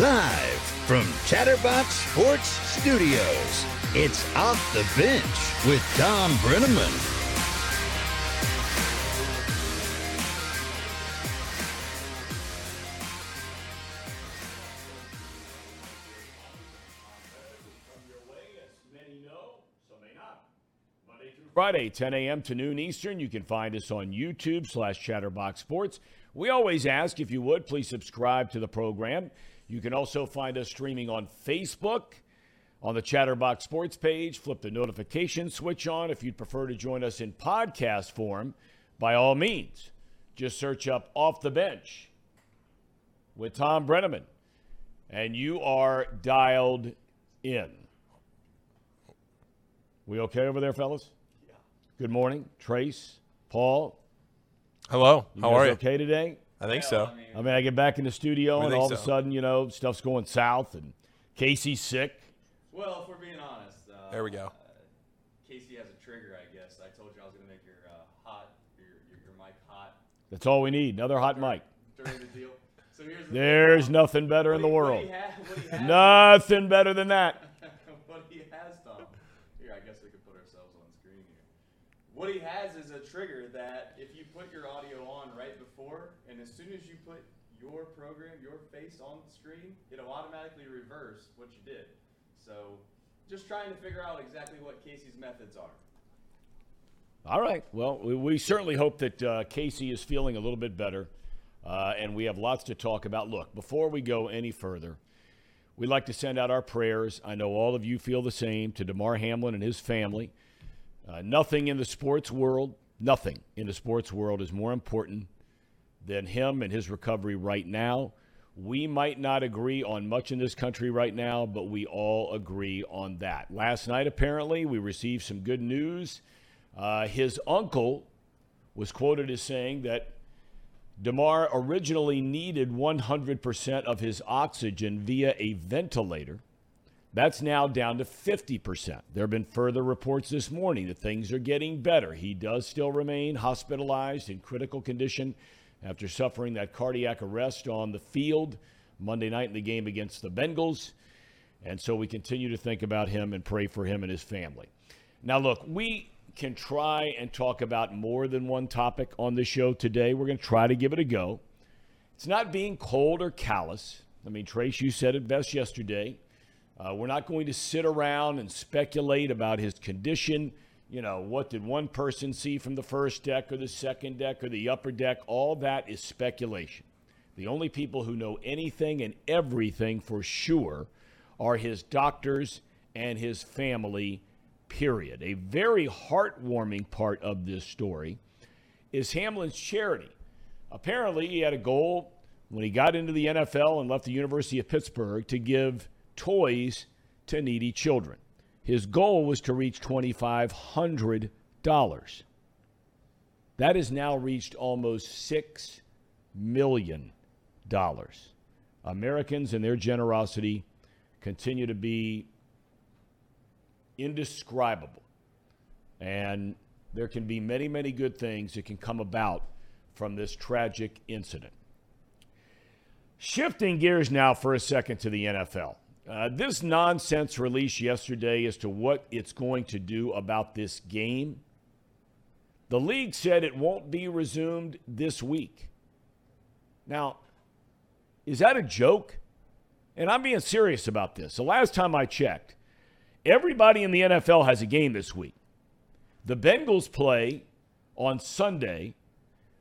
Live from Chatterbox Sports Studios, it's Off the Bench with Thom Brennaman. Friday, 10 a.m. to noon Eastern. You can find us on YouTube slash Chatterbox Sports. We always ask if you would please subscribe to the program. You can also find us streaming on Facebook on the Chatterbox Sports page. Flip the notification switch on. If you'd prefer to join us in podcast form, by all means, just search up Off the Bench with Thom Brennaman, and you are dialed in. We okay over there, fellas? Yeah. Good morning, Trace, Paul. Hello. You How guys are you? Okay today. I think so. I mean, I get back in the studio I and think all of a sudden, you know, stuff's going south and Casey's sick. Well, if we're being honest, uh, There we go. Uh, Casey has a trigger, I guess. I told you I was going to make your uh, hot, your, your, your mic hot That's all we need. Another hot mic. during the deal. So here's the There's thing, nothing better in the world. What ha- what he has, Nothing better than that. what he has, Thom. Here, I guess we could put ourselves on screen here. What he has is a trigger that if you put your audio on right before, and as soon as you put your program, your face on the screen, it'll automatically reverse what you did. So, just trying to figure out exactly what Casey's methods are. All right. Well, we, we certainly hope that uh, Casey is feeling a little bit better, uh, and we have lots to talk about. Look, before we go any further, we'd like to send out our prayers. I know all of you feel the same to Damar Hamlin and his family. Uh, nothing in the sports world, nothing in the sports world is more important than him and his recovery right now. We might not agree on much in this country right now, but we all agree on that. Last night, apparently, we received some good news. Uh, his uncle was quoted as saying that Damar originally needed 100% of his oxygen via a ventilator. That's now down to 50%. There have been further reports this morning that things are getting better. He does still remain hospitalized in critical condition after suffering that cardiac arrest on the field Monday night in the game against the Bengals. And so we continue to think about him and pray for him and his family. Now, look, we can try and talk about more than one topic on the show today. We're going to try to give it a go. It's not being cold or callous. I mean, Trace, you said it best yesterday. Uh, we're not going to sit around and speculate about his condition. You know, what did one person see from the first deck or the second deck or the upper deck? All that is speculation. The only people who know anything and everything for sure are his doctors and his family, period. A very heartwarming part of this story is Hamlin's charity. Apparently, he had a goal when he got into the NFL and left the University of Pittsburgh to give toys to needy children. His goal was to reach $2,500. That has now reached almost $6 million. Americans and their generosity continue to be indescribable. And there can be many, many good things that can come about from this tragic incident. Shifting gears now for a second to the NFL. Uh, this nonsense release yesterday as to what it's going to do about this game. The league said it won't be resumed this week. Now, is that a joke? And I'm being serious about this. The last time I checked, everybody in the NFL has a game this week. The Bengals play on Sunday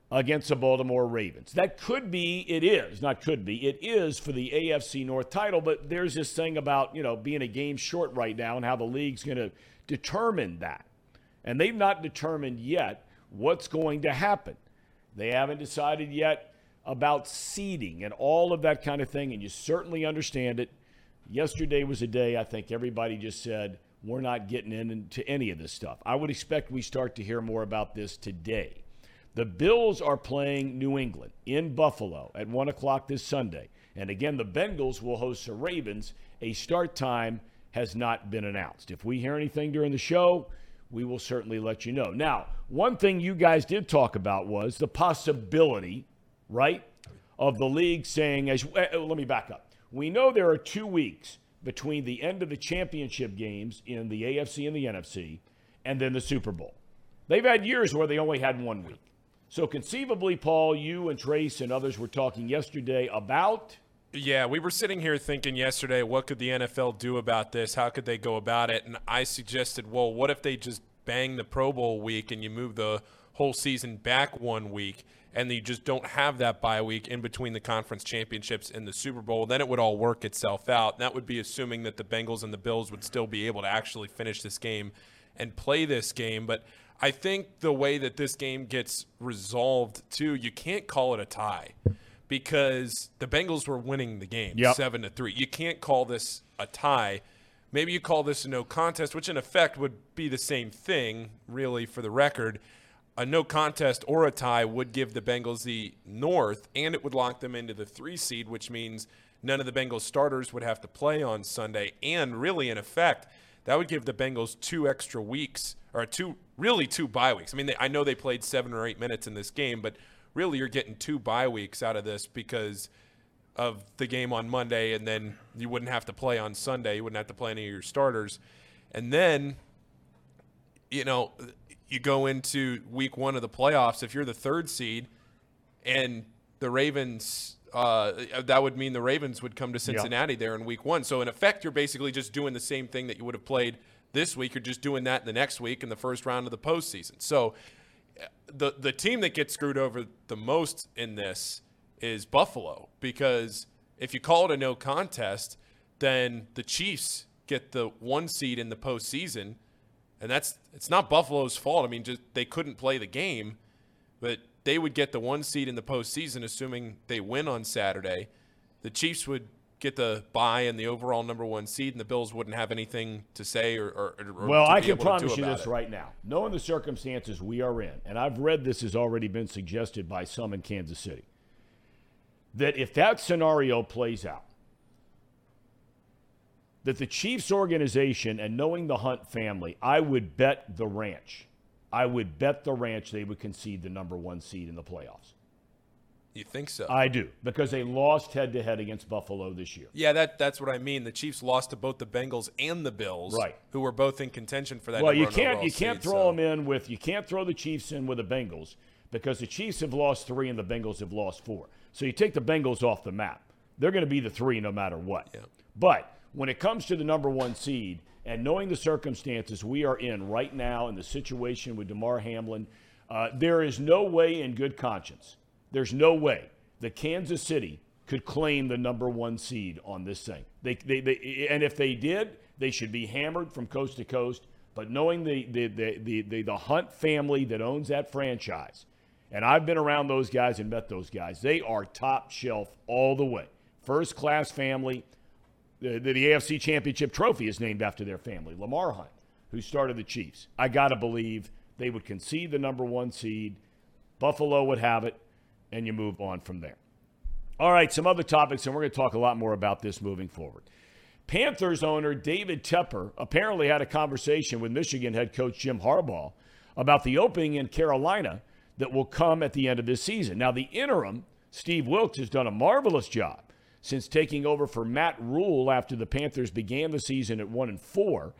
against the Baltimore Ravens. That could be, it is, not could be, it is for the AFC North title, but there's this thing about, you know, being a game short right now and how the league's going to determine that. And they've not determined yet what's going to happen. They haven't decided yet about seeding and all of that kind of thing, and you certainly understand it. Yesterday was a day I think everybody just said, we're not getting into any of this stuff. I would expect we start to hear more about this today. The Bills are playing New England in Buffalo at 1 o'clock this Sunday. And again, the Bengals will host the Ravens. A start time has not been announced. If we hear anything during the show, we will certainly let you know. Now, one thing you guys did talk about was the possibility, right, of the league saying, as, eh, let me back up. We know there are two weeks between the end of the championship games in the AFC and the NFC and then the Super Bowl. They've had years where they only had one week. So conceivably, Paul, you and Trace and others were talking yesterday about. Yeah, we were sitting here thinking yesterday, what could the NFL do about this? How could they go about it? And I suggested, well, what if they just bang the Pro Bowl week and you move the whole season back one week and you just don't have that bye week in between the conference championships and the Super Bowl, then it would all work itself out. That would be assuming that the Bengals and the Bills would still be able to actually finish this game and play this game. But I think the way that this game gets resolved too, you can't call it a tie because the Bengals were winning the game Yep. seven to three. You can't call this a tie. Maybe you call this a no contest, which in effect would be the same thing, really, for the record. A no contest or a tie would give the Bengals the North, and it would lock them into the three seed, which means none of the Bengals starters would have to play on Sunday. And really, in effect, that would give the Bengals two extra weeks, or two, really two bye weeks. I mean, they, I know they played seven or eight minutes in this game, but really you're getting two bye weeks out of this because of the game on Monday, and then you wouldn't have to play on Sunday. You wouldn't have to play any of your starters. And then, you know, you go into week one of the playoffs. If you're the third seed and the Ravens, uh, that would mean the Ravens would come to Cincinnati there in week one. So, in effect, you're basically just doing the same thing that you would have played this week. You're just doing that the next week in the first round of the postseason. So, the the team that gets screwed over the most in this is Buffalo because if you call it a no contest, then the Chiefs get the one seed in the postseason, and that's it's not Buffalo's fault. I mean, just they couldn't play the game, but they would get the one seed in the postseason, assuming they win on Saturday. The Chiefs would get the bye and the overall number one seed, and the Bills wouldn't have anything to say or. or, or Well, I can promise you this it. right now. Knowing the circumstances we are in, and I've read this has already been suggested by some in Kansas City, that if that scenario plays out, that the Chiefs organization and knowing the Hunt family, I would bet the ranch. I would bet the ranch they would concede the number one seed in the playoffs. You think so? I do, because they lost head to head against Buffalo this year. Yeah, that that's what I mean. The Chiefs lost to both the Bengals and the Bills, Right. Who were both in contention for that. Well, you can't you can't seed, throw so- them in with you can't throw the Chiefs in with the Bengals because the Chiefs have lost three and the Bengals have lost four. So you take the Bengals off the map. They're going to be the three no matter what. Yeah. But when it comes to the number one seed and knowing the circumstances we are in right now and the situation with Damar Hamlin, uh, there is no way in good conscience. There's no way that Kansas City could claim the number one seed on this thing. They, they, they, and if they did, they should be hammered from coast to coast. But knowing the, the, the, the, the, the Hunt family that owns that franchise, and I've been around those guys and met those guys, they are top shelf all the way. First class family. The, the, the AFC Championship trophy is named after their family, Lamar Hunt, who started the Chiefs. I got to believe they would concede the number one seed. Buffalo would have it, and you move on from there. All right, some other topics, and we're going to talk a lot more about this moving forward. Panthers owner David Tepper apparently had a conversation with Michigan head coach Jim Harbaugh about the opening in Carolina that will come at the end of this season. Now, the interim, Steve Wilks, has done a marvelous job since taking over for Matt Rhule after the Panthers began the season at 1 and 4,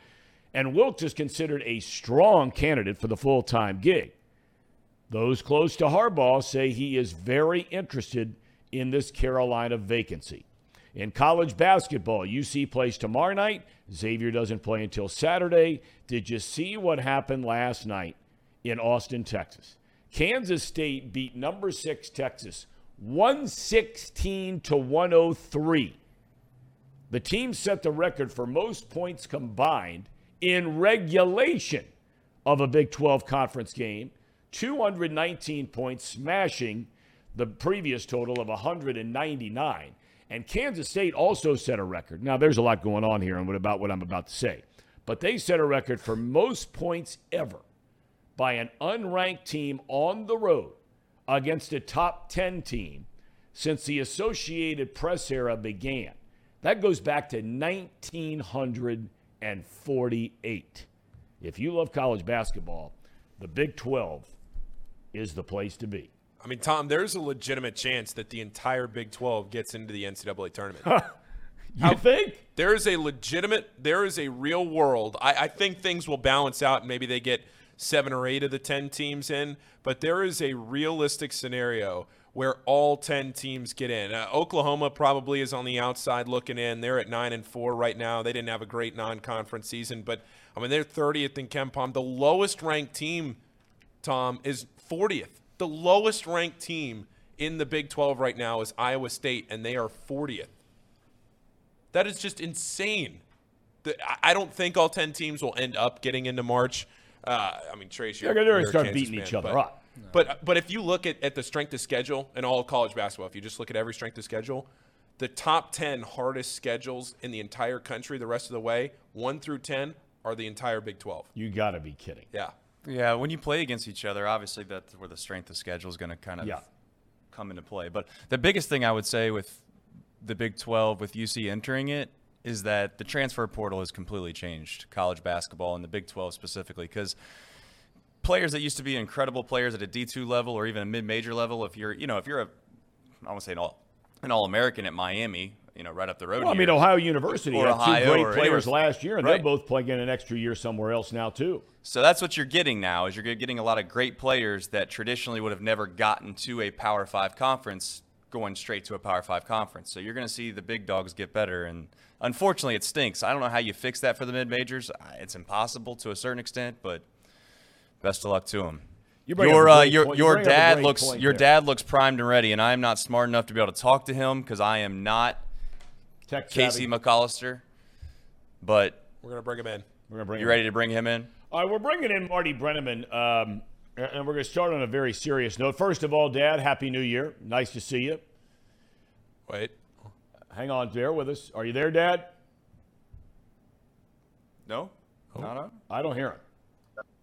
and Wilks is considered a strong candidate for the full-time gig. Those close to Harbaugh say he is very interested in this Carolina vacancy. In college basketball, UC plays tomorrow night. Xavier doesn't play until Saturday. Did you see what happened last night in Austin, Texas? Kansas State beat number six Texas 116 to 103. The team set the record for most points combined in regulation of a Big 12 conference game 219 points, smashing the previous total of 199. And Kansas State also set a record. Now, there's a lot going on here and what about what I'm about to say, but they set a record for most points ever by an unranked team on the road against a top 10 team since the Associated Press era began. That goes back to 1948. If you love college basketball, the Big 12 is the place to be. I mean, Thom, there's a legitimate chance that the entire Big 12 gets into the NCAA tournament. You think? There is a legitimate, there is a real world. I, I think things will balance out and maybe they get seven or eight of the 10 teams in, but there is a realistic scenario where all 10 teams get in. Uh, Oklahoma probably is on the outside looking in. They're at 9 and 4 right now. They didn't have a great non-conference season, but I mean they're 30th in KenPom. The lowest ranked team Thom is 40th. The lowest ranked team in the Big 12 right now is Iowa State and they are 40th. That is just insane. The, I don't think all 10 teams will end up getting into March. Uh, I mean, Trace, you're, they're going to start beating each other but, up. But but if you look at, at the strength of schedule in all college basketball, if you just look at every strength of schedule, the top 10 hardest schedules in the entire country the rest of the way, 1 through 10, are the entire Big 12. You got to be kidding. Yeah. Yeah, when you play against each other, obviously that's where the strength of schedule is going to kind of yeah. come into play. But the biggest thing I would say with the Big 12 with UC entering it is that the transfer portal has completely changed college basketball and the Big 12 specifically because players that used to be incredible players at a D2 level or even a mid-major level, if you're, you know, if you're a, I want to say an all, an all-American at Miami, you know, right up the road. Well, I mean, Ohio University or had Ohio two great players last year, and right. they're both playing in an extra year somewhere else now too. So that's what you're getting now. Is you're getting a lot of great players that traditionally would have never gotten to a Power Five conference going straight to a Power Five conference. So you're going to see the big dogs get better, and unfortunately, it stinks. I don't know how you fix that for the mid majors. It's impossible to a certain extent, but best of luck to them. You your uh, your your dad looks your there. dad looks primed and ready, and I'm not smart enough to be able to talk to him because I am not Tech Casey savvy. McAllister. But We're going to bring him in. We're gonna bring you him ready to bring him in? All right, we're bringing in Marty Brennaman, um, and we're going to start on a very serious note. First of all, Dad, Happy New Year. Nice to see you. Wait. Hang on there with us. Are you there, Dad? No, no, no. I don't hear him.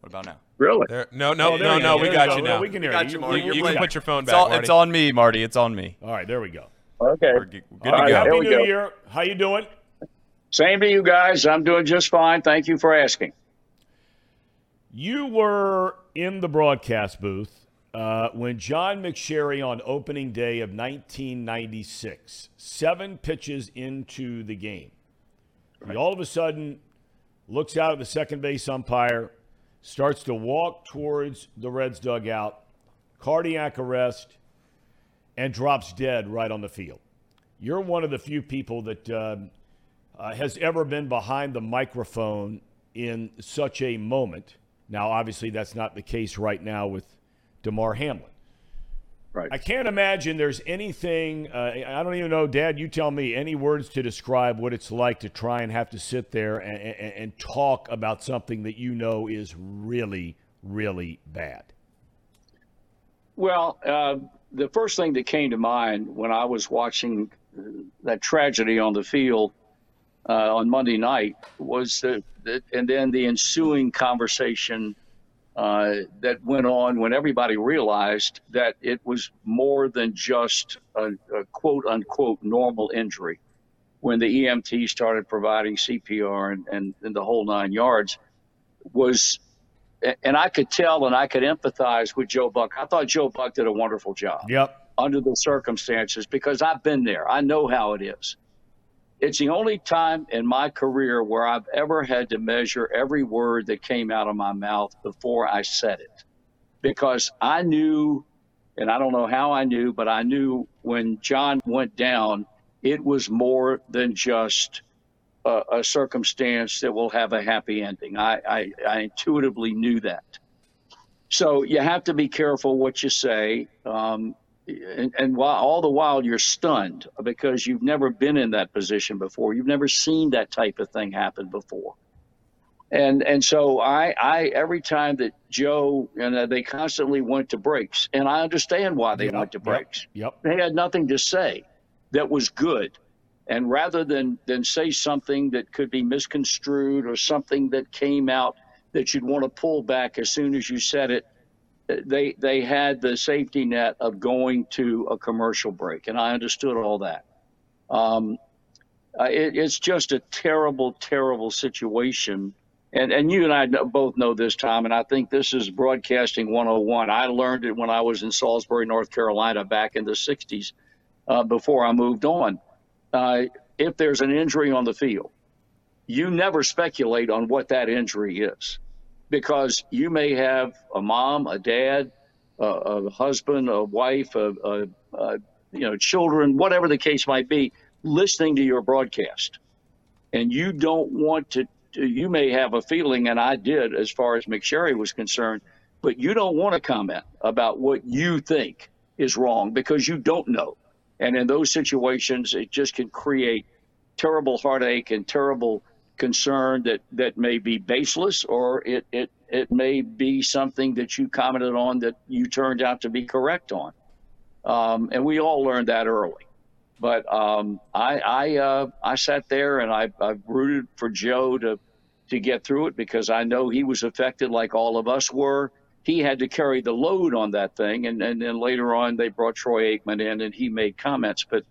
What about now? Really? There, no, no, Oh, there no, no. go. We got you now. we can hear you. you, Marty. You, You're you playing. can put your phone It's, back, all, Marty. it's on me, Marty. It's on me. All right, there we go. Okay. We're good All to right, go. Happy New go. Year. How you doing? Same to you guys. I'm doing just fine. Thank you for asking. You were in the broadcast booth uh, when John McSherry on opening day of 1996, seven pitches into the game, he all of a sudden looks out at the second base umpire, starts to walk towards the Reds dugout, cardiac arrest, and drops dead right on the field. You're one of the few people that um, uh, has ever been behind the microphone in such a moment. Now, obviously, that's not the case right now with Damar Hamlin. Right. I can't imagine there's anything, uh, I don't even know, Dad, you tell me, any words to describe what it's like to try and have to sit there and, and, and talk about something that you know is really, really bad. Well, uh, the first thing that came to mind when I was watching that tragedy on the field uh, on Monday night was the, the and then the ensuing conversation uh, that went on when everybody realized that it was more than just a, a quote unquote normal injury. When the EMT started providing CPR and, and, and the whole nine yards, was and I could tell and I could empathize with Joe Buck. I thought Joe Buck did a wonderful job Yep. under the circumstances because I've been there. I know how it is. It's the only time in my career where I've ever had to measure every word that came out of my mouth before I said it. Because I knew, and I don't know how I knew, but I knew when John went down, it was more than just a, a circumstance that will have a happy ending. I, I, I intuitively knew that. So you have to be careful what you say. Um, and, and while all the while you're stunned because you've never been in that position before. You've never seen that type of thing happen before. And and so I, I every time that Joe and uh, they constantly went to breaks, and I understand why they Yep, went to yep, breaks. Yep. They had nothing to say that was good. And rather than, than say something that could be misconstrued or something that came out that you'd want to pull back as soon as you said it, they they had the safety net of going to a commercial break, and I understood all that. Um, uh, it, it's just a terrible, terrible situation. And and you and I know, both know this, Thom, and I think this is broadcasting 101. I learned it when I was in Salisbury, North Carolina, back in the 60s, uh, before I moved on. Uh, if there's an injury on the field, you never speculate on what that injury is because you may have a mom, a dad, a, a husband, a wife, a, a, a, you know, children, whatever the case might be, listening to your broadcast, and you don't want to. You may have a feeling, and I did, as far as McSherry was concerned, but you don't want to comment about what you think is wrong because you don't know. And in those situations, it just can create terrible heartache and terrible concern that, that may be baseless or it, it, it may be something that you commented on that you turned out to be correct on. Um, and we all learned that early. But um, I I, uh, I sat there and I, I rooted for Joe to to get through it because I know he was affected like all of us were. He had to carry the load on that thing, and, and then later on they brought Troy Aikman in and he made comments. But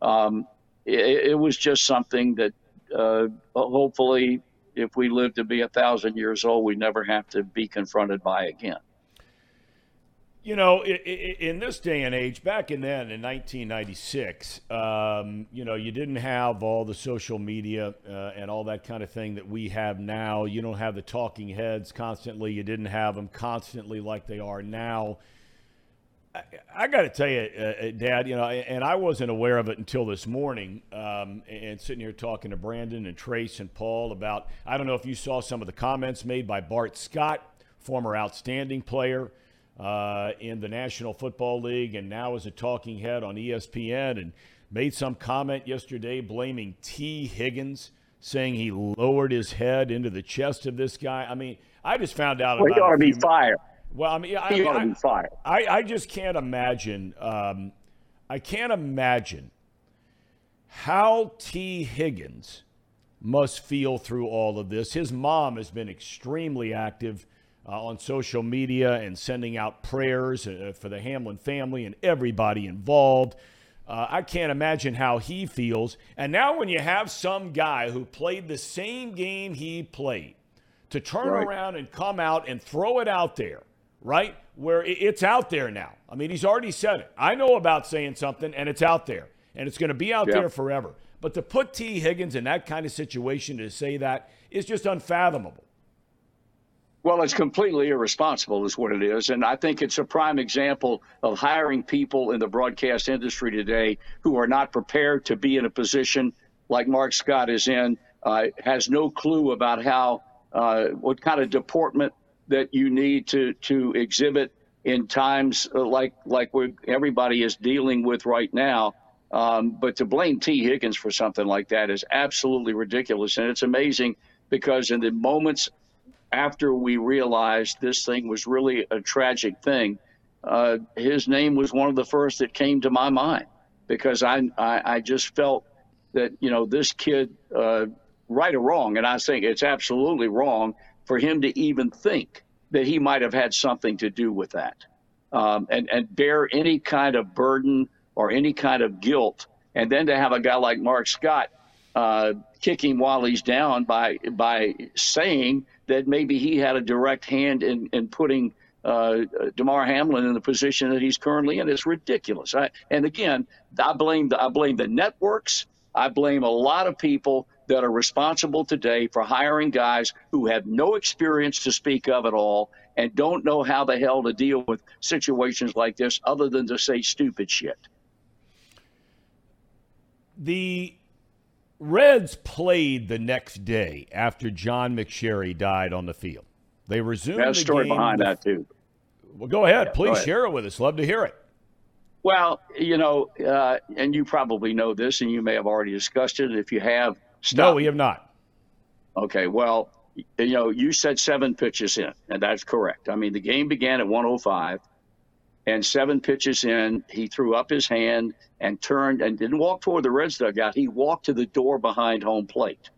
um, it, it was just something that uh, hopefully, if we live to be a thousand years old, we never have to be confronted by again. You know, in this day and age, back in then in 1996, um, you know, you didn't have all the social media uh, and all that kind of thing that we have now. You don't have the talking heads constantly. You didn't have them constantly like they are now. I, I got to tell you, uh, uh, Dad, you know, and I wasn't aware of it until this morning. Um, and sitting here talking to Brandon and Trace and Paul about, I don't know if you saw some of the comments made by Bart Scott, former outstanding player uh, in the National Football League, and now is a talking head on ESPN, and made some comment yesterday blaming Tee Higgins, saying he lowered his head into the chest of this guy. I mean, I just found out well, about. He ought to be fired. Well, I mean, I, he I, ought to be fired. I, I just can't imagine. Um, I can't imagine how Tee Higgins must feel through all of this. His mom has been extremely active uh, on social media and sending out prayers uh, for the Hamlin family and everybody involved. Uh, I can't imagine how he feels. And now, when you have some guy who played the same game he played to turn right. around and come out and throw it out there right? Where it's out there now. I mean, he's already said it. I know about saying something, and it's out there, and it's going to be out there forever. But to put Tee Higgins in that kind of situation to say that is just unfathomable. Well, it's completely irresponsible, is what it is. And I think it's a prime example of hiring people in the broadcast industry today who are not prepared to be in a position like Mark Scott is in, uh, has no clue about how, uh, what kind of deportment that you need to to exhibit in times uh, like like we everybody is dealing with right now. Um, but to blame Tee Higgins for something like that is absolutely ridiculous, and it's amazing because in the moments after we realized this thing was really a tragic thing, uh, his name was one of the first that came to my mind because I I, I just felt that you know this kid, uh, right or wrong, and I think it's absolutely wrong for him to even think that he might have had something to do with that um, and, and bear any kind of burden or any kind of guilt. And then to have a guy like Mark Scott uh, kick while he's down by by saying that maybe he had a direct hand in, in putting uh, Damar Hamlin in the position that he's currently in. It's ridiculous. I, and again, I blame the, I blame the networks. I blame a lot of people that are responsible today for hiring guys who have no experience to speak of at all and don't know how the hell to deal with situations like this other than to say stupid shit. The Reds played the next day after John McSherry died on the field. They resumed There's a story behind that too. Well, go ahead. Yeah, Please go ahead. share it with us. Love to hear it. Well, you know, uh, and you probably know this, and you may have already discussed it. If you have, Stop. No, we have not. Okay, well, you know, you said seven pitches in, and that's correct. I mean, the game began at 105, and seven pitches in, he threw up his hand and turned and didn't walk toward the Reds dugout. He walked to the door behind home plate.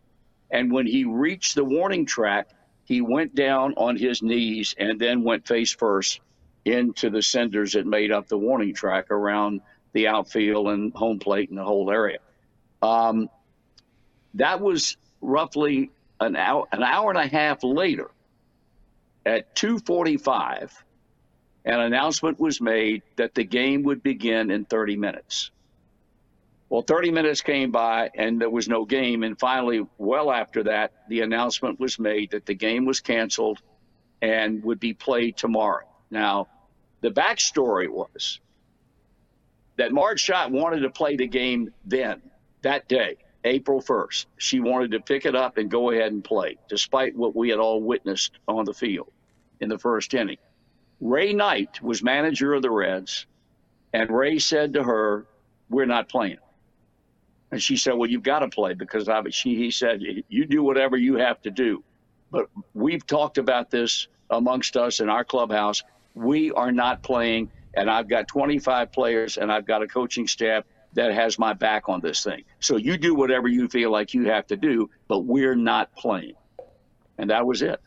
And when he reached the warning track, he went down on his knees and then went face first into the cinders that made up the warning track around the outfield and home plate and the whole area. Um, that was roughly an hour, an hour and a half later. At 2:45, an announcement was made that the game would begin in 30 minutes. Well, 30 minutes came by and there was no game. And finally, well after that, the announcement was made that the game was canceled and would be played tomorrow. Now, the backstory was that Marge Schott wanted to play the game then, that day, April 1st. She wanted to pick it up and go ahead and play, despite what we had all witnessed on the field in the first inning. Ray Knight was manager of the Reds, and Ray said to her, We're not playing. And she said, "Well, you've got to play because I." She he said, "You do whatever you have to do." But we've talked about this amongst us in our clubhouse. We are not playing, and I've got 25 players, and I've got a coaching staff that has my back on this thing. So you do whatever you feel like you have to do, but we're not playing. And that was it.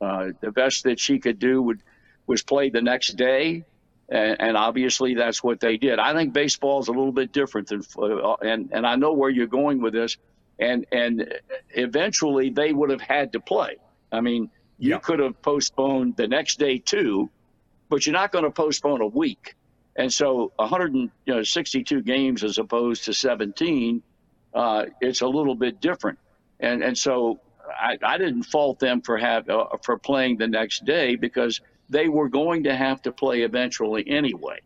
Uh, the best that she could do would was played the next day and, and, obviously that's what they did. I think baseball is a little bit different than, uh, and and I know where you're going with this, and and eventually they would have had to play. I mean, you yeah. could have postponed the next day too, but you're not going to postpone a week. And so 162 games as opposed to 17, uh, it's a little bit different. And and so I, I didn't fault them for have uh, for playing the next day because they were going to have to play eventually anyway.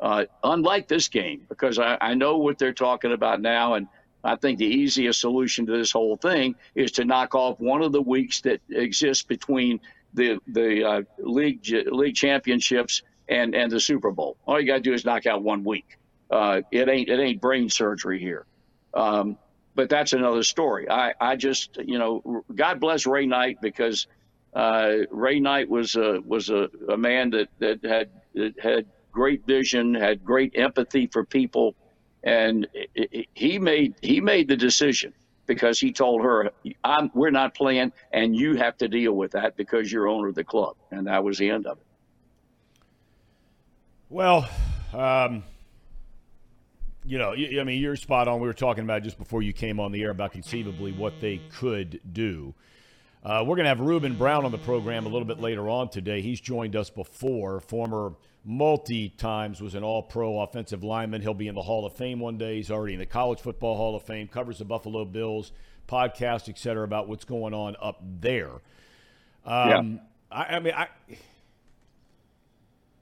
Uh, unlike this game, because I, I know what they're talking about now, and I think the easiest solution to this whole thing is to knock off one of the weeks that exists between the the uh, league league championships and and the Super Bowl. All you got to do is knock out one week. Uh, it ain't it ain't brain surgery here. Um, but that's another story. I, I just you know God bless Ray Knight because Ray Knight was a was a, a man that that had that had great vision, had great empathy for people, and he made he made the decision because he told her, "We're not playing, and you have to deal with that because you're owner of the club," and that was the end of it. Well, um, you know, I mean, you're spot on. We were talking about just before you came on the air about conceivably what they could do. Uh, we're going to have Ruben Brown on the program a little bit later on today. He's joined us before. Former multi times was an all pro offensive lineman. He'll be in the Hall of Fame one day. He's already in the College Football Hall of Fame, covers the Buffalo Bills, podcast, et cetera, about what's going on up there. Um, yeah. I, I, mean, I,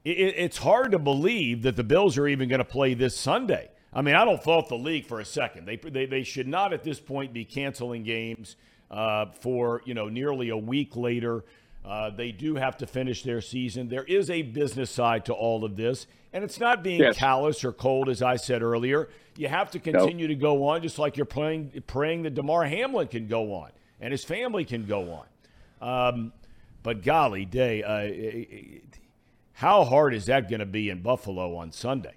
it, it's hard to believe that the Bills are even going to play this Sunday. I mean, I don't fault the league for a second. They, they, they should not at this point be canceling games uh, for you know nearly a week later. Uh, they do have to finish their season. There is a business side to all of this, and it's not being yes. callous or cold, as I said earlier. You have to continue nope. to go on, just like you're praying, praying that Damar Hamlin can go on and his family can go on. Um, but golly day, uh, how hard is that going to be in Buffalo on Sunday?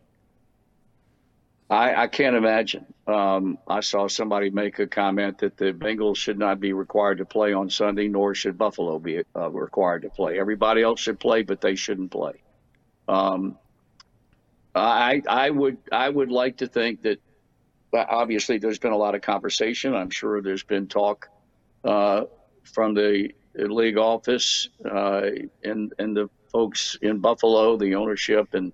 I, I can't imagine. Um, I saw somebody make a comment that the Bengals should not be required to play on Sunday, nor should Buffalo be uh, required to play. Everybody else should play, but they shouldn't play. Um, I I would I would like to think that obviously there's been a lot of conversation. I'm sure there's been talk uh, from the league office uh, and and the folks in Buffalo, the ownership and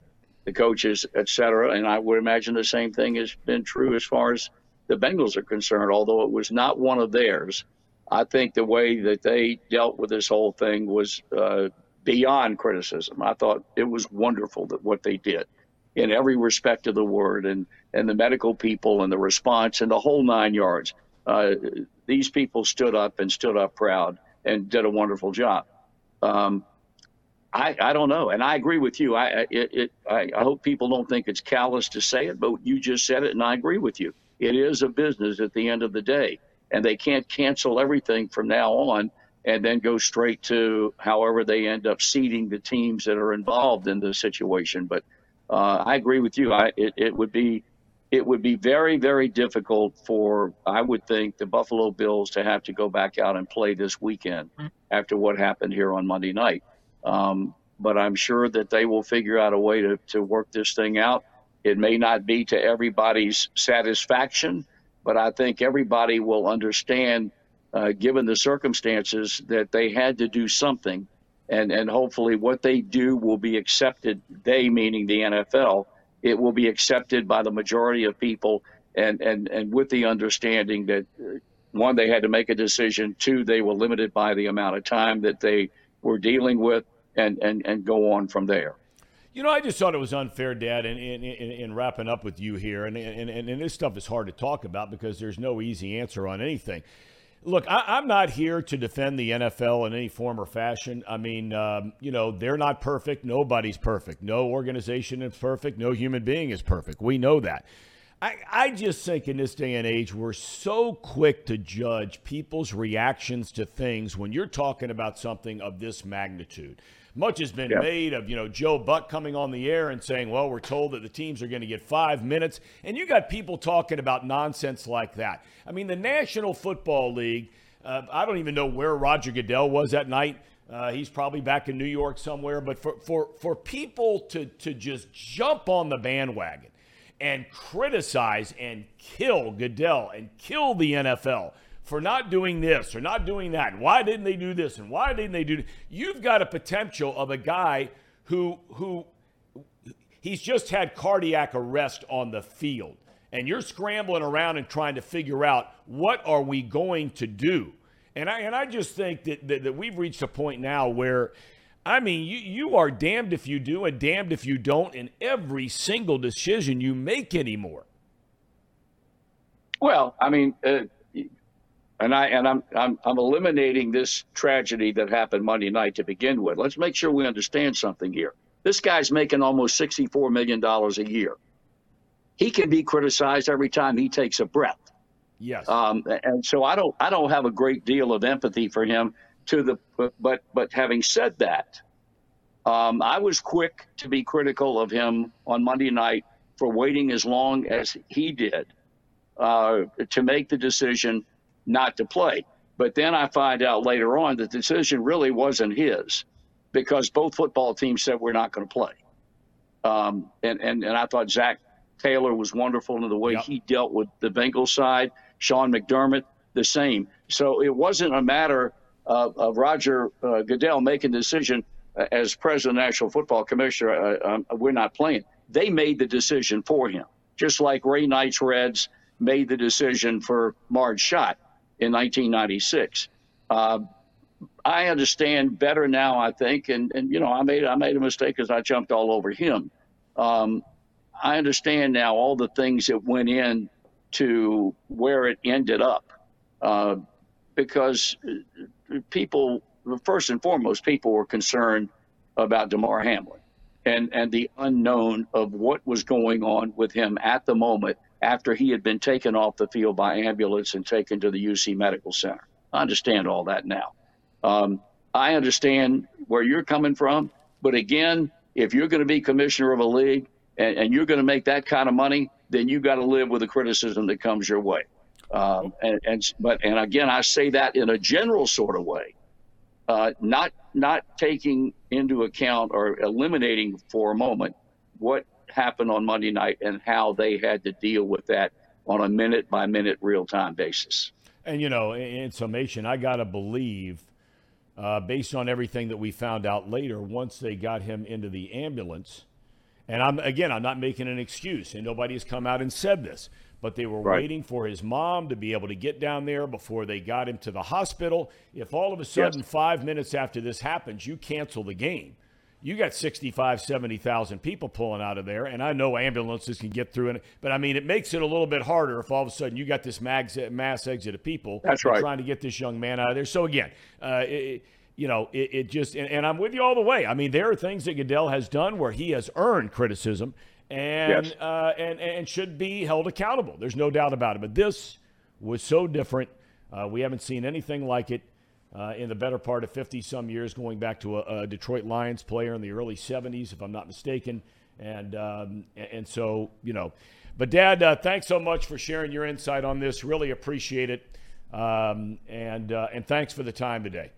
the coaches, et cetera. And I would imagine the same thing has been true as far as the Bengals are concerned, although it was not one of theirs. I think the way that they dealt with this whole thing was uh, beyond criticism. I thought it was wonderful that what they did in every respect of the word and, and the medical people and the response and the whole nine yards. Uh, these people stood up and stood up proud and did a wonderful job. Um, I, I don't know, and I agree with you. I it, it I, I hope people don't think it's callous to say it, but you just said it, and I agree with you. It is a business at the end of the day, and they can't cancel everything from now on and then go straight to however they end up seeding the teams that are involved in the situation. But uh, I agree with you. I it, it would be it would be very very difficult for I would think the Buffalo Bills to have to go back out and play this weekend mm-hmm. after what happened here on Monday night. Um, but I'm sure that they will figure out a way to, to work this thing out. It may not be to everybody's satisfaction, but I think everybody will understand, uh, given the circumstances, that they had to do something. And, and hopefully, what they do will be accepted, they meaning the NFL, it will be accepted by the majority of people and and and with the understanding that uh, one they had to make a decision, two they were limited by the amount of time that they were dealing with, and and and go on from there. You know, I just thought it was unfair, Dad, in, in, in, in wrapping up with you here. And, and, and, this stuff is hard to talk about because there's no easy answer on anything. Look, I, am not here to defend the NFL in any form or fashion. I mean, um, you know, they're not perfect. Nobody's perfect. No organization is perfect. No human being is perfect. We know that. I, I just think in this day and age, we're so quick to judge people's reactions to things when you're talking about something of this magnitude. Much has been yeah. made of, you know, Joe Buck coming on the air and saying, well, we're told that the teams are going to get five minutes. And you got people talking about nonsense like that. I mean, the National Football League, uh, I don't even know where Roger Goodell was that night. Uh, he's probably back in New York somewhere. But for, for, for people to, to just jump on the bandwagon and criticize and kill Goodell and kill the NFL for not doing this or not doing that. Why didn't they do this? And why didn't they do this? You've got a potential of a guy who who he's just had cardiac arrest on the field. And you're scrambling around and trying to figure out what are we going to do? And I and I just think that, that, that we've reached a point now where I mean, you, you are damned if you do and damned if you don't in every single decision you make anymore. Well, I mean, uh, and I and I'm, I'm I'm eliminating this tragedy that happened Monday night to begin with. Let's make sure we understand something here. This guy's making almost sixty-four million dollars a year. He can be criticized every time he takes a breath. Yes. Um, and so I don't I don't have a great deal of empathy for him. To the but but, but having said that, um, I was quick to be critical of him on Monday night for waiting as long as he did uh, to make the decision not to play. But then I find out later on that the decision really wasn't his because both football teams said we're not going to play. Um, and, and, and I thought Zac Taylor was wonderful in the way yep. he dealt with the Bengals side. Sean McDermott, the same. So it wasn't a matter of, of Roger uh, Goodell making the decision uh, as president of the National Football Commissioner, uh, um, we're not playing. They made the decision for him, just like Ray Knight's Reds made the decision for Marge Schott in 1996. Uh, I understand better now, I think, and, and you know, I made I made a mistake because I jumped all over him. Um, I understand now all the things that went in to where it ended up, uh, because people, first and foremost, people were concerned about Damar Hamlin and and the unknown of what was going on with him at the moment after he had been taken off the field by ambulance and taken to the UC Medical Center. I understand all that now. Um, I understand where you're coming from, but again, if you're going to be commissioner of a league and, and you're going to make that kind of money, then you got to live with the criticism that comes your way. Um, and, and but and again, I say that in a general sort of way, uh, not not taking into account or eliminating for a moment what happened on Monday night and how they had to deal with that on a minute by minute real time basis. And, you know, in summation, I got to believe, uh, based on everything that we found out later, once they got him into the ambulance, and I'm again, I'm not making an excuse, and nobody has come out and said this, but they were right. waiting for his mom to be able to get down there before they got him to the hospital. If all of a sudden, yes. five minutes after this happens, you cancel the game, you got 65, 70,000 people pulling out of there, and I know ambulances can get through it, but I mean, it makes it a little bit harder if all of a sudden you got this mass, mass exit of people That's right. trying to get this young man out of there. So, again, uh, it, you know, it, it just, and, and, I'm with you all the way. I mean, there are things that Goodell has done where he has earned criticism and, yes. uh, and, and should be held accountable. There's no doubt about it. But this was so different. Uh, we haven't seen anything like it uh, in the better part of 50 some years, going back to a, a, Detroit Lions player in the early 70s, if I'm not mistaken. And, um, and so, you know, but Dad, uh, thanks so much for sharing your insight on this. Really appreciate it. Um, and, uh, and thanks for the time today.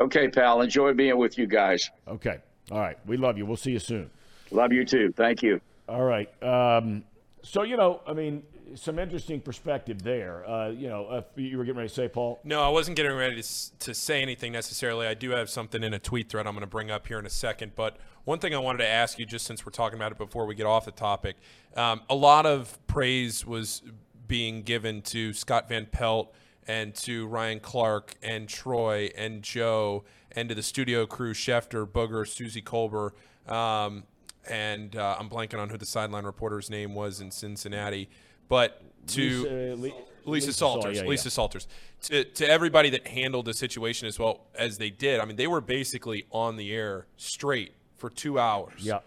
Okay, pal. Enjoy being with you guys. Okay. All right. We love you. We'll see you soon. Love you too. Thank you. All right. Um, so, you know, I mean, some interesting perspective there. Uh, you know, uh, you were getting ready to say, Paul. No, I wasn't getting ready to, to say anything necessarily. I do have something in a tweet thread I'm going to bring up here in a second. But one thing I wanted to ask you, just since we're talking about it before we get off the topic, um, a lot of praise was being given to Scott Van Pelt and to Ryan Clark and Troy and Joe and to the studio crew, Schefter, Booger, Suzy Kolber. Um, and uh, I'm blanking on who the sideline reporter's name was in Cincinnati. But to Lisa, uh, Le- Lisa, Sal- Salters. yeah, Lisa yeah. Salters. To, to everybody that handled the situation as well as they did, I mean, they were basically on the air straight for two hours. Yeah.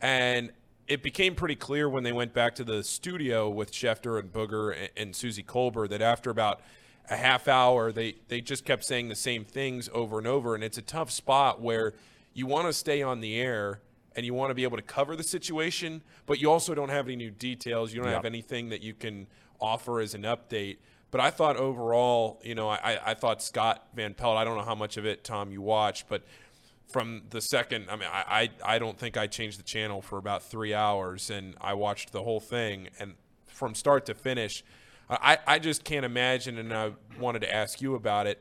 And it became pretty clear when they went back to the studio with Schefter and Booger and, and Suzy Kolber that after about a half hour, they, they just kept saying the same things over and over. And it's a tough spot where you want to stay on the air and you want to be able to cover the situation, but you also don't have any new details. You don't Yep. have anything that you can offer as an update. But I thought overall, you know, I, I thought Scott Van Pelt, I don't know how much of it, Thom, you watched, but from the second, I mean, I, I, I don't think I changed the channel for about three hours and I watched the whole thing. And from start to finish, I, I just can't imagine. And I wanted to ask you about it.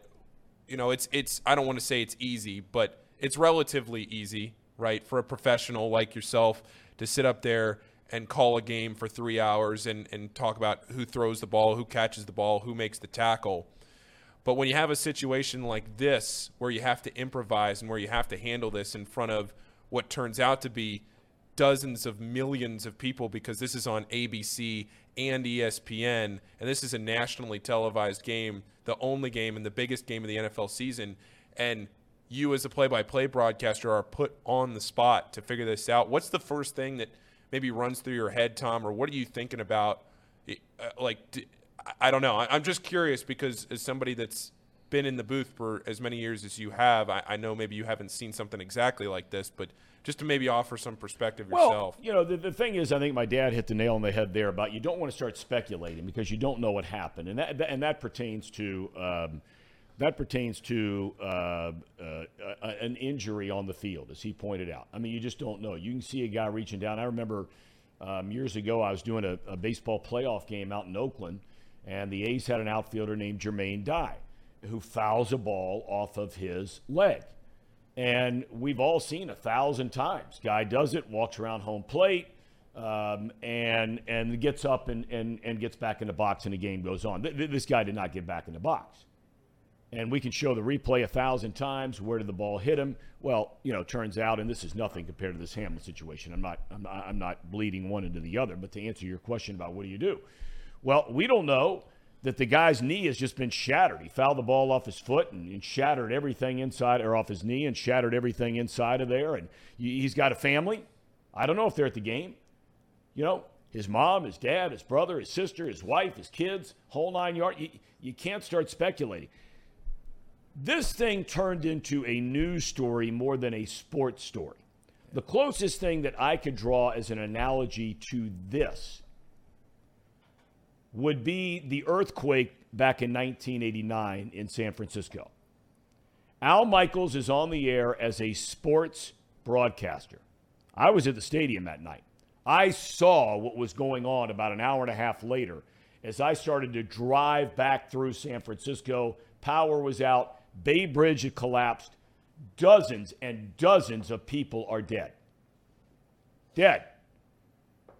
You know, it's, it's, I don't want to say it's easy, but it's relatively easy, right, for a professional like yourself to sit up there and call a game for three hours and, and talk about who throws the ball, who catches the ball, who makes the tackle. But when you have a situation like this where you have to improvise and where you have to handle this in front of what turns out to be dozens of millions of people because this is on ABC and ESPN and this is a nationally televised game, the only game and the biggest game of the NFL season and you as a play-by-play broadcaster are put on the spot to figure this out. What's the first thing that maybe runs through your head, Thom, or what are you thinking about uh, like I don't know. I'm just curious because as somebody that's been in the booth for as many years as you have, I, know maybe you haven't seen something exactly like this, but just to maybe offer some perspective yourself. Well, you know, the, the thing is, I think my dad hit the nail on the head there about you don't want to start speculating because you don't know what happened, and that, and that pertains to um, that pertains to uh, uh, an injury on the field, as he pointed out. I mean, you just don't know. You can see a guy reaching down. I remember um, years ago, I was doing a, a baseball playoff game out in Oakland, and the A's had an outfielder named Jermaine Dye, who fouls a ball off of his leg. And we've all seen a thousand times. Guy does it, walks around home plate, um, and and gets up and, and, and gets back in the box, and the game goes on. Th- this guy did not get back in the box. And we can show the replay a thousand times. Where did the ball hit him? Well, you know, turns out, and this is nothing compared to this Hamlin situation. I'm not, I'm not, I'm not bleeding one into the other. But to answer your question about what do you do? Well, we don't know that the guy's knee has just been shattered. He fouled the ball off his foot and, and shattered everything inside, or off his knee and shattered everything inside of there. And he- he's got a family. I don't know if they're at the game. You know, his mom, his dad, his brother, his sister, his wife, his kids, whole nine yards. You, you can't start speculating. This thing turned into a news story more than a sports story. The closest thing that I could draw as an analogy to this would be the earthquake back in 1989 in San Francisco. Al Michaels is on the air as a sports broadcaster. I was at the stadium that night. I saw what was going on about an hour and a half later as I started to drive back through San Francisco. Power was out, Bay Bridge had collapsed. Dozens and dozens of people are dead. Dead.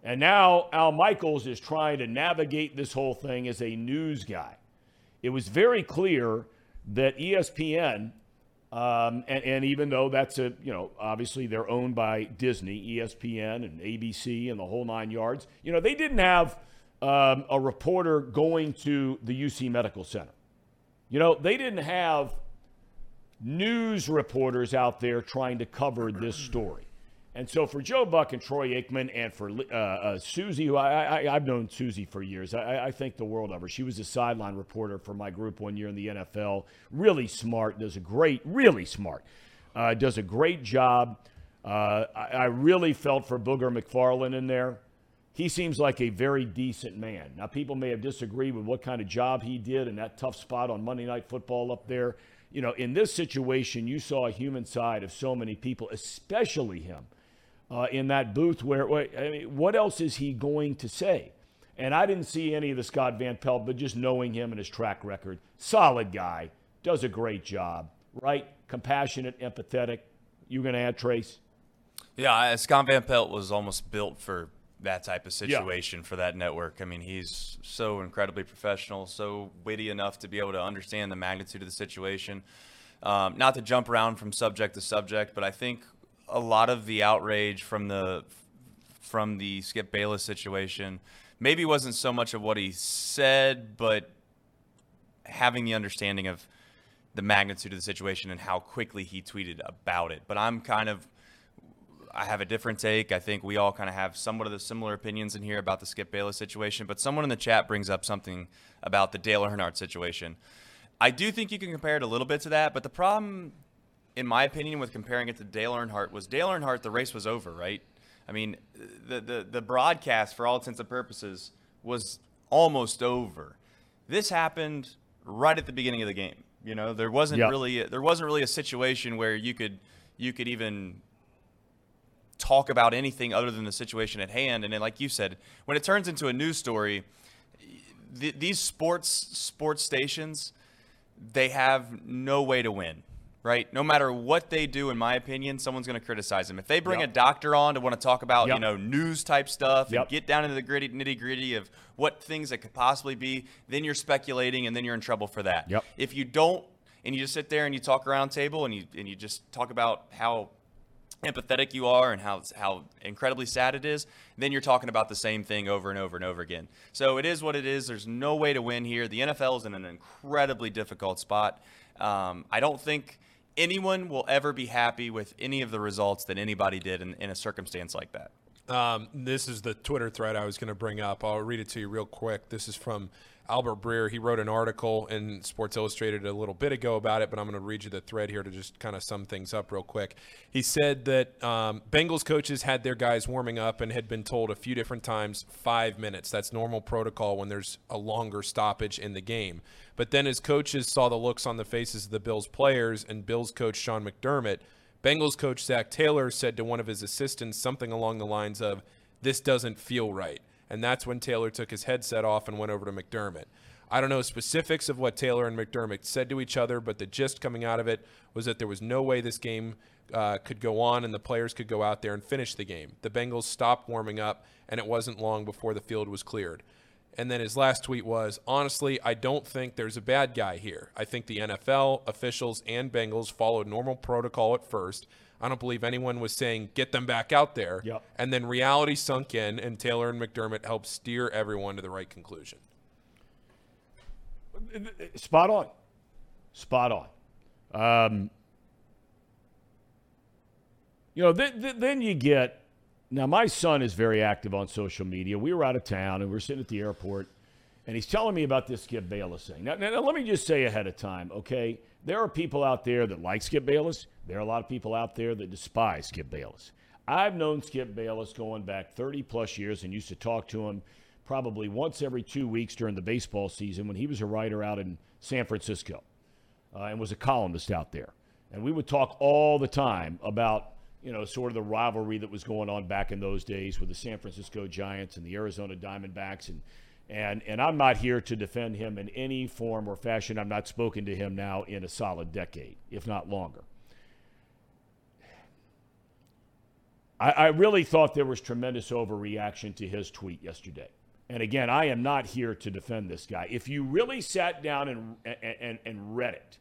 And now Al Michaels is trying to navigate this whole thing as a news guy. It was very clear that ESPN, um, and, and even though that's a, you know, obviously they're owned by Disney, ESPN and ABC and the whole nine yards, you know, they didn't have um, a reporter going to the UC Medical Center. You know, they didn't have news reporters out there trying to cover this story. And so for Joe Buck and Troy Aikman and for uh, uh, Suzy, who I, I, I've known Suzy for years, I, I think the world of her. She was a sideline reporter for my group one year in the NFL. Really smart, does a great, really smart, uh, does a great job. Uh, I, I really felt for Booger McFarland in there. He seems like a very decent man. Now, people may have disagreed with what kind of job he did in that tough spot on Monday Night Football up there. You know, in this situation, you saw a human side of so many people, especially him, uh, in that booth where, I mean, what else is he going to say? And I didn't see any of the Scott Van Pelt, but just knowing him and his track record, solid guy, does a great job, right? Compassionate, empathetic. You going to add Trace? Yeah, Scott Van Pelt was almost built for that type of situation yeah. for that network. I mean, he's so incredibly professional, so witty enough to be able to understand the magnitude of the situation. Um, not to jump around from subject to subject, but I think a lot of the outrage from the from the Skip Bayless situation maybe wasn't so much of what he said, but having the understanding of the magnitude of the situation and how quickly he tweeted about it. But I'm kind of I have a different take. I think we all kind of have somewhat of the similar opinions in here about the Skip Bayless situation. But someone in the chat brings up something about the Dale Earnhardt situation. I do think you can compare it a little bit to that, but the problem, in my opinion, with comparing it to Dale Earnhardt was Dale Earnhardt. The race was over, right? I mean, the the the broadcast, for all intents and purposes, was almost over. This happened right at the beginning of the game. You know, there wasn't yep. really there wasn't really a situation where you could you could even talk about anything other than the situation at hand. And then, like you said, when it turns into a news story, th- these sports sports stations, they have no way to win. Right, no matter what they do, in my opinion, someone's going to criticize them. If they bring yep. a doctor on to want to talk about, yep. you know, news type stuff yep. and get down into the gritty nitty gritty of what things that could possibly be, then you're speculating and then you're in trouble for that. If you don't, and you just sit there and you talk around table and you and you just talk about how empathetic you are and how how incredibly sad it is, then you're talking about the same thing over and over and over again. So it is what it is. There's no way to win here. The NFL is in an incredibly difficult spot. Um, I don't think anyone will ever be happy with any of the results that anybody did in, in a circumstance like that. Um, this is the Twitter thread I was going to bring up. I'll read it to you real quick. This is from Albert Breer. He wrote an article in Sports Illustrated a little bit ago about it, but I'm going to read you the thread here to just kind of sum things up real quick. He said that um, Bengals coaches had their guys warming up and had been told a few different times five minutes. That's normal protocol when there's a longer stoppage in the game. But then as coaches saw the looks on the faces of the Bills players and Bills coach Sean McDermott, Bengals coach Zac Taylor said to one of his assistants something along the lines of, This doesn't feel right. And that's when Taylor took his headset off and went over to McDermott. I don't know specifics of what Taylor and McDermott said to each other, but the gist coming out of it was that there was no way this game uh, could go on and the players could go out there and finish the game. The Bengals stopped warming up, and it wasn't long before the field was cleared. And then his last tweet was honestly, I don't think there's a bad guy here. I think the NFL, officials, and Bengals followed normal protocol at first. I don't believe anyone was saying get them back out there. Yep. And then reality sunk in, and Taylor and McDermott helped steer everyone to the right conclusion. Spot on. Spot on. Um, you know, th- th- then you get. Now, my son is very active on social media. We were out of town and we are sitting at the airport, and he's telling me about this Skip Bayless thing. Now, now, now let me just say ahead of time, okay? There are people out there that like Skip Bayless. There are a lot of people out there that despise Skip Bayless. I've known Skip Bayless going back 30 plus years and used to talk to him probably once every two weeks during the baseball season when he was a writer out in San Francisco uh, and was a columnist out there. And we would talk all the time about, you know, sort of the rivalry that was going on back in those days with the San Francisco Giants and the Arizona Diamondbacks and and, and I'm not here to defend him in any form or fashion. I'm not spoken to him now in a solid decade, if not longer. I, I really thought there was tremendous overreaction to his tweet yesterday. And again, I am not here to defend this guy. If you really sat down and, and, and read it,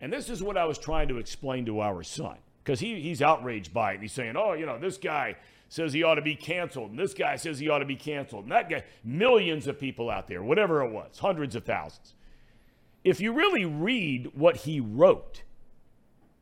and this is what I was trying to explain to our son, because he, he's outraged by it. He's saying, oh, you know, this guy says he ought to be canceled, and this guy says he ought to be canceled, and that guy, millions of people out there, whatever it was, hundreds of thousands. If you really read what he wrote,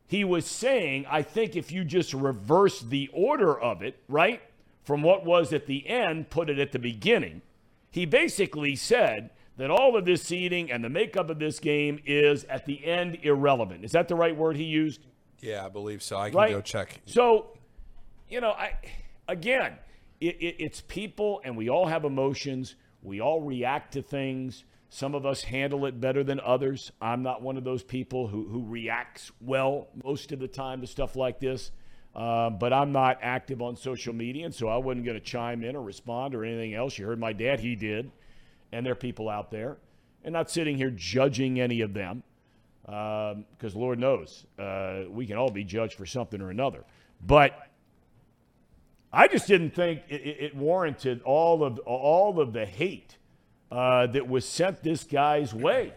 he was saying, I think if you just reverse the order of it, right, from what was at the end, put it at the beginning, he basically said that all of this seeding and the makeup of this game is at the end irrelevant. Is that the right word he used? Yeah, I believe so. I can right? go check. So, you know, I again, it, it, it's people, and we all have emotions. We all react to things. Some of us handle it better than others. I'm not one of those people who, who reacts well most of the time to stuff like this. Uh, but I'm not active on social media, and so I wasn't going to chime in or respond or anything else. You heard my dad, he did. And there are people out there. And not sitting here judging any of them, because um, Lord knows uh, we can all be judged for something or another. But I just didn't think it, it warranted all of, all of the hate uh, that was sent this guy's way.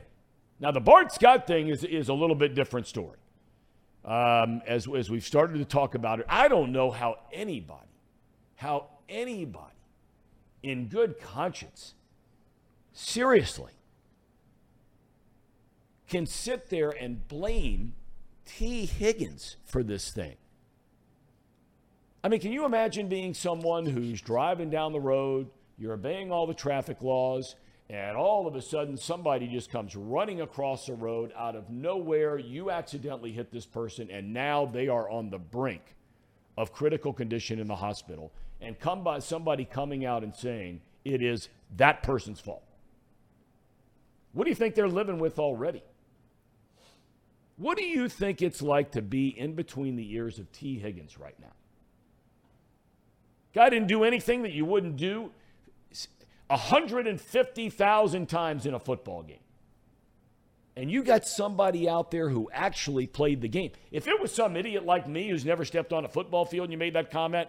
Now, the Bart Scott thing is, is a little bit different story. Um, as, as we've started to talk about it, I don't know how anybody, how anybody in good conscience, seriously, can sit there and blame Tee Higgins for this thing. I mean, can you imagine being someone who's driving down the road, you're obeying all the traffic laws, and all of a sudden somebody just comes running across the road out of nowhere. You accidentally hit this person, and now they are on the brink of critical condition in the hospital. And come by somebody coming out and saying it is that person's fault. What do you think they're living with already? What do you think it's like to be in between the ears of Tee Higgins right now? Guy didn't do anything that you wouldn't do 150,000 times in a football game. And you got somebody out there who actually played the game. If it was some idiot like me who's never stepped on a football field and you made that comment,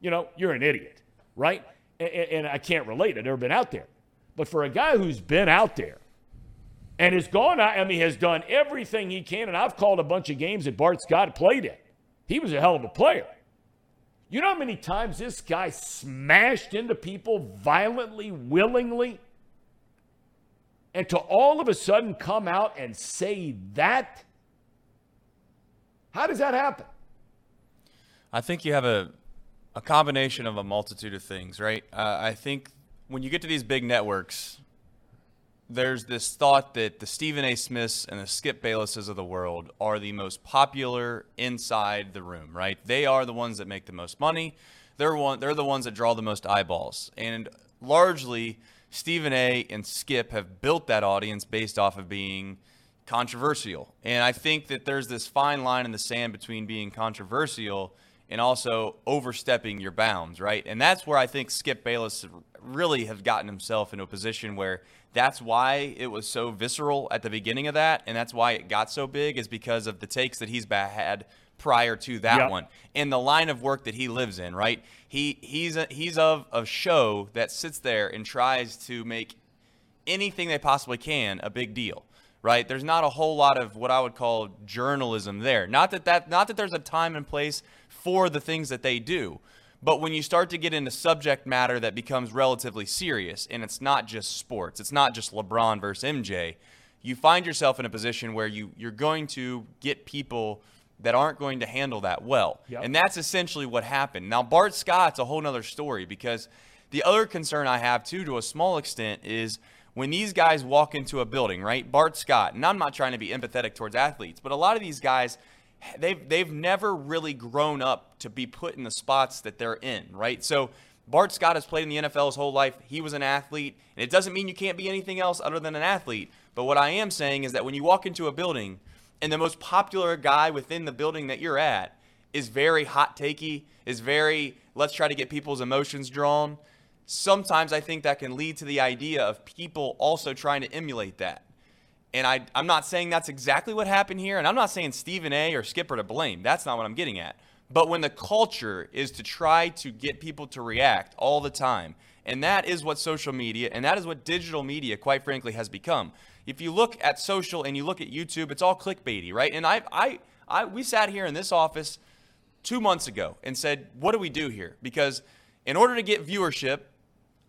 you know, you're an idiot, right? And, and I can't relate. I've never been out there. But for a guy who's been out there and has gone out, I mean, has done everything he can, and I've called a bunch of games that Bart Scott played in. He was a hell of a player. You know how many times this guy smashed into people violently, willingly? And to all of a sudden come out and say that? How does that happen? I think you have a, a combination of a multitude of things, right? Uh, I think when you get to these big networks, there's this thought that the Stephen A. Smiths and the Skip Baylesses of the world are the most popular inside the room, right? They are the ones that make the most money. They're one. They're the ones that draw the most eyeballs, and largely Stephen A. and Skip have built that audience based off of being controversial. And I think that there's this fine line in the sand between being controversial and also overstepping your bounds, right? And that's where I think Skip Bayless really has gotten himself into a position where that's why it was so visceral at the beginning of that, and that's why it got so big, is because of the takes that he's had prior to that yep. one and the line of work that he lives in. Right? He he's a, he's of a show that sits there and tries to make anything they possibly can a big deal. Right? There's not a whole lot of what I would call journalism there. Not that that not that there's a time and place for the things that they do. But when you start to get into subject matter that becomes relatively serious, and it's not just sports, it's not just LeBron versus MJ, you find yourself in a position where you, you're going to get people that aren't going to handle that well. Yep. And that's essentially what happened. Now, Bart Scott's a whole other story because the other concern I have, too, to a small extent, is when these guys walk into a building, right? Bart Scott, and I'm not trying to be empathetic towards athletes, but a lot of these guys – they've they've never really grown up to be put in the spots that they're in, right? So Bart Scott has played in the NFL his whole life. He was an athlete, and it doesn't mean you can't be anything else other than an athlete. But what I am saying is that when you walk into a building and the most popular guy within the building that you're at is very hot takey, is very let's try to get people's emotions drawn. Sometimes I think that can lead to the idea of people also trying to emulate that. And I, I'm not saying that's exactly what happened here. And I'm not saying Stephen A or Skipper to blame. That's not what I'm getting at. But when the culture is to try to get people to react all the time, and that is what social media and that is what digital media, quite frankly, has become. If you look at social and you look at YouTube, it's all clickbaity, right? And I, I, I, we sat here in this office two months ago and said, what do we do here? Because in order to get viewership,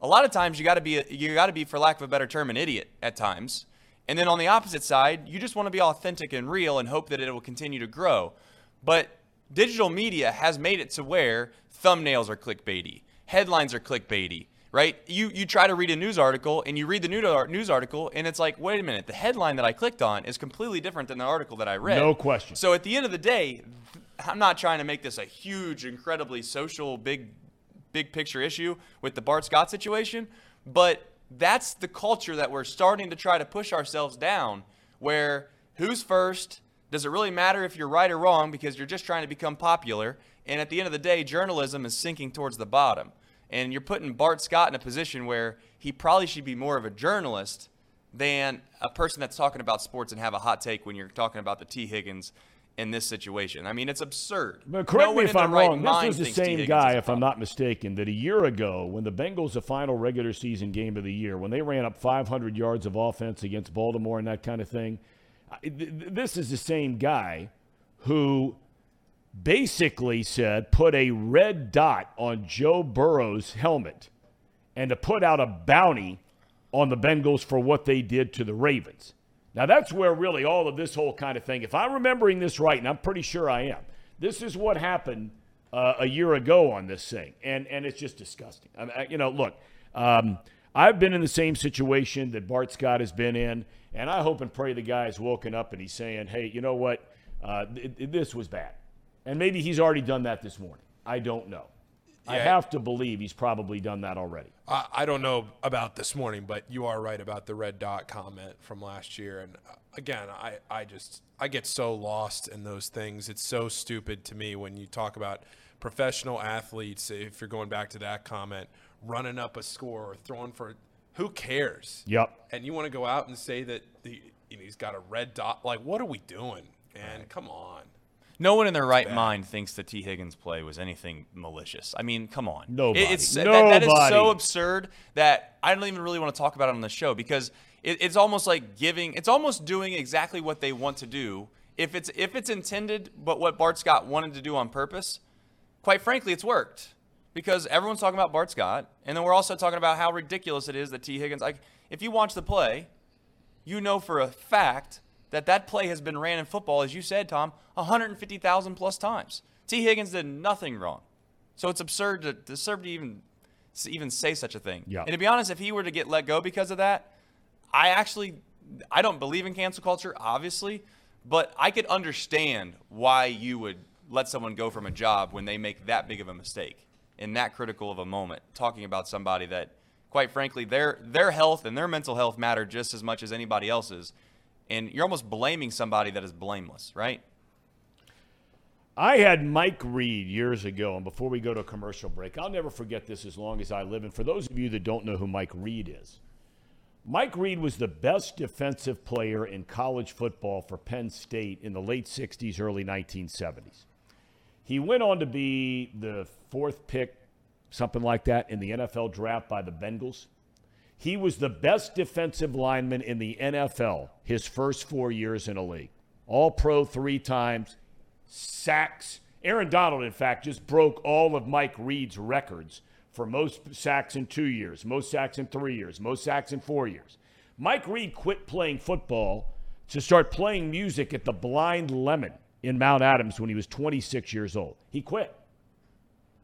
a lot of times you got to be, you got to be, for lack of a better term, an idiot at times and then on the opposite side, you just want to be authentic and real and hope that it will continue to grow. But digital media has made it to where thumbnails are clickbaity, headlines are clickbaity, right? You you try to read a news article and you read the news article and it's like, wait a minute, the headline that I clicked on is completely different than the article that I read. No question. So at the end of the day, I'm not trying to make this a huge, incredibly social, big, big picture issue with the Bart Scott situation, but that's the culture that we're starting to try to push ourselves down where who's first does it really matter if you're right or wrong because you're just trying to become popular And at the end of the day, journalism is sinking towards the bottom. And you're putting Bart Scott in a position where he probably should be more of a journalist than a person that's talking about sports and have a hot take when you're talking about the Tee Higgins in this situation. I mean, it's absurd. But correct No me if I'm right wrong. This was the same guy, if I'm not mistaken, that a year ago, when the Bengals, the final regular season game of the year, when they ran up 500 yards of offense against Baltimore and that kind of thing, I- th- th- this is the same guy who basically said put a red dot on Joe Burrow's helmet and to put out a bounty on the Bengals for what they did to the Ravens. Now, that's where really all of this whole kind of thing, if I'm remembering this right, and I'm pretty sure I am, this is what happened uh, a year ago on this thing. And, and it's just disgusting. I mean, I- you know, look, um, I've been in the same situation that Bart Scott has been in, and I hope and pray the guy has woken up and he's saying, hey, you know what? Uh, th- th- this was bad. And maybe he's already done that this morning. I don't know. I have to believe he's probably done that already. I, I don't know about this morning, but you are right about the red dot comment from last year. And uh, again, I, I just I get so lost in those things. It's so stupid to me when you talk about professional athletes. If you're going back to that comment, running up a score or throwing for, who cares? Yep. And you want to go out and say that the you know, he's got a red dot. Like, what are we doing? Man, come on. No one in their right bad. mind thinks the Tee Higgins play was anything malicious. I mean, come on. Nobody. It- It's, that- that is so absurd that I don't even really want to talk about it on the show because it, it's almost like giving, it's almost doing exactly what they want to do. If it's if it's intended, but what Bart Scott wanted to do on purpose, quite frankly, it's worked because everyone's talking about Bart Scott, and then we're also talking about how ridiculous it is that Tee Higgins. Like, if you watch the play, you know for a fact that that play has been ran in football, as you said, Thom, 150,000 plus times. Tee Higgins did nothing wrong. So it's absurd to, to absurd to even to even say such a thing. Yeah. And to be honest, if he were to get let go because of that, I actually I don't believe in cancel culture, obviously, but I could understand why you would let someone go from a job when they make that big of a mistake in that critical of a moment, talking about somebody that quite frankly their their health and their mental health matter just as much as anybody else's. And you're almost blaming somebody that is blameless, right? I had Mike Reid years ago, and before we go to a commercial break, I'll never forget this as long as I live. And for those of you that don't know who Mike Reid is, Mike Reid was the best defensive player in college football for Penn State in the late 60s, early 1970s. He went on to be the fourth pick, something like that, in the NFL draft by the Bengals. He was the best defensive lineman in the NFL his first four years in a league. All pro three times, sacks. Aaron Donald, in fact, just broke all of Mike Reid's records for most sacks in two years, most sacks in three years, most sacks in four years. Mike Reid quit playing football to start playing music at the Blind Lemon in Mount Adams when he was 26 years old. He quit.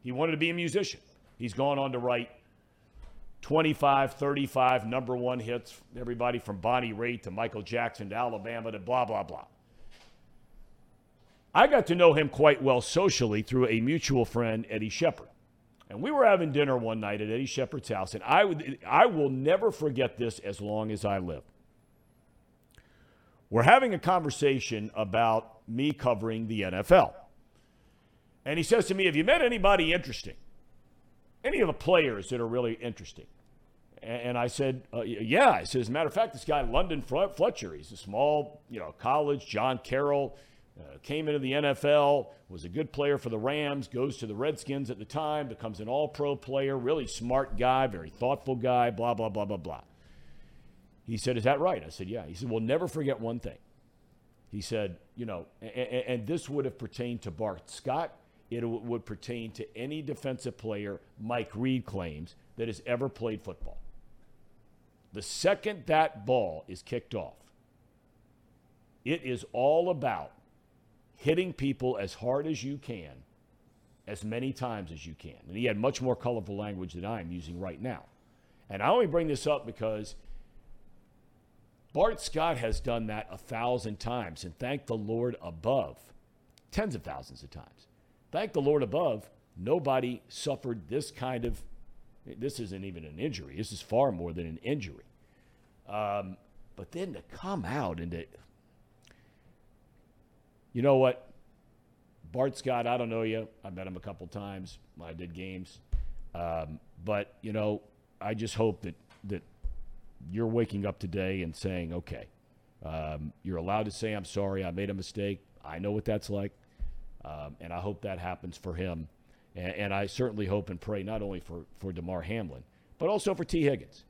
He wanted to be a musician. He's gone on to write 25, 35 number one hits, everybody from Bonnie Raitt to Michael Jackson to Alabama to blah, blah, blah. I got to know him quite well socially through a mutual friend, Eddie Shepard. And we were having dinner one night at Eddie Shepard's house, and I, I will never forget this as long as I live. We're having a conversation about me covering the NFL. And he says to me, Have you met anybody interesting? Any of the players that are really interesting? And I said, uh, Yeah. I said, As a matter of fact, this guy, London Fletcher, he's a small, you know, college, John Carroll, uh, came into the NFL, was a good player for the Rams, goes to the Redskins at the time, becomes an all pro player, really smart guy, very thoughtful guy, blah, blah, blah, blah, blah. He said, Is that right? I said, Yeah. He said, Well, never forget one thing. He said, You know, a- a- and this would have pertained to Bart Scott. It w- would pertain to any defensive player Mike Reid claims that has ever played football. The second that ball is kicked off, it is all about hitting people as hard as you can, as many times as you can. And he had much more colorful language than I'm using right now. And I only bring this up because Bart Scott has done that a thousand times, and thank the Lord above, tens of thousands of times. Thank the Lord above, nobody suffered this kind of. This isn't even an injury. This is far more than an injury. Um, but then to come out and to, you know what? Bart Scott, I don't know you. I met him a couple times when I did games. Um, but, you know, I just hope that, that you're waking up today and saying, okay, um, you're allowed to say, I'm sorry, I made a mistake. I know what that's like. Um, and I hope that happens for him. And, and, I certainly hope and pray not only for, for Damar Hamlin, but also for Tee Higgins.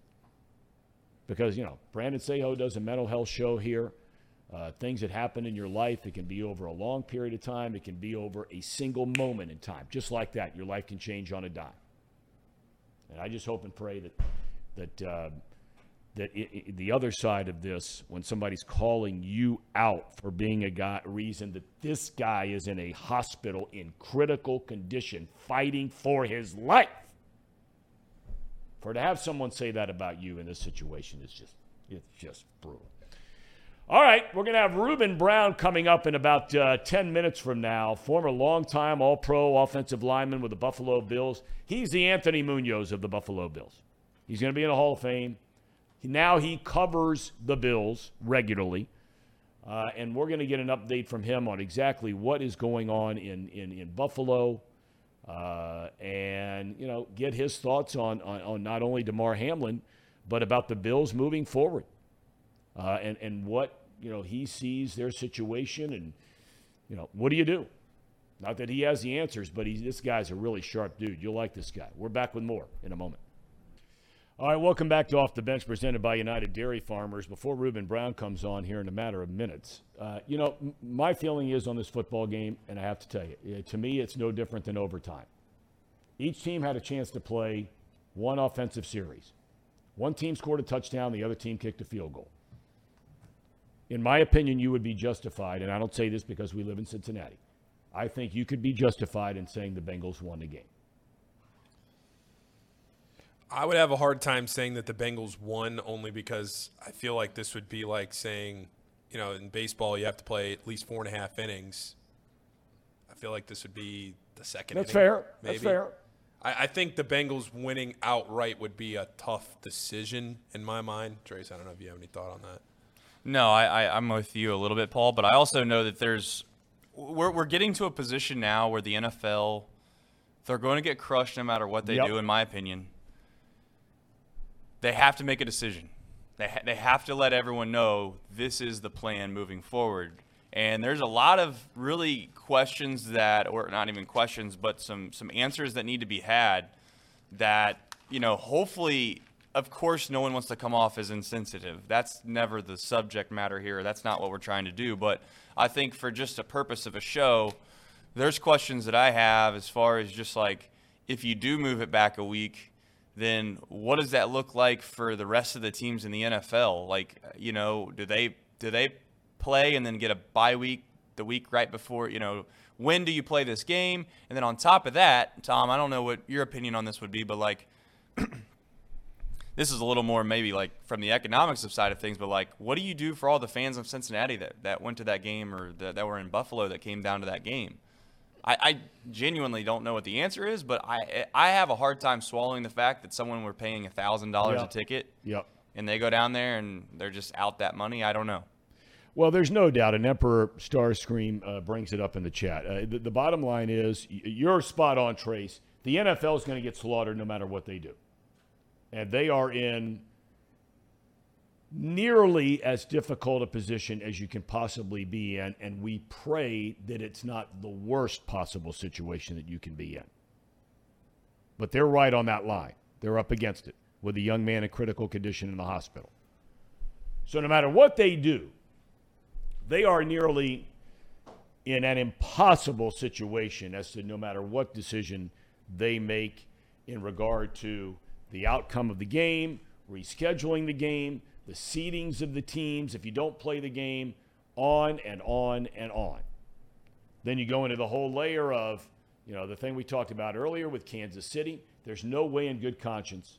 Because, you know, Brandon Seho does a mental health show here. Uh, things that happen in your life, it can be over a long period of time, it can be over a single moment in time. Just like that, your life can change on a dime. And I just hope and pray that, that uh, that it, it, the other side of this, when somebody's calling you out for being a guy, reason that this guy is in a hospital in critical condition, fighting for his life, for to have someone say that about you in this situation is just, it's just brutal. All right, we're going to have Ruben Brown coming up in about uh, 10 minutes from now. Former longtime All Pro offensive lineman with the Buffalo Bills. He's the Anthony Munoz of the Buffalo Bills. He's going to be in the Hall of Fame. Now he covers the Bills regularly. Uh, and we're going to get an update from him on exactly what is going on in, in, in Buffalo uh, and, you know, get his thoughts on, on, on, not only Damar Hamlin, but about the Bills moving forward uh, and, and what, you know, he sees their situation and, you know, what do you do? Not that he has the answers, but he's, this guy's a really sharp dude. You'll like this guy. We're back with more in a moment. All right, welcome back to Off the Bench, presented by United Dairy Farmers. Before Ruben Brown comes on here in a matter of minutes, uh, you know, m- my feeling is on this football game, and I have to tell you, to me, it's no different than overtime. Each team had a chance to play one offensive series. One team scored a touchdown, the other team kicked a field goal. In my opinion, you would be justified, and I don't say this because we live in Cincinnati. I think you could be justified in saying the Bengals won the game. I would have a hard time saying that the Bengals won only because I feel like this would be like saying, you know, in baseball you have to play at least four and a half innings. I feel like this would be the second. That's inning, fair. Maybe. That's fair. I, I, think the Bengals winning outright would be a tough decision in my mind. Trace, I don't know if you have any thought on that. No, I, I I'm with you a little bit, Paul, but I also know that there's we're we're getting to a position now where the NFL they're going to get crushed no matter what they Yep. do, in my opinion. They have to make a decision. They, ha- they have to let everyone know this is the plan moving forward. And there's a lot of really questions that, or not even questions, but some, some answers that need to be had that, you know, hopefully, of course, no one wants to come off as insensitive. That's never the subject matter here. That's not what we're trying to do. But I think for just a purpose of a show, there's questions that I have as far as just like if you do move it back a week, then what does that look like for the rest of the teams in the NFL? Like, you know, do they do they play and then get a bye week the week right before, you know, when do you play this game? And then on top of that, Thom, I don't know what your opinion on this would be, but like this is a little more maybe like from the economics of side of things, but like what do you do for all the fans of Cincinnati that, that went to that game or that, that were in Buffalo that came down to that game? I, I genuinely don't know what the answer is, but I I have a hard time swallowing the fact that someone were paying thousand dollars a ticket Yep. and they go down there and they're just out that money. I don't know. Well, there's no doubt, and Emperor Starscream uh, brings it up in the chat. Uh, the, the bottom line is, y- you're spot on, Trace. The NFL is going to get slaughtered no matter what they do, and they are in nearly as difficult a position as you can possibly be in. And we pray that it's not the worst possible situation that you can be in. But they're right on that line. They're up against it with a young man in critical condition in the hospital. So no matter what they do, they are nearly in an impossible situation as to no matter what decision they make in regard to the outcome of the game, rescheduling the game, the seedings of the teams, if you don't play the game, on and on and on. Then you go into the whole layer of, you know, the thing we talked about earlier with Kansas City. There's no way in good conscience.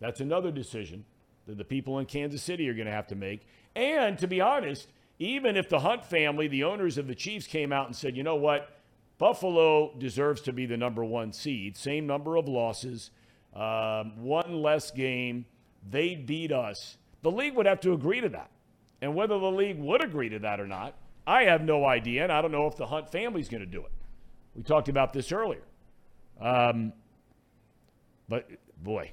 That's another decision that the people in Kansas City are going to have to make. And to be honest, even if the Hunt family, the owners of the Chiefs, came out and said, you know what, Buffalo deserves to be the number one seed, same number of losses, um, one less game, they beat us, the league would have to agree to that. And whether the league would agree to that or not I have no idea, and I don't know if the Hunt family's going to do it. We talked about this earlier. Um, but boy.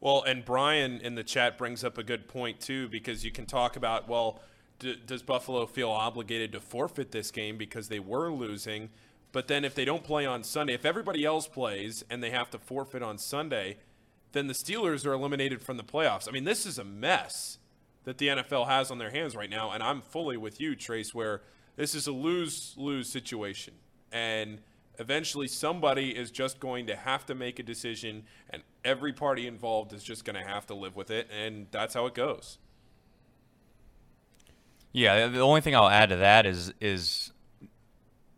Well, and Brian in the chat brings up a good point too, because you can talk about well, d- does Buffalo feel obligated to forfeit this game because they were losing? But then if they don't play on Sunday, if everybody else plays and they have to forfeit on Sunday, then the Steelers are eliminated from the playoffs. I mean, this is a mess that the NFL has on their hands right now. And I'm fully with you, Trace, where this is a lose lose situation. And eventually somebody is just going to have to make a decision, and every party involved is just going to have to live with it. And that's how it goes. Yeah, the only thing I'll add to that is is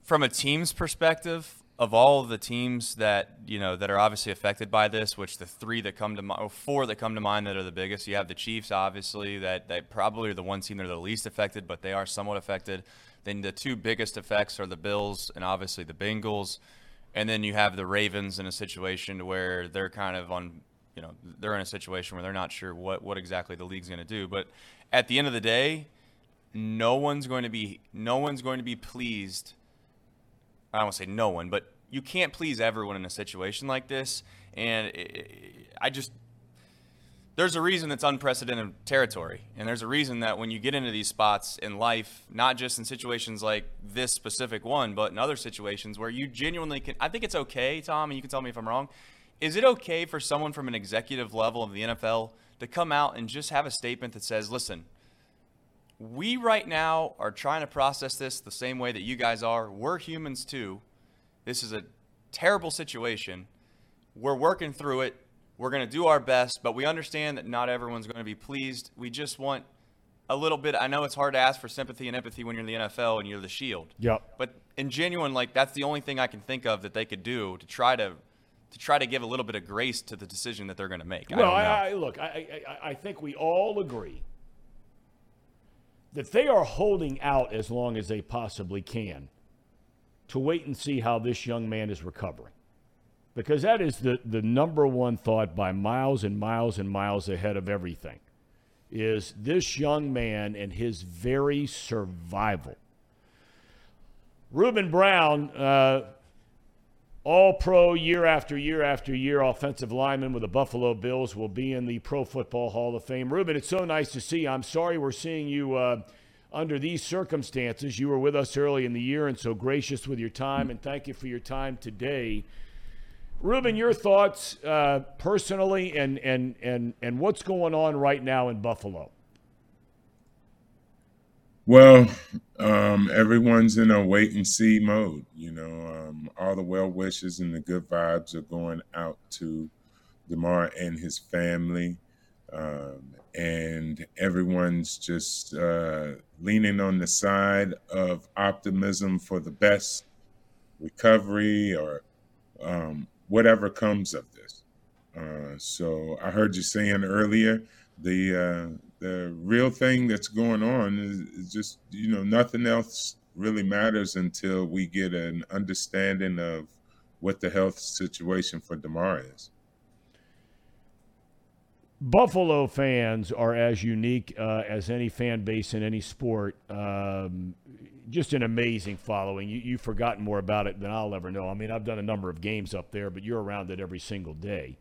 from a team's perspective, of all the teams that you know that are obviously affected by this, which the three that come to mind, or four that come to mind that are the biggest, you have the Chiefs, obviously, that they probably are the one team that are the least affected, but they are somewhat affected. Then the two biggest effects are the Bills and obviously the Bengals, and then you have the Ravens in a situation where they're kind of on, you know, they're in a situation where they're not sure what what exactly the league's going to do. But at the end of the day, no one's going to be no one's going to be pleased I don't want to say no one, but you can't please everyone in a situation like this. And I just, there's a reason it's unprecedented territory. And there's a reason that when you get into these spots in life, not just in situations like this specific one, but in other situations where you genuinely can, I think it's okay, Thom, and you can tell me if I'm wrong. Is it okay for someone from an executive level of the NFL to come out and just have a statement that says, listen, we right now are trying to process this the same way that you guys are. We're humans too. This is a terrible situation. We're working through it. We're going to do our best, but we understand that not everyone's going to be pleased. We just want a little bit. I know it's hard to ask for sympathy and empathy when you're in the NFL and you're the shield. Yep. But in genuine, like that's the only thing I can think of that they could do to try to to try to give a little bit of grace to the decision that they're going to make. Well, I, I, I look, I, I think we all agree that they are holding out as long as they possibly can to wait and see how this young man is recovering. Because that is the, the number one thought by miles and miles and miles ahead of everything is this young man and his very survival. Ruben Brown, uh, all pro year after year after year offensive lineman with the Buffalo Bills will be in the Pro Football Hall of Fame. Ruben, it's so nice to see you. I'm sorry we're seeing you uh, under these circumstances. You were with us early in the year and so gracious with your time, and thank you for your time today. Ruben, your thoughts uh, personally and, and, and, and what's going on right now in Buffalo? Well, um, everyone's in a wait and see mode. You know, um, all the well wishes and the good vibes are going out to Damar and his family. Um, and everyone's just uh, leaning on the side of optimism for the best recovery or um, whatever comes of this. Uh, so I heard you saying earlier the uh, the real thing that's going on is, just you know nothing else really matters until we get an understanding of what the health situation for Damar is. Buffalo fans are as unique uh, as any fan base in any sport. Um, just an amazing following. You, have forgotten more about it than I'll ever know. I mean, I've done a number of games up there, but you're around it every single day.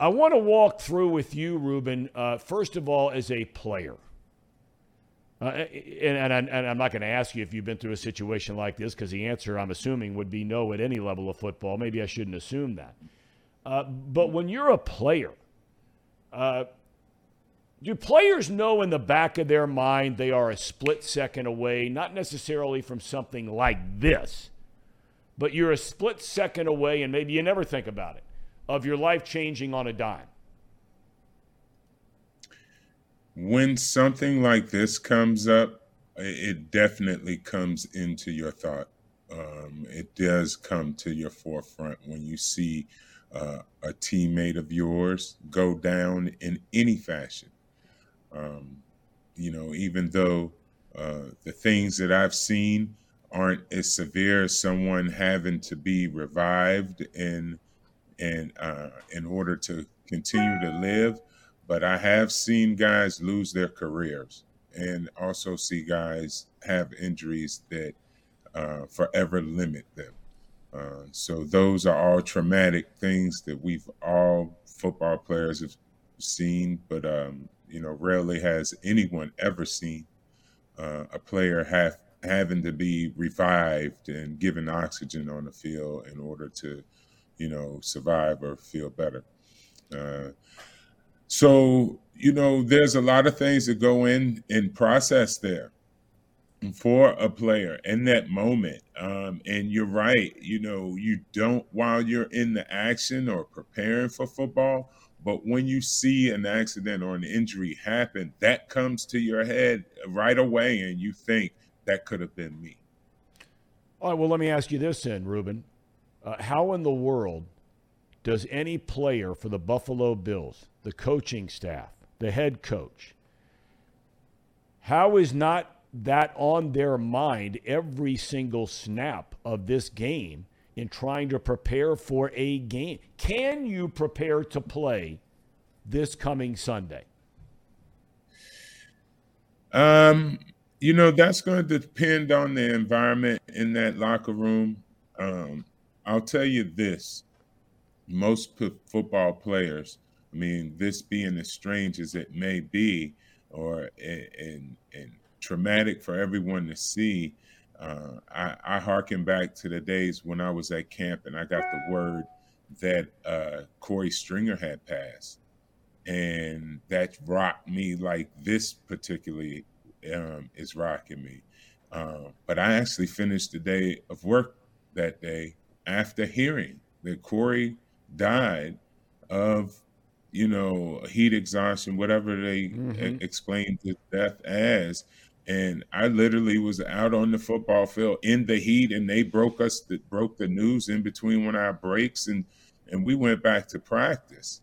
I want to walk through with you, Ruben, uh, first of all, as a player. Uh, and, and, and, I'm not going to ask you if you've been through a situation like this because the answer, I'm assuming, would be no at any level of football. Maybe I shouldn't assume that. Uh, but when you're a player, uh, do players know in the back of their mind they are a split second away, not necessarily from something like this, but you're a split second away, and maybe you never think about it, of your life changing on a dime? When something like this comes up, it definitely comes into your thought. Um, it does come to your forefront when you see uh, a teammate of yours go down in any fashion. Um, you know, even though uh, the things that I've seen aren't as severe as someone having to be revived in and uh, in order to continue to live, but I have seen guys lose their careers, and also see guys have injuries that uh, forever limit them. Uh, so those are all traumatic things that we've all football players have seen, but um, you know, rarely has anyone ever seen uh, a player have having to be revived and given oxygen on the field in order to, you know, survive or feel better. Uh, so you know, there's a lot of things that go in and process there for a player in that moment. Um, and you're right, you know, you don't while you're in the action or preparing for football, but when you see an accident or an injury happen, that comes to your head right away, and you think that could have been me. All right, well, let me ask you this then, Ruben. Uh, how in the world does any player for the Buffalo Bills, the coaching staff, the head coach, how is not that on their mind every single snap of this game in trying to prepare for a game? Can you prepare to play this coming Sunday? Um, you know, that's going to depend on the environment in that locker room. Um, I'll tell you this most p- football players, I mean, this being as strange as it may be, or and, and traumatic for everyone to see, uh, I, I harken back to the days when I was at camp and I got the word that uh, Korey Stringer had passed. And that rocked me like this particularly um, is rocking me. Um, but I actually finished the day of work that day after hearing that Korey died of, you know, heat exhaustion, whatever they mm-hmm. explained his death as. And I literally was out on the football field in the heat, and they broke us, the, broke the news in between one of our breaks, and and we went back to practice.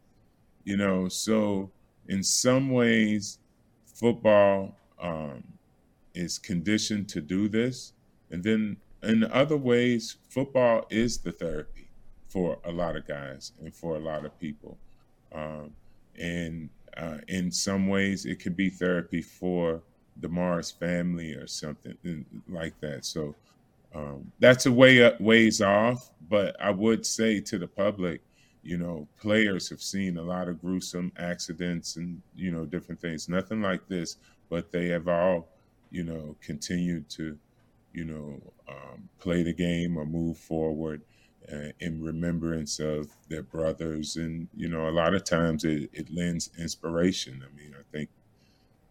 You know, so in some ways, football um, is conditioned to do this. And then in other ways, football is the therapy for a lot of guys and for a lot of people. Um, and uh, in some ways, it could be therapy for the Mars family or something like that. So um, that's a way up, ways off. But I would say to the public, you know, players have seen a lot of gruesome accidents and you know different things. Nothing like this, but they have all, you know, continued to, you know, um, play the game or move forward uh, in remembrance of their brothers. And, you know, a lot of times it, it lends inspiration. I mean, I think,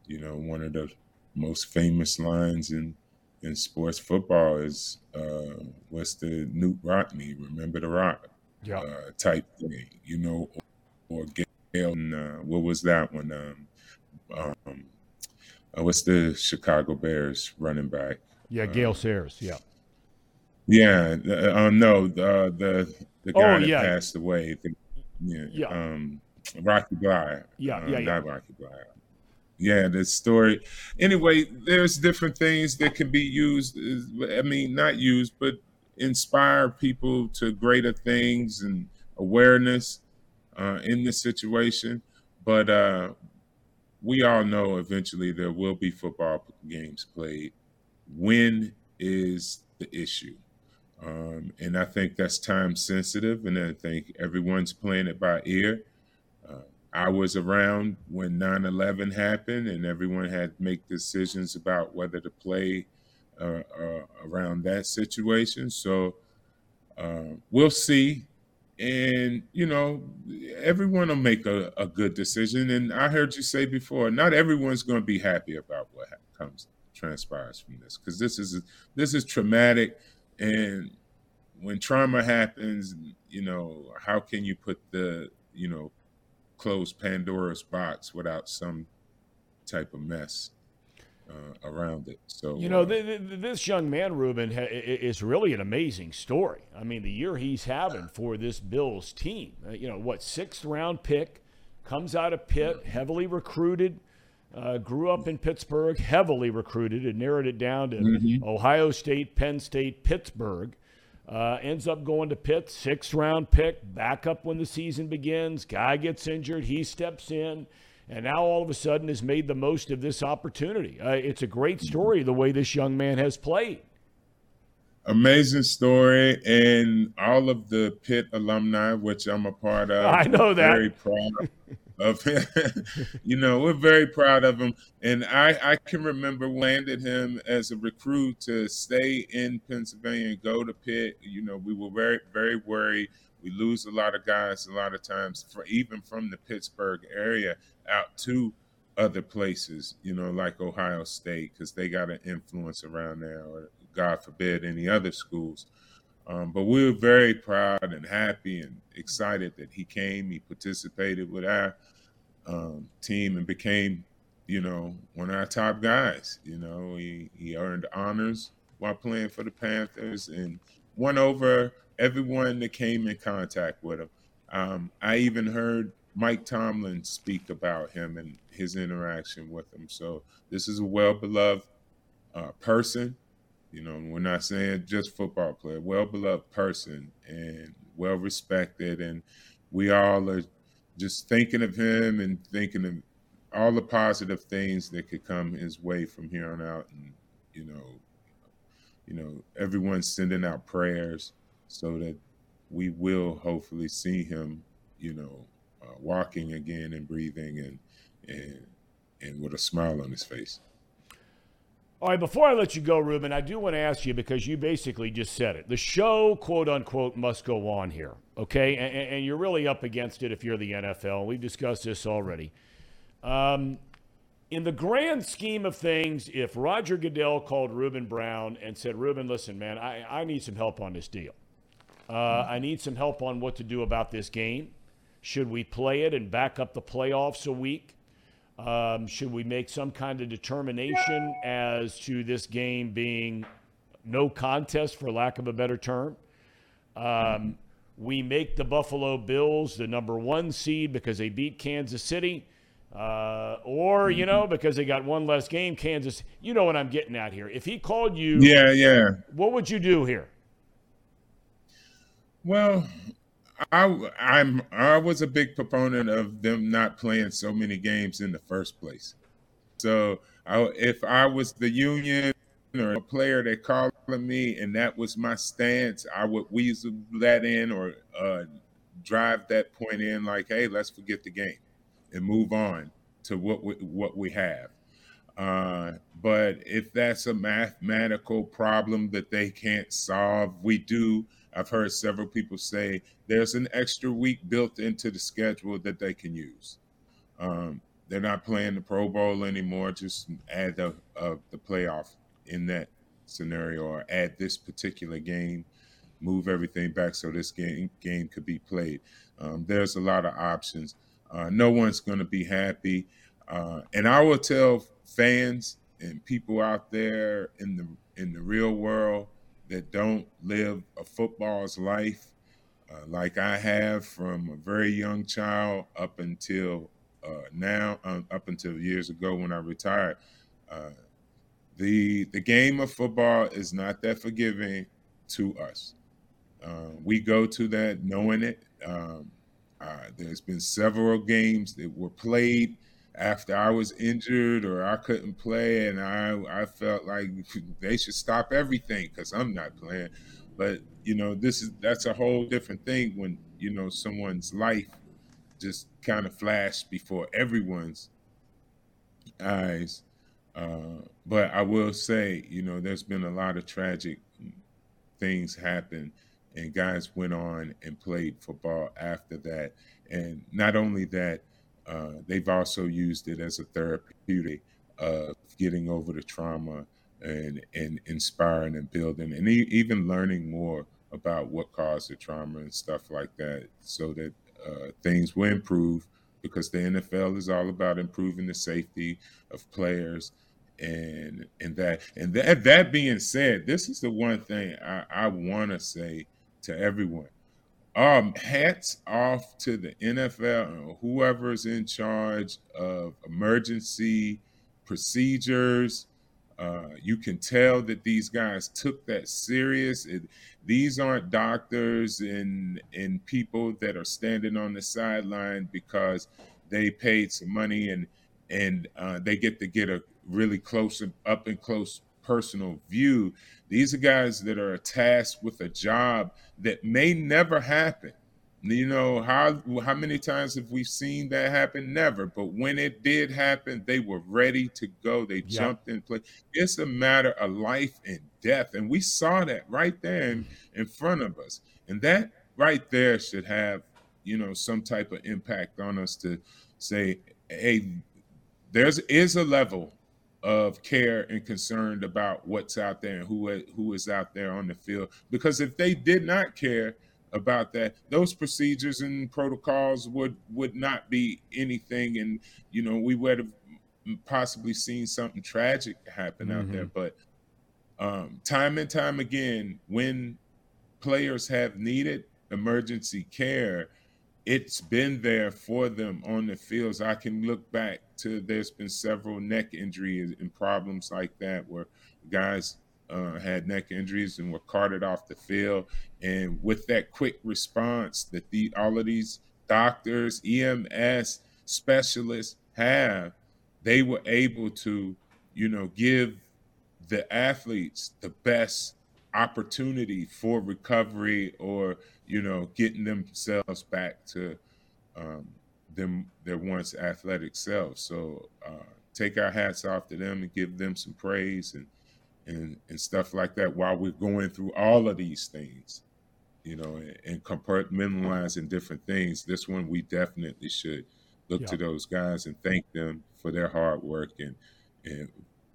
you know, one of the most famous lines in, in sports football is uh, what's the Knute Rockne, remember the rock yeah. uh, type thing, you know, or, or Gale, uh, what was that one? Um, um, uh, what's the Chicago Bears running back? Yeah, Gale uh, Sayers. Yeah. Yeah. Uh, no, the the the guy oh, yeah. that passed away. The, yeah. yeah. Um, Rocky Bleier. Yeah. yeah. Yeah. Rocky Bleier. Yeah, the story. Anyway, there's different things that can be used. I mean, not used, but inspire people to greater things and awareness uh, in this situation. But uh, we all know eventually there will be football games played. When is the issue? Um, and I think that's time sensitive, and I think everyone's playing it by ear. Uh, I was around when 9 11 happened, and everyone had to make decisions about whether to play uh, uh, around that situation. So uh, we'll see and you know everyone will make a, a, good decision and i heard you say before not everyone's going to be happy about what comes transpires from this because this is this is traumatic and when trauma happens you know how can you put the you know close pandora's box without some type of mess uh, around it. So you know, uh, this young man, Ruben, ha- is really an amazing story. I mean, the year he's having for this Bills team. Uh, you know, what sixth round pick comes out of Pitt, heavily recruited. Uh, grew up in Pittsburgh, heavily recruited, and narrowed it down to mm-hmm. Ohio State, Penn State, Pittsburgh. Uh, ends up going to Pitt, sixth round pick, back up when the season begins. Guy gets injured, he steps in and now all of a sudden has made the most of this opportunity. Uh, it's a great story the way this young man has played. Amazing story, and all of the Pitt alumni, which I'm a part of. I know that. Very proud of him. you know, we're very proud of him, and I I can remember landed him as a recruit to stay in Pennsylvania and go to Pitt. You know, we were very very worried. We lose a lot of guys a lot of times, for even from the Pittsburgh area out to other places. You know, like Ohio State, because they got an influence around there, or God forbid, any other schools. Um, but we were very proud and happy and excited that he came. He participated with our um, team and became, you know, one of our top guys. You know, he, he earned honors while playing for the Panthers and won over everyone that came in contact with him. Um, I even heard Mike Tomlin speak about him and his interaction with him. So this is a well beloved uh, person you know, we're not saying just football player, well beloved person and well respected. And we all are just thinking of him and thinking of all the positive things that could come his way from here on out. And, you know, you know, everyone's sending out prayers so that we will hopefully see him, you know, uh, walking again and breathing and, and, and with a smile on his face. All right, before I let you go, Ruben, I do want to ask you because you basically just said it. The show, quote unquote, must go on here, okay? And, and you're really up against it if you're the NFL. We've discussed this already. Um, in the grand scheme of things, if Roger Goodell called Ruben Brown and said, Ruben, listen, man, I, I need some help on this deal. Uh, I need some help on what to do about this game. Should we play it and back up the playoffs a week? Um, should we make some kind of determination as to this game being no contest, for lack of a better term? Um, we make the Buffalo Bills the number one seed because they beat Kansas City, uh, or you know because they got one less game. Kansas, you know what I'm getting at here. If he called you, yeah, yeah, what would you do here? Well, I I'm I was a big proponent of them not playing so many games in the first place. So I, if I was the union or a player that called me and that was my stance, I would weasel that in or uh, drive that point in like, hey, let's forget the game and move on to what we, what we have. Uh, but if that's a mathematical problem that they can't solve, we do I've heard several people say there's an extra week built into the schedule that they can use. Um, they're not playing the Pro Bowl anymore. Just add the uh, the playoff in that scenario, or add this particular game. Move everything back so this game game could be played. Um, there's a lot of options. Uh, no one's going to be happy, uh, and I will tell fans and people out there in the in the real world that don't live a football's life uh, like I have from a very young child up until uh, now, um, up until years ago when I retired. Uh, the the game of football is not that forgiving to us. Uh, we go to that knowing it. Um, uh, there's been several games that were played after I was injured or I couldn't play, and I I felt like they should stop everything because I'm not playing. But you know, this is that's a whole different thing when you know someone's life just kind of flashed before everyone's eyes. Uh, but I will say, you know, there's been a lot of tragic things happen, and guys went on and played football after that. And not only that, uh, they've also used it as a therapeutic of getting over the trauma and and inspiring and building and e- even learning more about what caused the trauma and stuff like that so that uh, things will improve because the NFL is all about improving the safety of players and and that and that that being said this is the one thing I, I want to say to everyone um, hats off to the NFL and whoever's in charge of emergency procedures. Uh, you can tell that these guys took that serious. It, these aren't doctors and and people that are standing on the sideline because they paid some money and and uh, they get to get a really close up and close personal view. These are guys that are tasked with a job that may never happen. You know how how many times have we seen that happen? Never. But when it did happen, they were ready to go. They Yeah. jumped in place. It's a matter of life and death, and we saw that right there in, in front of us. And that right there should have you know some type of impact on us to say, hey, there's is a level of care and concerned about what's out there and who who is out there on the field. Because if they did not care about that, those procedures and protocols would would not be anything, and you know we would have possibly seen something tragic happen out there. But um, time and time again, when players have needed emergency care, it's been there for them on the fields. I can look back to there's been several neck injuries and problems like that where guys uh, had neck injuries and were carted off the field. And with that quick response that the all of these doctors, EMS specialists have, they were able to, you know, give the athletes the best opportunity for recovery or you know getting themselves back to um, them their once athletic selves so uh, take our hats off to them and give them some praise and and and stuff like that while we're going through all of these things you know and, and compartmentalizing different things. This one we definitely should look to those guys and thank them for their hard work and and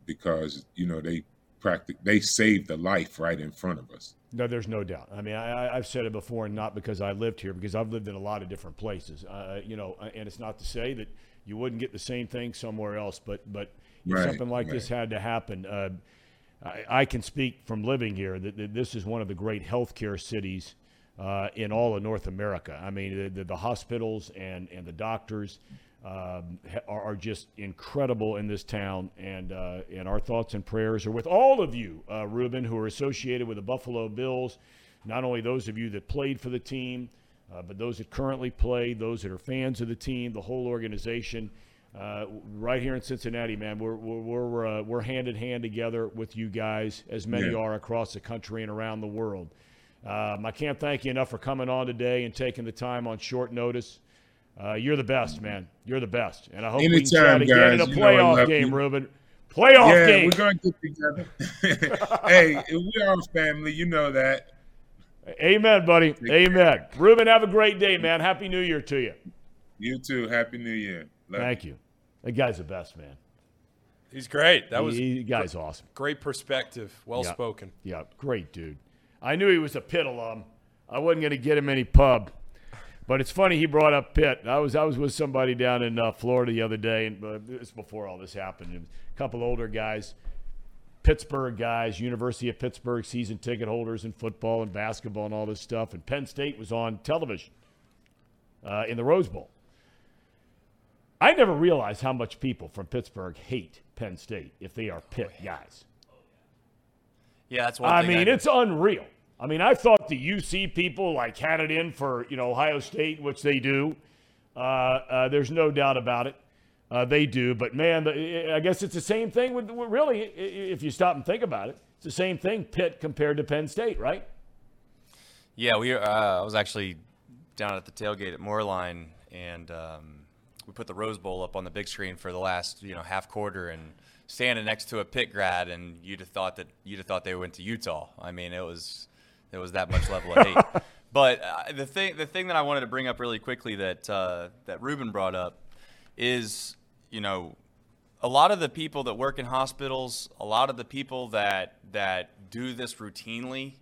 because you know they practic they saved the life right in front of us No, there's no doubt. I mean, I, I've said it before, and not because I lived here, because I've lived in a lot of different places. Uh, you know, and it's not to say that you wouldn't get the same thing somewhere else, but but if Right, something like this had to happen, uh, I, I can speak from living here that, that this is one of the great healthcare cities uh, in all of North America. I mean, the, the, the hospitals and and the doctors. Um, are, are just incredible in this town, and uh, and our thoughts and prayers are with all of you, uh, Ruben, who are associated with the Buffalo Bills. Not only those of you that played for the team, uh, but those that currently play, those that are fans of the team, the whole organization. Uh, right here in Cincinnati, man, we're we're we're, uh, we're hand in hand together with you guys, as many Yeah. are across the country and around the world. Um, I can't thank you enough for coming on today and taking the time on short notice. Uh, you're the best, man. You're the best, and I hope we can Anytime, chat again in guys. a You know I playoff game, you. Ruben. Playoff yeah game. we're gonna get together hey we're all family you know that Amen, buddy. Amen. Ruben, have a great day, man. Happy New Year to you. you too happy new year Love. Thank you. That guy's the best, man. He's great. That was he, the guy's awesome. great perspective. Well Yeah. spoken. Yeah, great dude. I knew he was a Pitt alum. I wasn't going to get him any pub, but it's funny he brought up Pitt. I was I was with somebody down in uh, Florida the other day, and uh, this before all this happened. A couple older guys, Pittsburgh guys, University of Pittsburgh season ticket holders in football and basketball and all this stuff. And Penn State was on television uh, in the Rose Bowl. I never realized how much people from Pittsburgh hate Penn State if they are Pitt guys. Yeah, that's one I mean, it's unreal. I mean, I thought the UC people like had it in for you know Ohio State, which they do. Uh, uh, there's no doubt about it. Uh, they do, but man, the, I guess it's the same thing with really. If you stop and think about it, it's the same thing. Pitt compared to Penn State, right? Yeah, we. Uh, I was actually down at the tailgate at Moerlein, and um, we put the Rose Bowl up on the big screen for the last, you know, half quarter, and standing next to a Pitt grad, and you'd have thought that you'd have thought they went to Utah. I mean, it was it was that much level of hate. But uh, the thing, the thing that I wanted to bring up really quickly that uh, that Ruben brought up is, you know, a lot of the people that work in hospitals, a lot of the people that that do this routinely,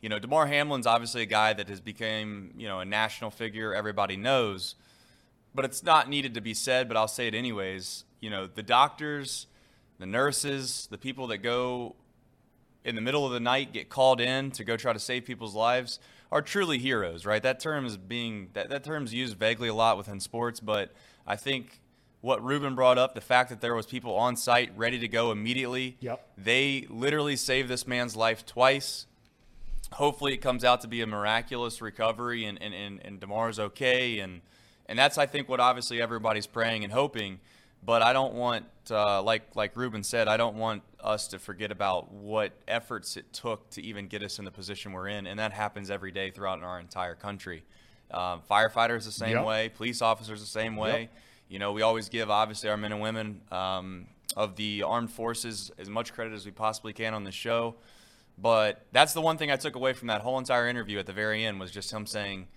you know, Damar Hamlin's obviously a guy that has become, you know, a national figure everybody knows, but it's not needed to be said, but I'll say it anyways. You know, the doctors, the nurses, the people that go in the middle of the night get called in to go try to save people's lives are truly heroes, right? That term is being that, that term's used vaguely a lot within sports, but I think what Ruben brought up, the fact that there was people on site ready to go immediately. Yep. They literally saved this man's life twice. Hopefully it comes out to be a miraculous recovery and, and, and, and Damar's okay and And that's, I think, what obviously everybody's praying and hoping. But I don't want, uh, like like Ruben said, I don't want us to forget about what efforts it took to even get us in the position we're in, and that happens every day throughout our entire country. Um, firefighters the same Yep. way, police officers the same way. Yep. You know, we always give obviously our men and women um, of the armed forces as much credit as we possibly can on the show. But that's the one thing I took away from that whole entire interview at the very end was just him saying,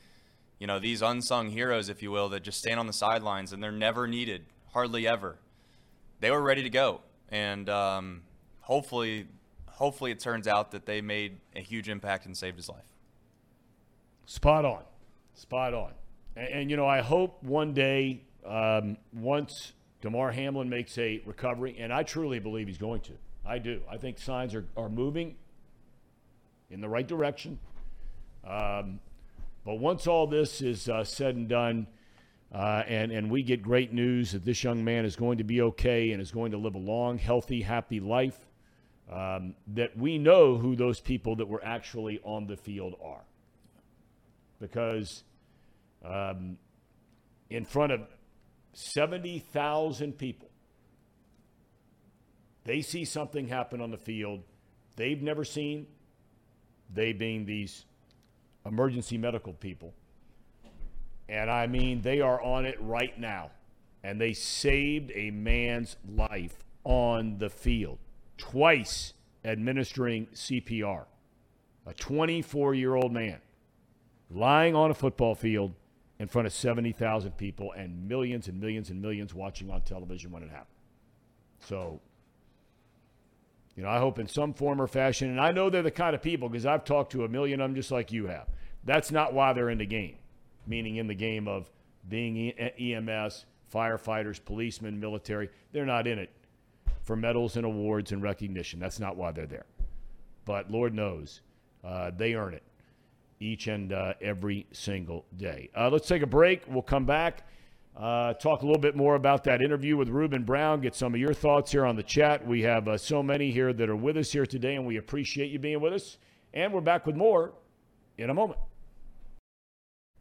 you know, these unsung heroes, if you will, that just stand on the sidelines and they're never needed, hardly ever. They were ready to go, and um, hopefully, hopefully it turns out that they made a huge impact and saved his life. Spot on. Spot on. And, and, you know, I hope one day, um, once Damar Hamlin makes a recovery, and I truly believe he's going to. I do. I think signs are, are moving in the right direction. Um, but once all this is uh, said and done, uh, and, and we get great news that this young man is going to be okay and is going to live a long, healthy, happy life, um, that we know who those people that were actually on the field are because um, in front of 70,000 people, they see something happen on the field they've never seen, they being these emergency medical people. And I mean, they are on it right now. And they saved a man's life on the field, twice administering CPR. A 24 year old man lying on a football field in front of 70,000 people and millions and millions and millions watching on television when it happened. So, you know, I hope in some form or fashion, and I know they're the kind of people because I've talked to a million of them just like you have. That's not why they're in the game, meaning in the game of being E- EMS, firefighters, policemen, military. They're not in it for medals and awards and recognition. That's not why they're there. But Lord knows uh, they earn it each and uh, every single day. Uh, let's take a break. We'll come back, uh, talk a little bit more about that interview with Ruben Brown, get some of your thoughts here on the chat. We have uh, so many here that are with us here today, and we appreciate you being with us. And we're back with more in a moment.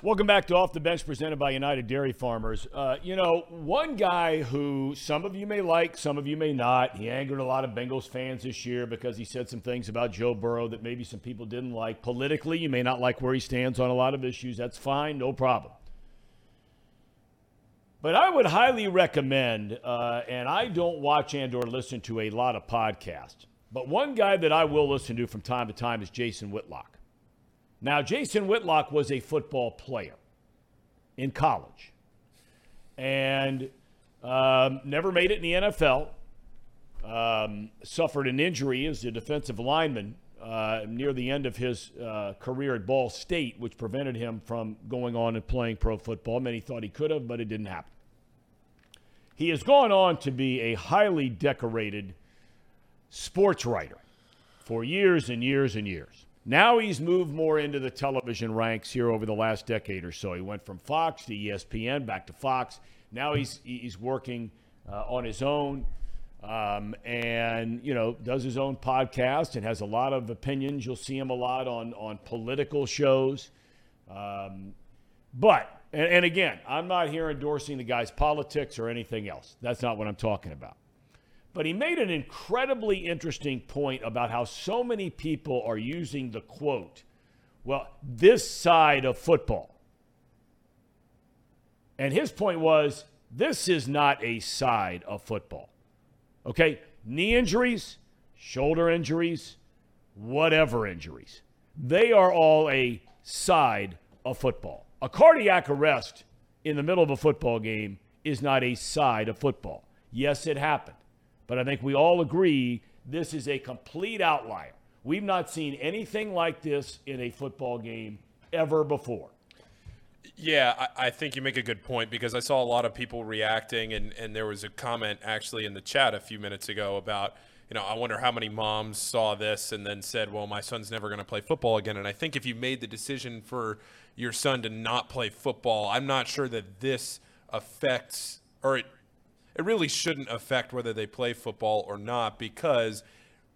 Welcome back to Off the Bench, presented by United Dairy Farmers. Uh, you know, one guy who some of you may like, some of you may not. He angered a lot of Bengals fans this year because he said some things about Joe Burrow that maybe some people didn't like. Politically, you may not like where he stands on a lot of issues. That's fine, no problem. But I would highly recommend, uh, and I don't watch and or listen to a lot of podcasts, but one guy that I will listen to from time to time is Jason Whitlock. Now, Jason Whitlock was a football player in college and um, never made it in the NFL. Um, suffered an injury as a defensive lineman uh, near the end of his uh, career at Ball State, which prevented him from going on and playing pro football. Many thought he could have, but it didn't happen. He has gone on to be a highly decorated sports writer for years and years and years. Now he's moved more into the television ranks here over the last decade or so. He went from Fox to ESPN, back to Fox. Now he's he's working uh, on his own, um, and you know does his own podcast and has a lot of opinions. You'll see him a lot on on political shows, um, but and, and again, I'm not here endorsing the guy's politics or anything else. That's not what I'm talking about. But he made an incredibly interesting point about how so many people are using the quote, well, this side of football. And his point was, this is not a side of football. Okay? Knee injuries, shoulder injuries, whatever injuries. They are all a side of football. A cardiac arrest in the middle of a football game is not a side of football. Yes, it happened. But I think we all agree this is a complete outlier. We've not seen anything like this in a football game ever before. Yeah, I, I think you make a good point because I saw a lot of people reacting, and, and there was a comment actually in the chat a few minutes ago about, you know, I wonder how many moms saw this and then said, well, my son's never going to play football again. And I think if you made the decision for your son to not play football, I'm not sure that this affects, or it, it really shouldn't affect whether they play football or not because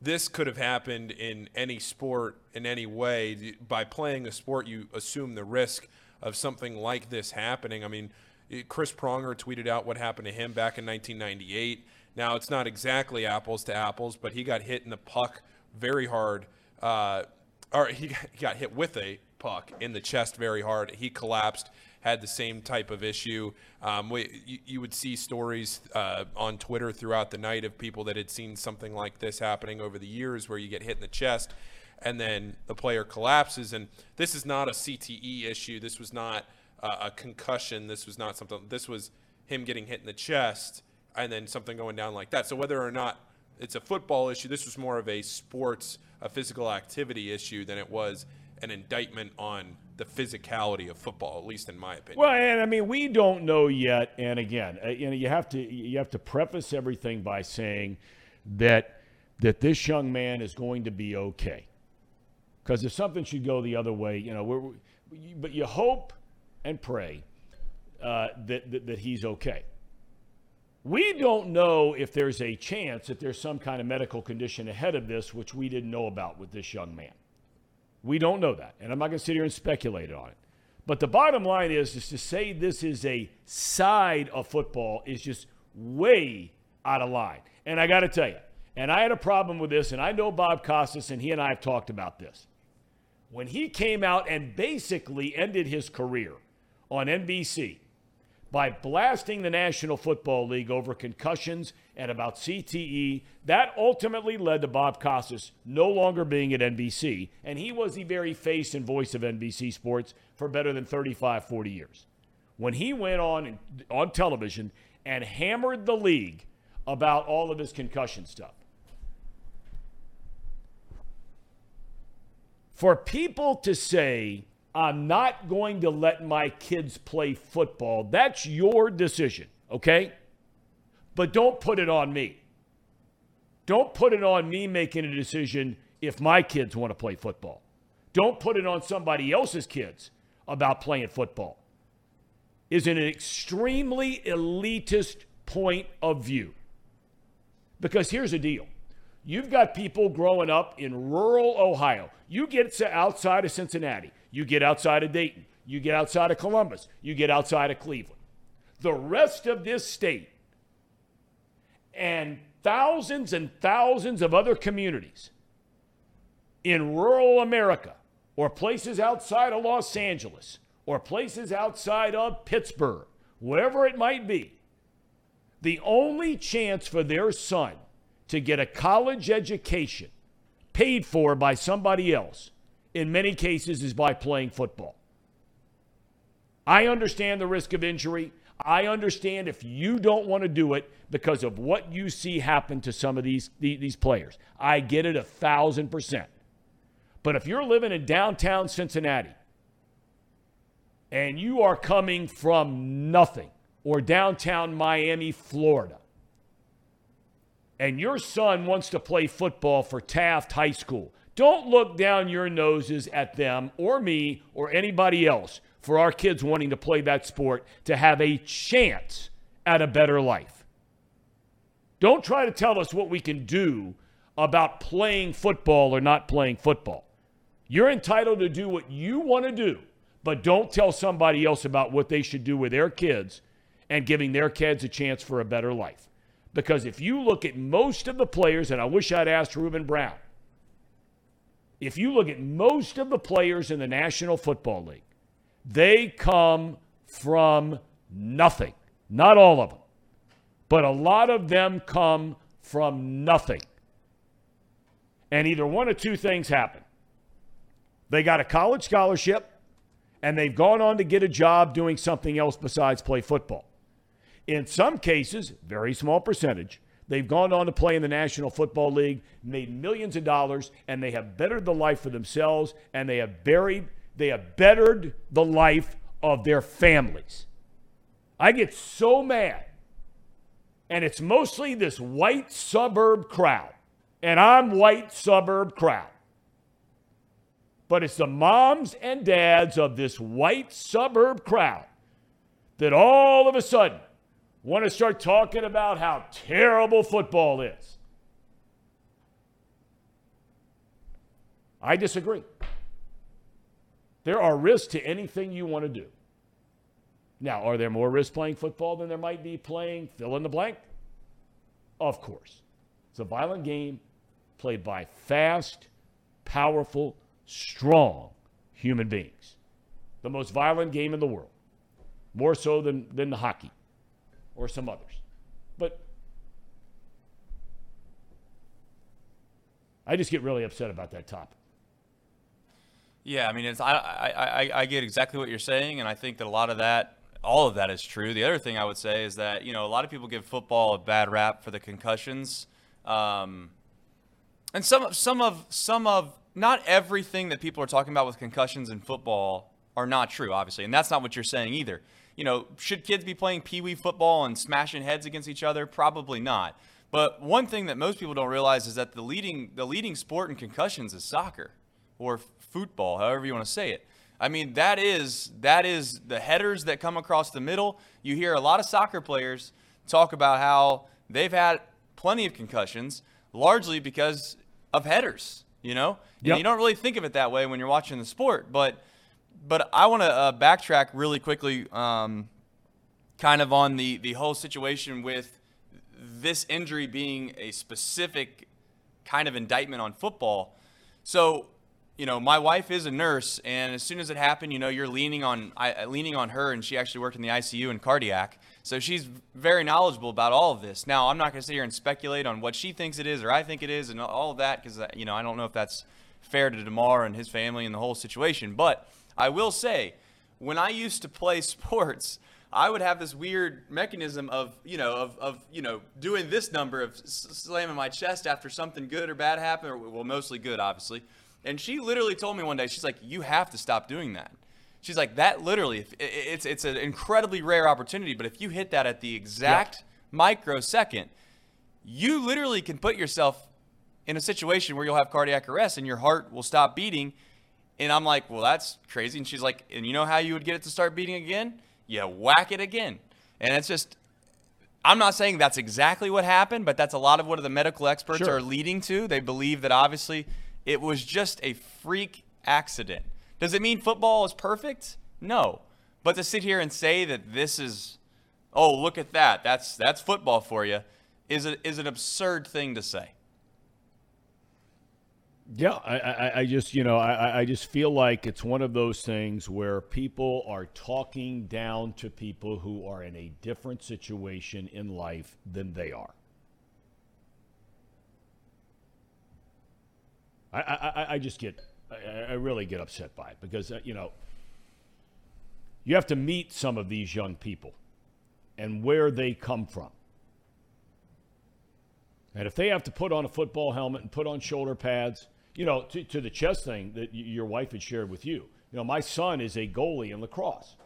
this could have happened in any sport in any way. By playing a sport, you assume the risk of something like this happening. I mean, Chris Pronger tweeted out what happened to him back in 1998. Now it's not exactly apples to apples, but he got hit in the puck very hard. Uh, or he got, he got hit with a puck in the chest very hard. He collapsed had the same type of issue. Um, we, you, you, would see stories uh, on Twitter throughout the night of people that had seen something like this happening over the years where you get hit in the chest and then the player collapses. And this is not a CTE issue. This was not uh, a concussion. This was not something, this was him getting hit in the chest and then something going down like that. So whether or not it's a football issue, this was more of a sports, a physical activity issue than it was an indictment on the physicality of football, at least in my opinion. Well, and I mean, we don't know yet. And again, uh, you know, you have to you have to preface everything by saying that that this young man is going to be okay. Because if something should go the other way, you know, we're, but you hope and pray uh, that, that that he's okay. We don't know if there's a chance that there's some kind of medical condition ahead of this, which we didn't know about with this young man. We don't know that. And I'm not going to sit here and speculate on it. But the bottom line is, is to say this is a side of football is just way out of line. And I got to tell you, and I had a problem with this, and I know Bob Costas, and he and I have talked about this. When he came out and basically ended his career on NBC by blasting the National Football League over concussions and about CTE. That ultimately led to Bob Costas no longer being at NBC, and he was the very face and voice of NBC Sports for better than 35, 40 years. When he went on on television and hammered the league about all of his concussion stuff. For people to say I'm not going to let my kids play football. That's your decision, okay? But don't put it on me. Don't put it on me making a decision if my kids want to play football. Don't put it on somebody else's kids about playing football. Is an extremely elitist point of view. Because here's the deal you've got people growing up in rural Ohio. You get to outside of Cincinnati, you get outside of Dayton. You get outside of Columbus. You get outside of Cleveland. The rest of this state and thousands and thousands of other communities in rural America or places outside of Los Angeles or places outside of Pittsburgh, wherever it might be, the only chance for their son to get a college education paid for by somebody else in many cases is by playing football. I understand the risk of injury. I understand if you don't want to do it because of what you see happen to some of these, these players. I get it a thousand percent. But if you're living in downtown Cincinnati and you are coming from nothing or downtown Miami, Florida, and your son wants to play football for Taft High School, don't look down your noses at them or me or anybody else for our kids wanting to play that sport to have a chance at a better life. Don't try to tell us what we can do about playing football or not playing football. You're entitled to do what you want to do, but don't tell somebody else about what they should do with their kids and giving their kids a chance for a better life. Because if you look at most of the players, and I wish I'd asked Ruben Brown, if you look at most of the players in the National Football League, they come from nothing. Not all of them, but a lot of them come from nothing. And either one or two things happen. They got a college scholarship and they've gone on to get a job doing something else besides play football. In some cases, very small percentage, They've gone on to play in the National Football League, made millions of dollars, and they have bettered the life for themselves and they have buried, they have bettered the life of their families. I get so mad. And it's mostly this white suburb crowd. And I'm white suburb crowd. But it's the moms and dads of this white suburb crowd that all of a sudden want to start talking about how terrible football is. I disagree. There are risks to anything you want to do. Now, are there more risks playing football than there might be playing fill in the blank? Of course. It's a violent game played by fast, powerful, strong human beings. The most violent game in the world, more so than, than hockey or some others. But I just get really upset about that topic. Yeah, I mean, it's I, I, I, I get exactly what you're saying, and I think that a lot of that, all of that is true. The other thing I would say is that you know a lot of people give football a bad rap for the concussions, um, and some of some of some of not everything that people are talking about with concussions in football are not true, obviously, and that's not what you're saying either. You know, should kids be playing pee wee football and smashing heads against each other? Probably not. But one thing that most people don't realize is that the leading the leading sport in concussions is soccer or football, however you want to say it. I mean, that is that is the headers that come across the middle. You hear a lot of soccer players talk about how they've had plenty of concussions, largely because of headers. You know, Yep. you don't really think of it that way when you're watching the sport. But but I want to uh, backtrack really quickly, um, kind of on the the whole situation with this injury being a specific kind of indictment on football. So, you know, my wife is a nurse, and as soon as it happened, you know, you're leaning on I, leaning on her, and she actually worked in the ICU and cardiac, so she's very knowledgeable about all of this. Now, I'm not going to sit here and speculate on what she thinks it is or I think it is, and all of that, because you know, I don't know if that's fair to Damar and his family and the whole situation. But I will say, when I used to play sports. I would have this weird mechanism of, you know, of, of you know, doing this number of slamming my chest after something good or bad happened, or well, mostly good, obviously. And she literally told me one day, she's like, "You have to stop doing that." She's like, "That literally, if, i- i- it's it's an incredibly rare opportunity, but if you hit that at the exact microsecond, you literally can put yourself in a situation where you'll have cardiac arrest and your heart will stop beating." And I'm like, well, that's crazy. And she's like, and you know how you would get it to start beating again? You whack it again. And it's just, I'm not saying that's exactly what happened, but that's a lot of what the medical experts Sure. are leading to. They believe that obviously it was just a freak accident. Does it mean football is perfect? No. But to sit here and say that this is, oh, look at that, that's that's football for you, is a, is an absurd thing to say. Yeah, I, I, I just, you know, I, I just feel like it's one of those things where people are talking down to people who are in a different situation in life than they are. I, I, I- just get, I, I really get upset by it because, uh, you know, you have to meet some of these young people and where they come from. And if they have to put on a football helmet and put on shoulder pads, you know, to, to the chess thing that y- your wife had shared with you, you know, my son is a goalie in lacrosse.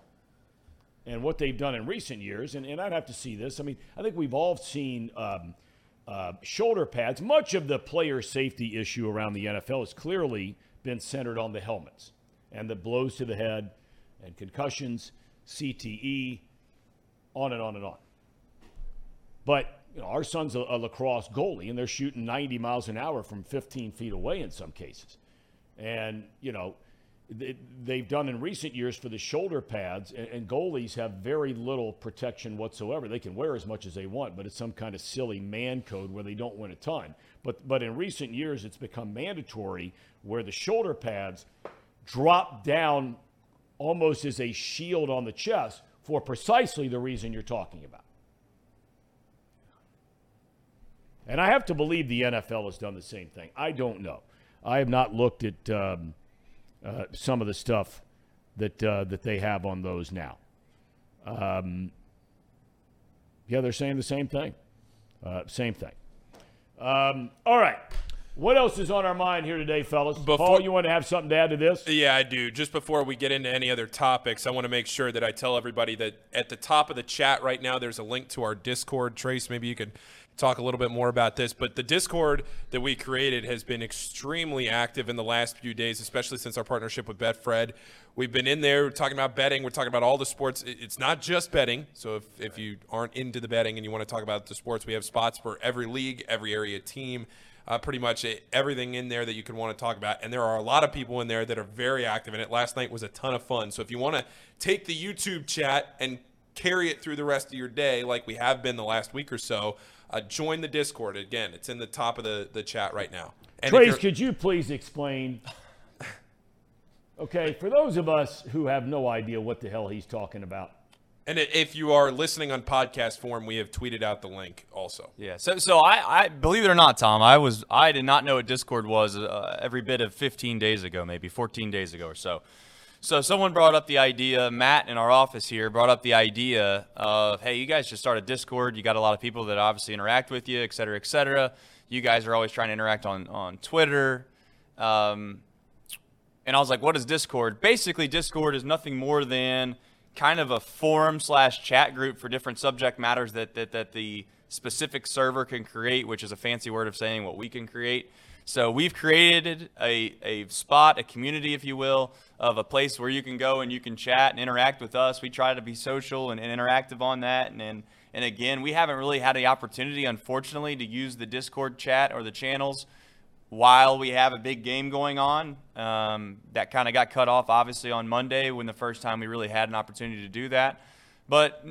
And what they've done in recent years, and, and I'd have to see this. I mean, I think we've all seen um, uh, shoulder pads. Much of the player safety issue around the NFL has clearly been centered on the helmets and the blows to the head and concussions, CTE, on and on and on. But you know, our son's a, a lacrosse goalie, and they're shooting 90 miles an hour from 15 feet away in some cases. And you know, th- they've done in recent years for the shoulder pads, and, and goalies have very little protection whatsoever. They can wear as much as they want, but it's some kind of silly man code where they don't win a ton. But but in recent years, it's become mandatory where the shoulder pads drop down almost as a shield on the chest for precisely the reason you're talking about. And I have to believe the NFL has done the same thing. I don't know. I have not looked at um, uh, some of the stuff that uh, that they have on those now. Um, yeah, they're saying the same thing. Uh, same thing. Um, all right. What else is on our mind here today, fellas? Before- Paul, you want to have something to add to this? Yeah, I do. Just before we get into any other topics, I want to make sure that I tell everybody that at the top of the chat right now, there's a link to our Discord. Trace, maybe you could talk a little bit more about this. But the Discord that we created has been extremely active in the last few days, especially since our partnership with Betfred. We've been in there talking about betting. We're talking about all the sports. It's not just betting. So if, if you aren't into the betting and you want to talk about the sports, we have spots for every league, every area team. uh, pretty much everything in there that you could want to talk about. And there are a lot of people in there that are very active in it. Last night was a ton of fun. So if you want to take the YouTube chat and carry it through the rest of your day, like we have been the last week or so, uh, join the Discord. Again, it's in the top of the, the chat right now. And Trace, could you please explain? Okay, for those of us who have no idea what the hell he's talking about. And if you are listening on podcast form, we have tweeted out the link also. Yeah. So, so I, I believe it or not, Thom, I was I did not know what Discord was uh, every bit of 15 days ago, maybe 14 days ago or so. So someone brought up the idea. Matt in our office here brought up the idea of, hey, you guys should start a Discord. You got a lot of people that obviously interact with you, et cetera, et cetera. You guys are always trying to interact on on Twitter. Um, and I was like, what is Discord? Basically, Discord is nothing more than kind of a forum slash chat group for different subject matters that, that, that the specific server can create, which is a fancy word of saying what we can create. So we've created a, a spot, a community, if you will, of a place where you can go and you can chat and interact with us. We try to be social and, and interactive on that. And, and, and again, we haven't really had the opportunity, unfortunately, to use the Discord chat or the channels while we have a big game going on. Um, that kind of got cut off, obviously, on Monday when the first time we really had an opportunity to do that. But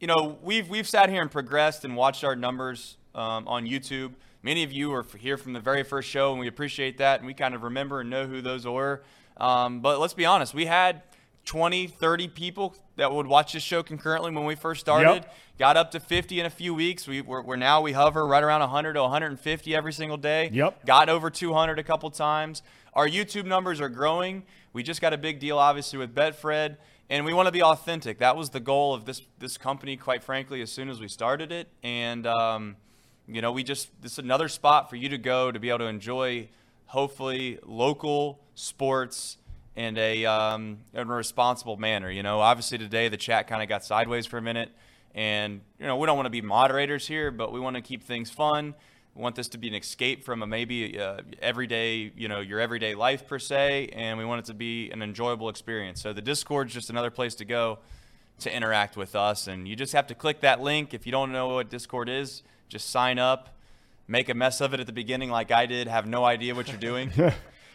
you know, we've we've sat here and progressed and watched our numbers um, on YouTube. Many of you are here from the very first show, and we appreciate that, and we kind of remember and know who those were. Um, but let's be honest, we had 20, 30 people that would watch this show concurrently when we first started. Yep. Got up to 50 in a few weeks. We, we're, we're, now we hover right around 100 to 150 every single day. Yep. Got over 200 a couple times. Our YouTube numbers are growing. We just got a big deal, obviously, with Betfred, and we want to be authentic. That was the goal of this this company, quite frankly, as soon as we started it. And um, you know, we just this is another spot for you to go to be able to enjoy, hopefully, local sports in a, um, in a responsible manner. You know, obviously today the chat kind of got sideways for a minute, and you know we don't want to be moderators here, but we want to keep things fun. We want this to be an escape from a maybe uh, everyday, you know, your everyday life per se, and we want it to be an enjoyable experience. So the Discord is just another place to go to interact with us, and you just have to click that link. If you don't know what Discord is, just sign up. Make a mess of it at the beginning, like I did. Have no idea what you're doing.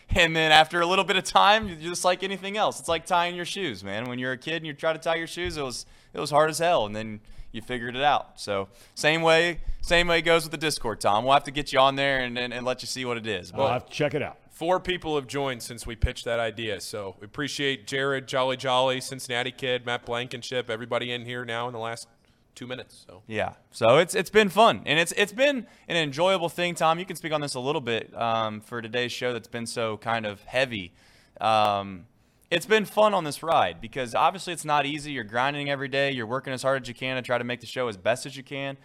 And then after a little bit of time, you're just like anything else. It's like tying your shoes, man. When you're a kid and you try to tie your shoes, it was it was hard as hell, and then you figured it out. So same way, same way goes with the Discord, Thom. We'll have to get you on there and, and, and let you see what it is. But I'll have to check it out. Four people have joined since we pitched that idea. So we appreciate Jared, Jolly Jolly, Cincinnati Kid, Matt Blankenship, everybody in here now in the last two minutes. So yeah, so it's it's been fun and it's it's been an enjoyable thing. Thom, you can speak on this a little bit um, for today's show that's been so kind of heavy. Um, it's been fun on this ride because obviously it's not easy. You're grinding every day. You're working as hard as you can to try to make the show as best as you can.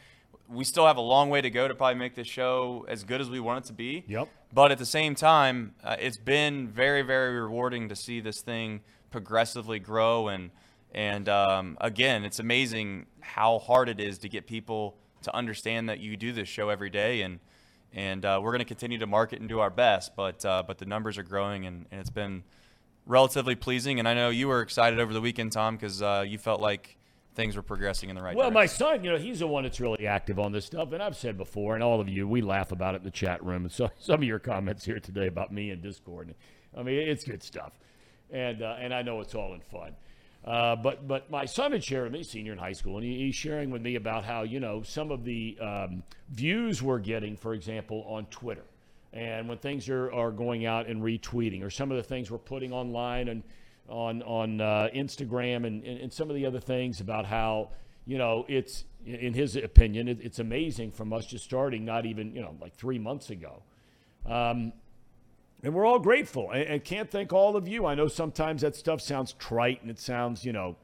We still have a long way to go to probably make this show as good as we want it to be. Yep. But at the same time, uh, it's been very, very rewarding to see this thing progressively grow and and um, again, it's amazing how hard it is to get people to understand that you do this show every day, and and uh, we're going to continue to market and do our best. But uh, but the numbers are growing, and, and it's been relatively pleasing. And I know you were excited over the weekend, Thom, because uh, you felt like things were progressing in the right well, direction. my son, you know, he's the one that's really active on this stuff. And I've said before, and all of you, we laugh about it in the chat room. And so some of your comments here today about me and Discord. I mean, it's good stuff. And, uh, and I know it's all in fun. Uh, but but my son had shared with me, senior in high school, and he, he's sharing with me about how you know some of the um, views we're getting, for example, on Twitter, and when things are, are going out and retweeting, or some of the things we're putting online and on on uh, Instagram, and, and, and some of the other things about how you know it's in his opinion it, it's amazing from us just starting not even you know like three months ago. Um, and we're all grateful and, and, can't thank all of you. I know sometimes that stuff sounds trite and it sounds, you know,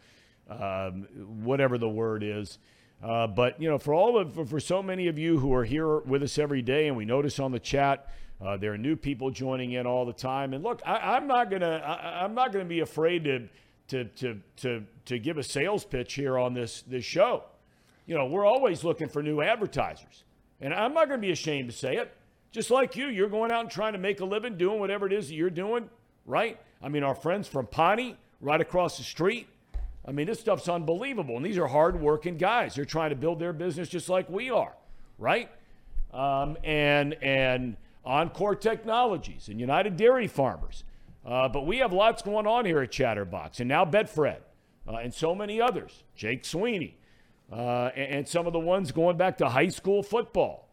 um, whatever the word is. Uh, but, you know, for all of, for, for, so many of you who are here with us every day and we notice on the chat, uh, there are new people joining in all the time. And look, I, am not gonna, I, I'm not gonna be afraid to, to, to, to, to give a sales pitch here on this, this show. You know, we're always looking for new advertisers. And I'm not to be ashamed to say it. Just like you, you're going out and trying to make a living doing whatever it is that you're doing, right? I mean, our friends from Pawnee, right across the street. I mean, this stuff's unbelievable. And these are hardworking guys. They're trying to build their business just like we are, right? um, and and Encore Technologies and United Dairy Farmers. Uh, but we have lots going on here at Chatterbox, and now Betfred, uh, and so many others. Jake Sweeney, uh, and, and, some of the ones going back to high school football.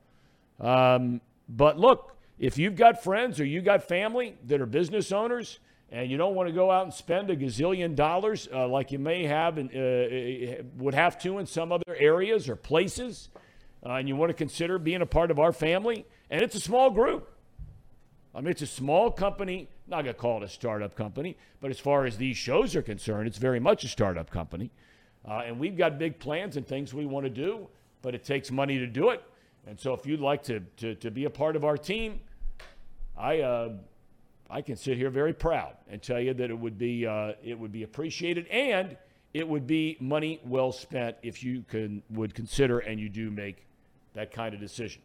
Um, but look, if you've got friends or you got family that are business owners and you don't want to go out and spend a gazillion dollars uh, like you may have uh, uh, would have to in some other areas or places, uh, and you want to consider being a part of our family, and it's a small group. I mean, it's a small company. Not going to call it a startup company, but as far as these shows are concerned, it's very much a startup company. Uh, and we've got big plans and things we want to do, but it takes money to do it. And so if you'd like to, to, to be a part of our team, I, uh, I can sit here very proud and tell you that it would be, uh, it would be appreciated and it would be money well spent if you can, would consider and you do make that kind of decision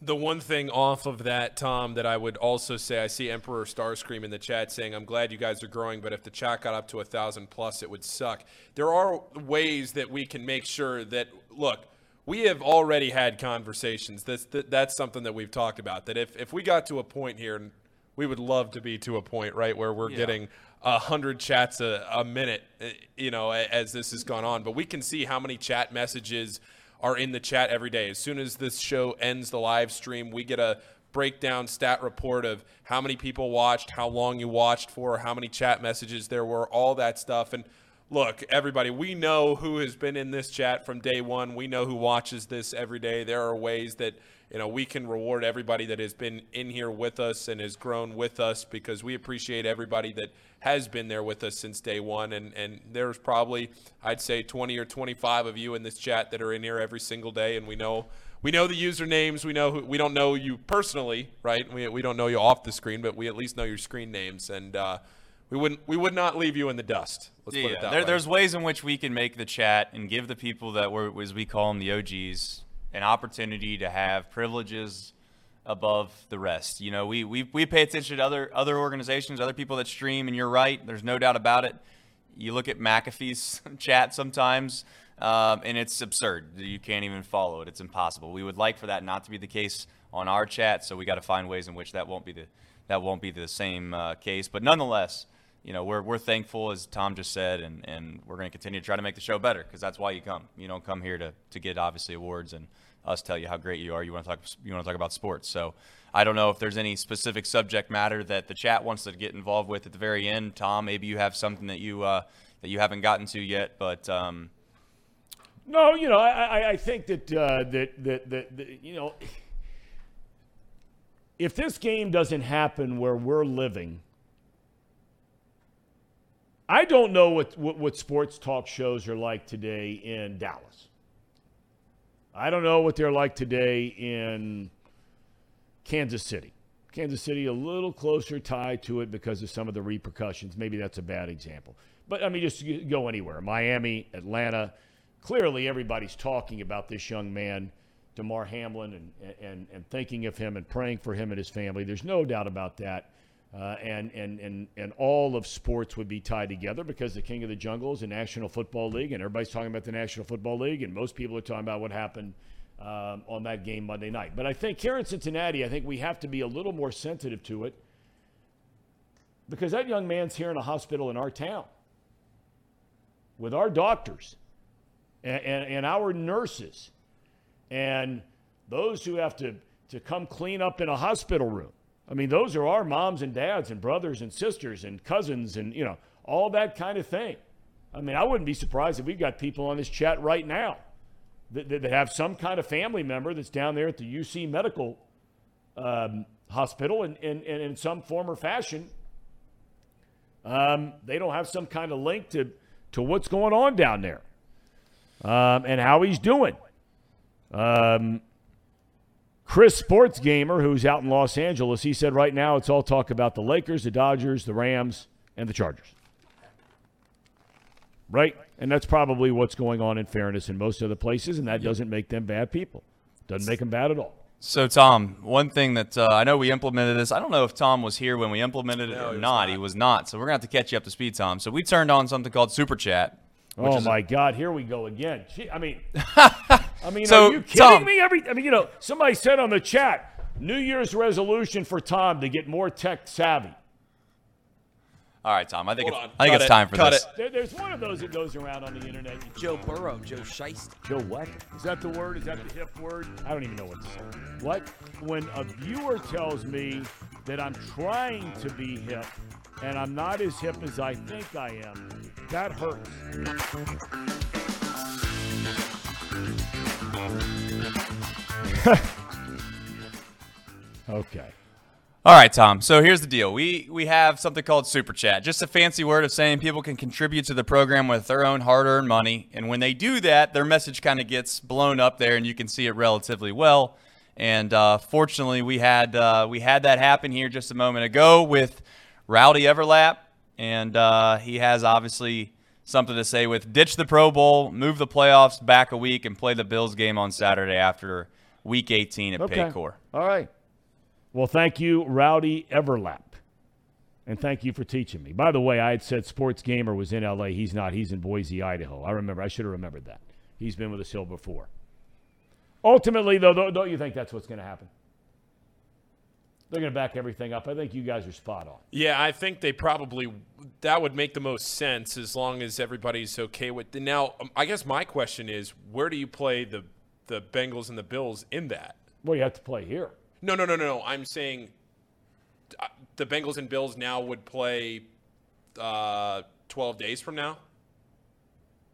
the one thing off of that, Thom, that I would also say, I see Emperor Starscream in the chat saying, "I'm glad you guys are growing, but if the chat got up to a thousand plus, it would suck." There are ways that we can make sure that look. We have already had conversations. That's that, that's something that we've talked about. That if if we got to a point here, and we would love to be to a point, right, where we're yeah. getting a hundred chats a, a minute, eh, you know, as this has gone on. But we can see how many chat messages are in the chat every day. As soon as this show ends the live stream, we get a breakdown stat report of how many people watched, how long you watched for, how many chat messages there were, all that stuff. And look, everybody, we know who has been in this chat from day one. We know who watches this every day. There are ways that you know we can reward everybody that has been in here with us and has grown with us because we appreciate everybody that has been there with us since day one. And, and there's probably, I'd say, 20 or 25 of you in this chat that are in here every single day. And we know we know the usernames. We know who, we don't know you personally, right? We, we don't know you off the screen, but we at least know your screen names. And uh, we wouldn't we would not leave you in the dust. Let's yeah, put it that there, way. There's ways in which we can make the chat and give the people that were, as we call them, the OGs, an opportunity to have privileges above the rest. You know, we, we, we pay attention to other, other organizations, other people that stream, and you're right. There's no doubt about it. You look at McAfee's chat sometimes, um, and it's absurd. You can't even follow it. It's impossible. We would like for that not to be the case on our chat, so we got to find ways in which that won't be the that won't be the same uh, case. But nonetheless, you know, we're, we're thankful, as Thom just said, and, and we're going to continue to try to make the show better because that's why you come. You don't come here to, to get obviously awards and us tell you how great you are. You want to talk you want to talk about sports. So I don't know if there's any specific subject matter that the chat wants to get involved with at the very end. Thom, maybe you have something that you uh, that you haven't gotten to yet, but. Um, no, you know, I, I think that, uh, that, that, that, that, you know, if this game doesn't happen where we're living, I don't know what, what, what sports talk shows are like today in Dallas. I don't know what they're like today in Kansas City. Kansas City a little closer tied to it because of some of the repercussions. Maybe that's a bad example. But I mean, just go anywhere. Miami, Atlanta. Clearly, everybody's talking about this young man, Damar Hamlin, and, and, and thinking of him and praying for him and his family. There's no doubt about that. Uh, and, and, and, and all of sports would be tied together because the king of the jungle is the National Football League, and everybody's talking about the National Football League, and most people are talking about what happened um, on that game Monday night. But I think here in Cincinnati, I think we have to be a little more sensitive to it because that young man's here in a hospital in our town with our doctors and, and, and our nurses and those who have to, to come clean up in a hospital room I mean, those are our moms and dads and brothers and sisters and cousins and, you know, all that kind of thing. I mean, I wouldn't be surprised if we've got people on this chat right now that, that have some kind of family member that's down there at the UC Medical um, Hospital and, and, and in some form or fashion. Um, they don't have some kind of link to, to what's going on down there um, and how he's doing. Um, Chris Sports Gamer, who's out in Los Angeles, he said right now it's all talk about the Lakers, the Dodgers, the Rams, and the Chargers. Right? And that's probably what's going on in fairness in most other places, and that doesn't make them bad people. Doesn't make them bad at all. So, Thom, one thing that uh, I know we implemented this. I don't know if Thom was here when we implemented it no, or not. not. He was not. So, we're going to have to catch you up to speed, Thom. So, we turned on something called Super Chat. Oh, my a- God. Here we go again. Gee, I mean. I mean, So, are you kidding Thom- me? Every I mean, you know, somebody said on the chat, New Year's resolution for Thom to get more tech savvy. All right, Thom. I think Hold it's, on. I think Cut it's it. time for Cut this. it. There, there's one of those that goes around on the internet. Joe Burrow, Joe Shiesty. Joe, what? Is that the word? Is that the hip word? I don't even know what to say. What? When a viewer tells me that I'm trying to be hip and I'm not as hip as I think I am, that hurts. okay. All right, Thom. So here's the deal. We we have something called Super Chat. Just a fancy word of saying people can contribute to the program with their own hard-earned money, and when they do that, their message kind of gets blown up there, and you can see it relatively well. And uh, fortunately, we had uh, we had that happen here just a moment ago with Rowdy Everlap, and uh, he has obviously something to say with ditch the Pro Bowl, move the playoffs back a week, and play the Bills game on Saturday after Week 18 at Okay. Paycor. All right. Well, thank you, Rowdy Everlap. And thank you for teaching me. By the way, I had said Sports Gamer was in LA. He's not. He's in Boise, Idaho. I remember. I should have remembered that. He's been with us Hill before. Ultimately, though, don't don't you think that's what's going to happen? They're going to back everything up. I think you guys are spot on. Yeah, I think they probably that would make the most sense as long as everybody's okay with. It. Now, um, I guess my question is, where do you play the the Bengals and the Bills in that? Well, you have to play here. No, no, no, no, no. I'm saying uh, the Bengals and Bills now would play uh, 12 days from now.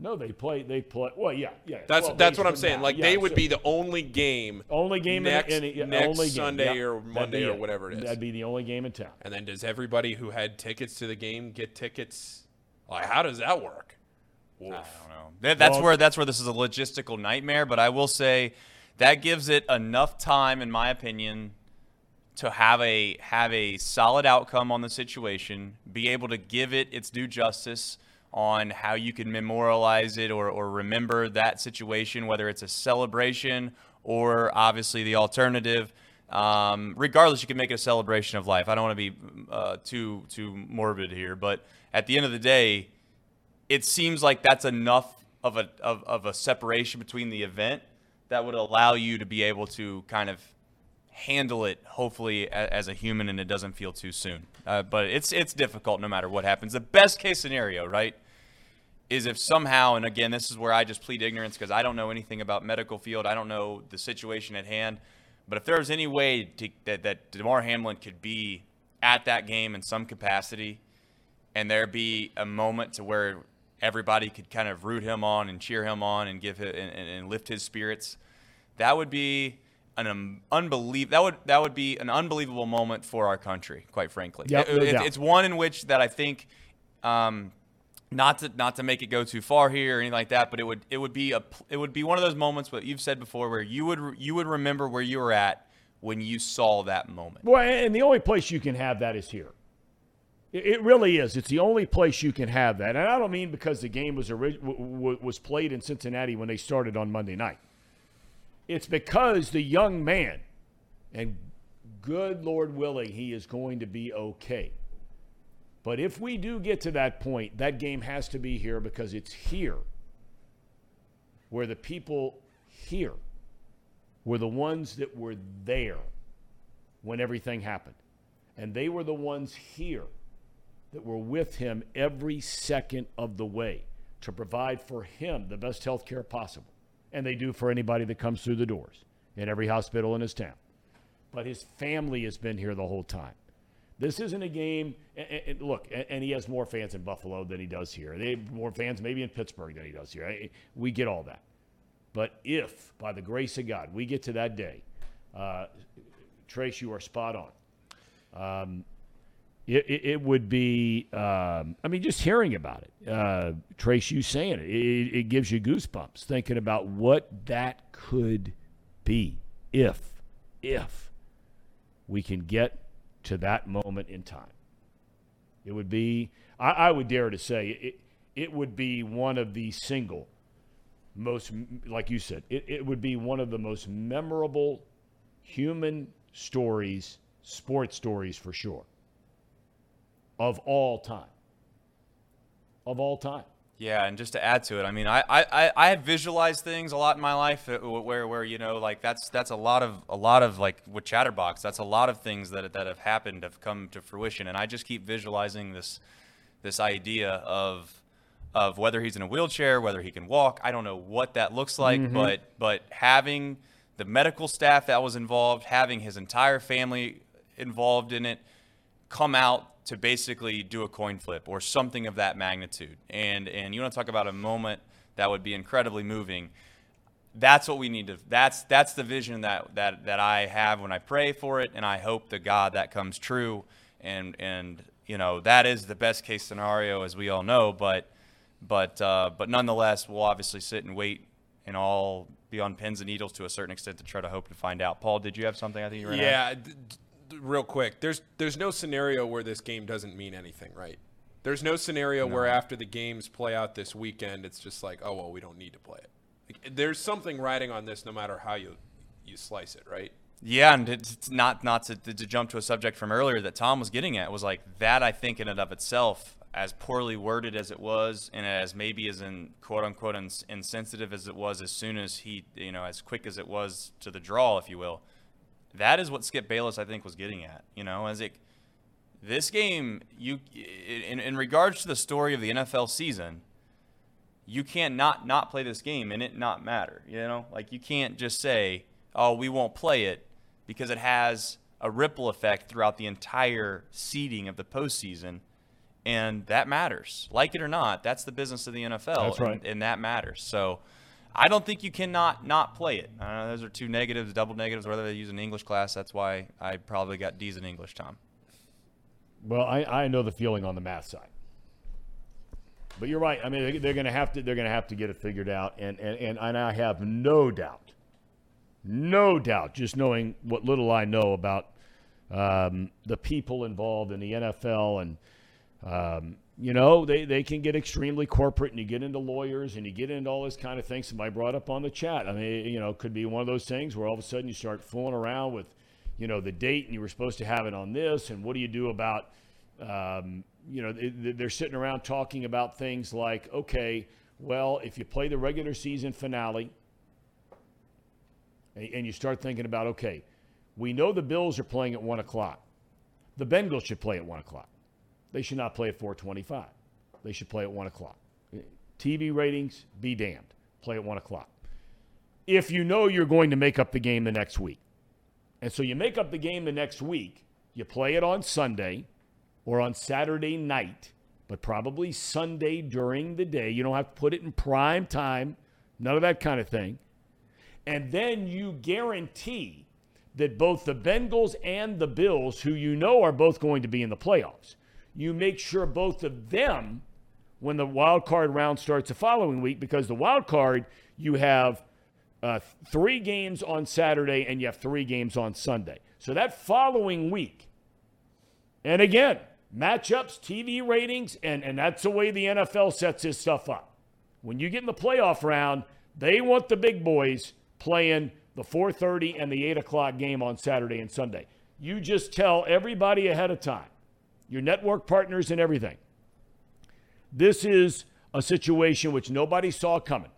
No, they play. They play. Well, yeah, yeah. That's that's what I'm saying. now. Like Yeah, they would so- be the only game, only game next- in, in, yeah, next only game. Sunday yeah. or Monday or whatever it is. That'd be the only game in town. and then does everybody who had tickets to the game get tickets? Like, how does that work? Oof. I don't know. That, that's Well- where that's where this is a logistical nightmare. But I will say that gives it enough time, in my opinion, to have a have a solid outcome on the situation, be able to give it its due justice on how you can memorialize it or, or remember that situation, whether it's a celebration or obviously the alternative. Um, regardless, you can make it a celebration of life. I don't want to be uh, too too morbid here, but at the end of the day, it seems like that's enough of a of, of a separation between the event that would allow you to be able to kind of handle it hopefully as a human and it doesn't feel too soon. Uh, but it's it's difficult no matter what happens. The best case scenario right is if somehow and again this is where i just plead ignorance because i don't know anything about medical field. I don't know the situation at hand. But if there's any way to, that, that Damar Hamlin could be at that game in some capacity and there be a moment to where everybody could kind of root him on and cheer him on and give it and, and, lift his spirits, that would be an um, unbelievable that would that would be an unbelievable moment for our country, quite frankly. Yep, It- no it- it's one in which that I think. Um, not to not to make it go too far here or anything like that, but it would it would be a it would be one of those moments what you've said before where you would you would remember where you were at when you saw that moment. Well, and the only place you can have that is here. It really is. It's the only place you can have that, and I don't mean because the game was orig- was played in Cincinnati when they started on Monday night. It's because the young man, and good Lord willing, he is going to be okay. But if we do get to that point, that game has to be here because it's here where the people here were the ones that were there when everything happened. And they were the ones here that were with him every second of the way to provide for him the best health care possible. And they do for anybody that comes through the doors in every hospital in his town. But his family has been here the whole time. This isn't a game. And, and look, and, and he has more fans in Buffalo than he does here. They have more fans maybe in Pittsburgh than he does here. I- We get all that. But if, by the grace of God, we get to that day, uh, Trace, you are spot on. Um, it, it, would be, um, I mean, just hearing about it, uh, Trace, you saying it, it, it gives you goosebumps thinking about what that could be if, if we can get to that moment in time. It would be, I, I would dare to say, it, it would be one of the single most, like you said, it, it would be one of the most memorable human stories, sports stories for sure, of all time. Of all time. Yeah, and just to add to it, I mean, I, I, I have visualized things a lot in my life uh, where, where you know, like that's that's a lot of a lot of like with Chatterbox, that's a lot of things that that have happened have come to fruition, and I just keep visualizing this this idea of of whether he's in a wheelchair, whether he can walk. I don't know what that looks like, Mm-hmm. but but having the medical staff that was involved, having his entire family involved in it, come out to basically do a coin flip or something of that magnitude. And and you want to talk about a moment that would be incredibly moving. That's what we need to that's that's the vision that that that I have when I pray for it and I hope to God that comes true and and you know that is the best case scenario as we all know but but uh, but nonetheless we'll obviously sit and wait and all be on pins and needles to a certain extent to try to hope to find out. Paul, did you have something I think you were? Yeah, real quick. There's there's no scenario where this game doesn't mean anything, right? There's no scenario where after the games play out this weekend, it's just like, oh well, we don't need to play it. Like, there's something riding on this, no matter how you you slice it, right? Yeah, and it's it's not not to, to jump to a subject from earlier that Thom was getting at was like that. I think in and of itself, as poorly worded as it was, and as maybe as in quote unquote ins- insensitive as it was, as soon as he, you know, as quick as it was to the draw, if you will, that is what Skip Bayless I think was getting at. You know, as it this game, you in in regards to the story of the NFL season, you can't not not play this game and it not matter. You know, like you can't just say, "Oh, we won't play it," because it has a ripple effect throughout the entire seeding of the postseason, and that matters. Like it or not, that's the business of the NFL, That's right. and, and that matters. So. I don't think you cannot not play it. Uh, those are two negatives, double negatives, whether they use an English class. That's why I probably got D's in English, Thom. Well, I, I know the feeling on the math side. But you're right. I mean, they, they're going to have to they're going to have to get it figured out, and, and and and I have no doubt, no doubt, just knowing what little I know about um, the people involved in the NFL, and um, you know they they can get extremely corporate, and you get into lawyers, and you get into all this kind of thing. Somebody brought up on the chat. I mean, you know, it could be one of those things where all of a sudden you start fooling around with, you know, the date, and you were supposed to have it on this, and what do you do about um, you know, they- they're sitting around talking about things like, okay, well, if you play the regular season finale, and you start thinking about, okay, we know the Bills are playing at one o'clock. The Bengals should play at one o'clock. They should not play at 425. They should play at one o'clock. TV ratings, be damned. Play at one o'clock. If you know you're going to make up the game the next week. And so you make up the game the next week, you play it on Sunday or on Saturday night, but probably Sunday during the day. You don't have to put it in prime time, none of that kind of thing. And then you guarantee that both the Bengals and the Bills, who you know are both going to be in the playoffs, you make sure both of them when the wild card round starts the following week, because the wild card, you have uh, three games on Saturday and you have three games on Sunday. So that following week, and again, matchups, TV ratings, and, and that's the way the NFL sets this stuff up. When you get in the playoff round, they want the big boys playing the 4:30 and the 8 o'clock game on Saturday and Sunday. You just tell everybody ahead of time, your network partners and everything. This is a situation which nobody saw coming.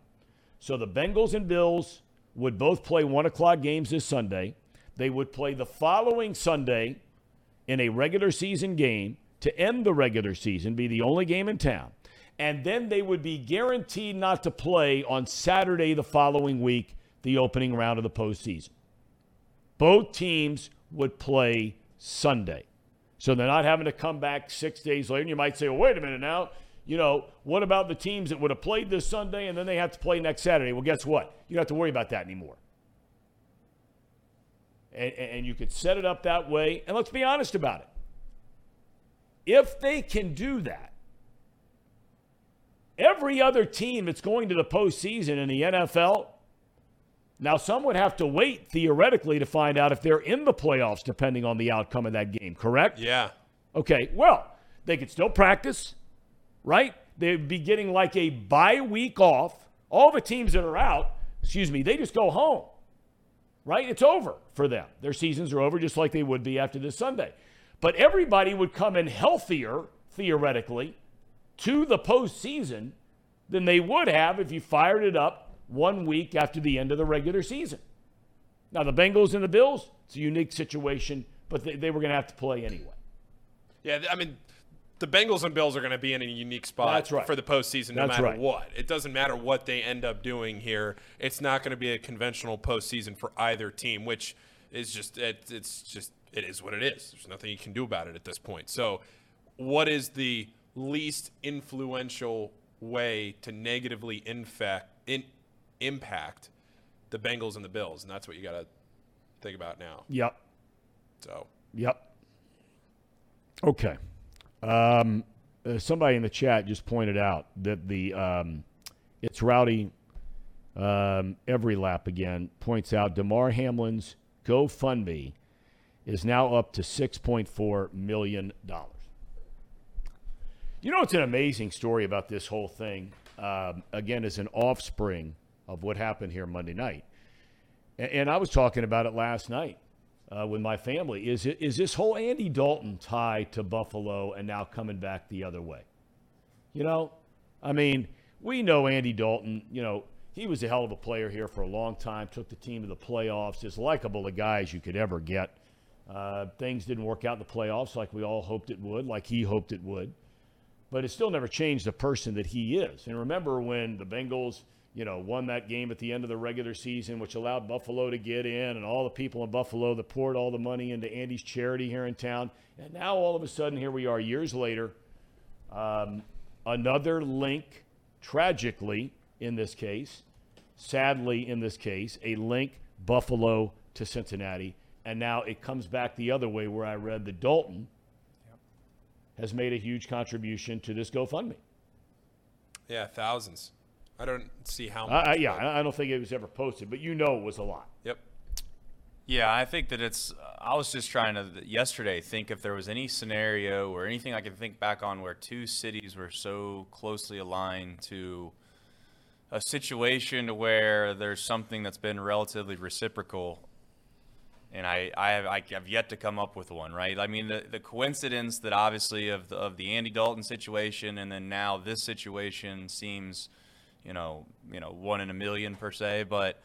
So the Bengals and Bills would both play one o'clock games this Sunday. They would play the following Sunday in a regular season game to end the regular season, be the only game in town. And then they would be guaranteed not to play on Saturday the following week, the opening round of the postseason. Both teams would play Sunday. So they're not having to come back six days later. And you might say, well, wait a minute now. You know, what about the teams that would have played this Sunday and then they have to play next Saturday? Well, guess what? You don't have to worry about that anymore. And, and you could set it up that way. And let's be honest about it. If they can do that, every other team that's going to the postseason in the NFL, now some would have to wait theoretically to find out if they're in the playoffs, depending on the outcome of that game, correct? Yeah. Okay, well, they could still practice, right? They'd be getting like a bye week off. All the teams that are out, excuse me, they just go home, right? It's over for them. Their seasons are over just like they would be after this Sunday. But everybody would come in healthier, theoretically, to the postseason than they would have if you fired it up one week after the end of the regular season. Now, the Bengals and the Bills, it's a unique situation, but they, they were going to have to play anyway. Yeah, I mean, the Bengals and Bills are going to be in a unique spot That's right. for the postseason no That's matter right. what. It doesn't matter what they end up doing here. It's not going to be a conventional postseason for either team, which is just it, it's just it is what it is. There's nothing you can do about it at this point. So, what is the least influential way to negatively infect in, impact the Bengals and the Bills? And that's what you got to think about now. Yep. So, Yep. Okay. Um, uh, somebody in the chat just pointed out that the um, it's rowdy um, every lap again points out Damar Hamlin's GoFundMe is now up to six point four million dollars. You know, it's an amazing story about this whole thing. Um, again, as an offspring of what happened here Monday night, and, and I was talking about it last night uh, with my family. Is it is this whole Andy Dalton tie to Buffalo and now coming back the other way? You know, I mean, we know Andy Dalton. You know, he was a hell of a player here for a long time. Took the team to the playoffs. As likable a guy as you could ever get. Uh, things didn't work out in the playoffs like we all hoped it would, like he hoped it would. But it still never changed the person that he is. And remember when the Bengals, you know, won that game at the end of the regular season, which allowed Buffalo to get in, and all the people in Buffalo that poured all the money into Andy's charity here in town. And now all of a sudden, here we are years later. Um, another link, tragically in this case, sadly in this case, a link Buffalo to Cincinnati. And now it comes back the other way where I read that Dalton has made a huge contribution to this GoFundMe. yeah, thousands. I don't see how much. I, I, yeah, but- I I don't think it was ever posted, but you know it was a lot. Yep. Yeah, I think that it's. I was just trying to yesterday think if there was any scenario or anything I could think back on where two cities were so closely aligned to a situation where there's something that's been relatively reciprocal. And I, I have, I have yet to come up with one, right? I mean, the, the coincidence that obviously of the, of the Andy Dalton situation and then now this situation seems, you know, you know, one in a million per se, but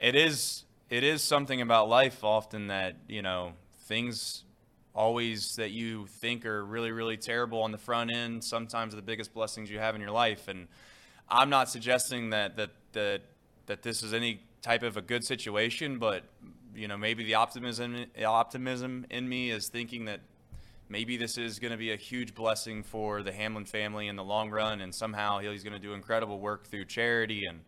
it is it is something about life often that you know things always that you think are really really terrible on the front end sometimes the biggest blessings you have in your life. And i'm not suggesting that that that that this is any type of a good situation but you know maybe the optimism optimism in me is thinking that maybe this is going to be a huge blessing for the Hamlin family in the long run, and somehow he's going to do incredible work through charity, and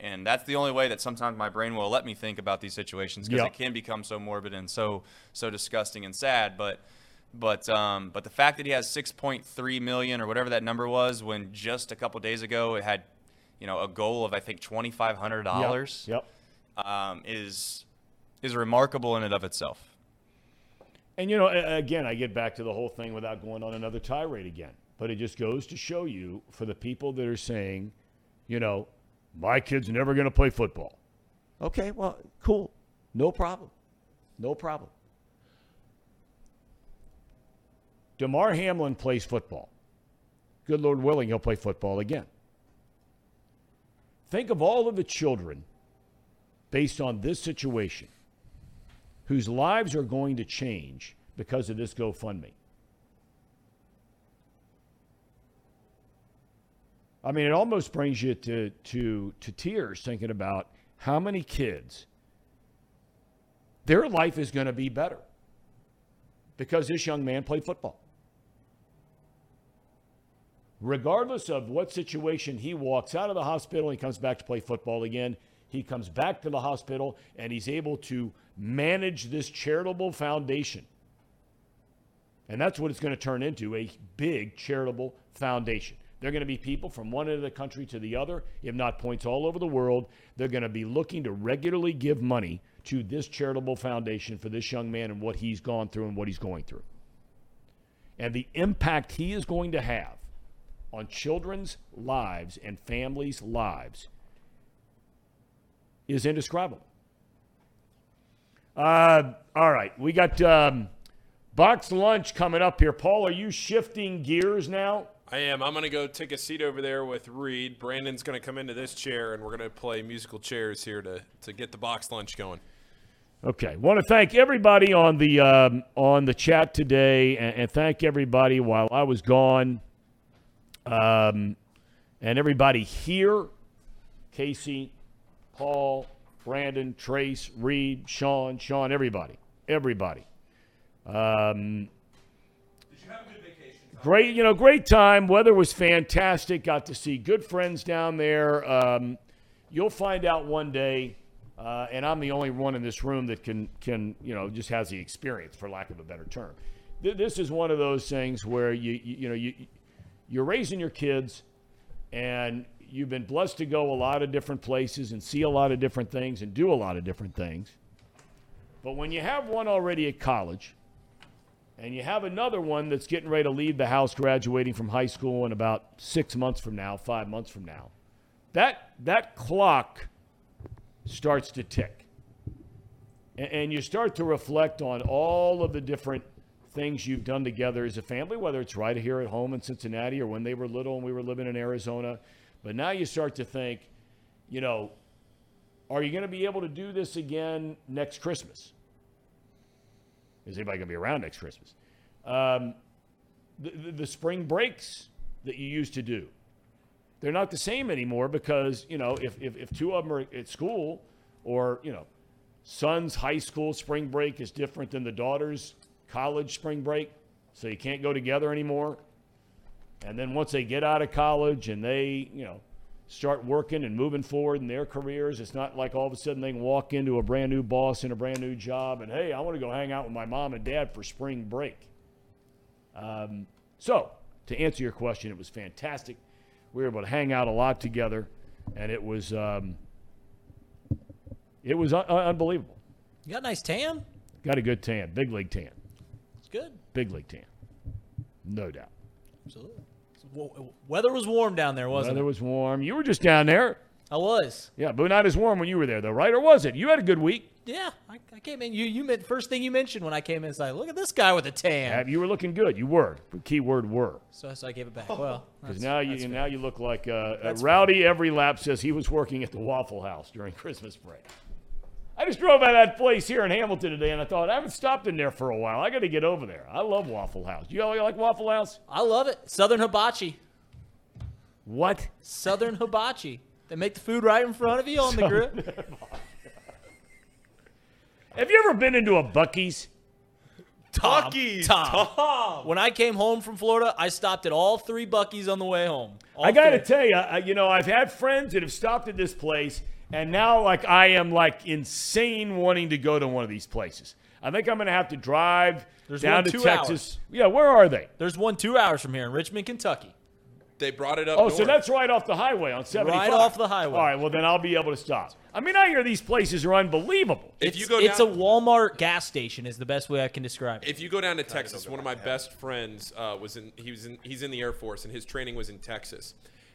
and that's the only way that sometimes my brain will let me think about these situations because Yeah. it can become so morbid and so so disgusting and sad. But but um, but the fact that he has 6.3 million or whatever that number was, when just a couple days ago it had you know a goal of I think 2,500 dollars, Yep. um, is is remarkable in and of itself. And you know, again, I get back to the whole thing without going on another tirade again. But it just goes to show you for the people that are saying, you know, my kid's never going to play football. Okay, well, cool. No problem. No problem. Damar Hamlin plays football. Good Lord willing, he'll play football again. Think of all of the children based on this situation whose lives are going to change because of this GoFundMe. I mean, it almost brings you to, to, to tears thinking about how many kids, their life is going to be better because this young man played football. Regardless of what situation he walks out of the hospital and he comes back to play football again, he comes back to the hospital and he's able to manage this charitable foundation. And that's what it's going to turn into a big charitable foundation. They're going to be people from one end of the country to the other, if not points all over the world. They're going to be looking to regularly give money to this charitable foundation for this young man and what he's gone through and what he's going through. And the impact he is going to have on children's lives and families' lives is indescribable. Uh, all right, we got um, box lunch coming up here. Paul, are you shifting gears now? I am. I'm going to go take a seat over there with Reed. Brandon's going to come into this chair, and we're going to play musical chairs here to, to get the box lunch going. Okay, want to thank everybody on the um, on the chat today, and, and thank everybody while I was gone, um, and everybody here, Casey, Paul, Brandon, Trace, Reed, Sean, Sean, everybody, everybody. Um, did you have a good vacation great, you know, great time. Weather was fantastic. Got to see good friends down there. Um, you'll find out one day, uh, and I'm the only one in this room that can can you know just has the experience, for lack of a better term. Th- This is one of those things where you you, you know you you're raising your kids, and you've been blessed to go a lot of different places and see a lot of different things and do a lot of different things. But when you have one already at college, and you have another one that's getting ready to leave the house graduating from high school in about six months from now, five months from now, that, that clock starts to tick. And, and you start to reflect on all of the different things you've done together as a family, whether it's right here at home in Cincinnati or when they were little and we were living in Arizona. But now you start to think, you know, are you going to be able to do this again next Christmas? Is anybody going to be around next Christmas? Um, the, the, the spring breaks that you used to do, they're not the same anymore because, you know, if, if, if two of them are at school or, you know, son's high school spring break is different than the daughter's college spring break, so you can't go together anymore. And then once they get out of college and they, you know, start working and moving forward in their careers, it's not like all of a sudden they can walk into a brand new boss and a brand new job and, hey, I want to go hang out with my mom and dad for spring break. Um, so, to answer your question, it was fantastic. We were able to hang out a lot together, and it was um, it was un- un- unbelievable. You got a nice tan. Got a good tan, big league tan, It's good. big league tan, no doubt. Absolutely. Weather was warm down there, wasn't it? Weather it? was warm. You were just down there. I was. Yeah, but not as warm when you were there, though, right? Or was it? You had a good week. Yeah, I, I came in. You you meant first thing you mentioned when I came in is like, look at this guy with a tan. Yeah, You were looking good. You were. Key word were. So, so I gave it back. Well, Because now you now you look like uh, uh, Rowdy. Every lap says he was working at the Waffle House during Christmas break. I just drove by that place here in Hamilton today, and I thought I haven't stopped in there for a while. I got to get over there. I love Waffle House. You all like Waffle House? I love it. Southern hibachi. What? Southern hibachi. They make the food right in front of you on the grill. Have you ever been into a Buc-ee's? Thom, Buc-ee's, Thom. Thom. When I came home from Florida, I stopped at all three Buc-ee's on the way home. All I got to tell you, you know, I've had friends that have stopped at this place, and now like I am like insane wanting to go to one of these places. I think I'm going to have to drive There's down one to two Texas. Yeah, where are they? There's one two hours from here in Richmond, Kentucky. They brought it up. Oh, so that's right off the highway on 75. Right off the highway. All right, well then I'll be able to stop. I mean, I hear these places are unbelievable. If it's, you go it's down- a Walmart gas station is the best way I can describe it. If you go down to Texas, one of my best friends uh, was in. He was in. He's in the Air Force, and his training was in Texas,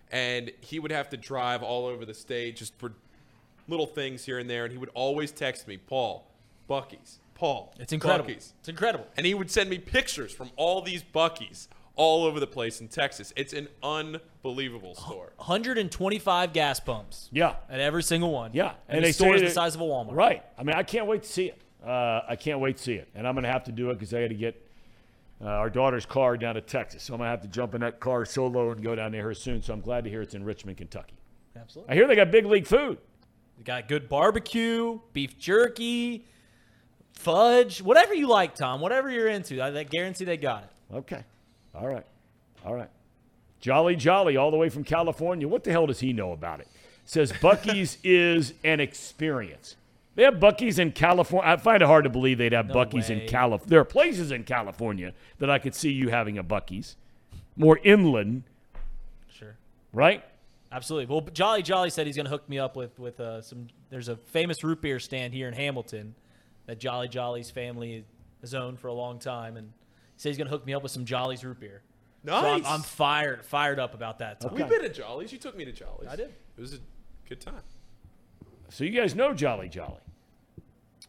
and he would have to drive all over the state just for little things here and there, and he would always text me, Paul, Buc-ee's, Paul. It's incredible. Buc-ee's." It's incredible. And he would send me pictures from all these Buc-ee's all over the place in Texas. It's an unbelievable store. 125 gas pumps Yeah, at every single one. yeah, and, they the store is the size of a Walmart. Right. I mean, I can't wait to see it. Uh, I can't wait to see it, and I'm going to have to do it because I got to get uh, our daughter's car down to Texas. So I'm going to have to jump in that car solo and go down there soon. So I'm glad to hear it's in Richmond, Kentucky. Absolutely. I hear they got big league food. You got good barbecue, beef jerky, fudge, whatever you like, Thom. Whatever you're into, I, I guarantee they got it. Okay. All right. All right. Jolly Jolly, all the way from California. What the hell does he know about it? Says Buc-ee's is an experience. They have Buc-ee's in California. I find it hard to believe they'd have No Buc-ee's way. in California. There are places in California that I could see you having a Buc-ee's. More inland, Sure. right? Absolutely. Well, Jolly Jolly said he's going to hook me up with with uh, some. There's a famous root beer stand here in Hamilton that Jolly Jolly's family has owned for a long time, and he said he's going to hook me up with some Jolly's root beer. So I'm, Nice. I'm fired fired up about that. Thom. We've been to Jolly's. You took me to Jolly's. I did. It was a good time. So you guys know Jolly Jolly.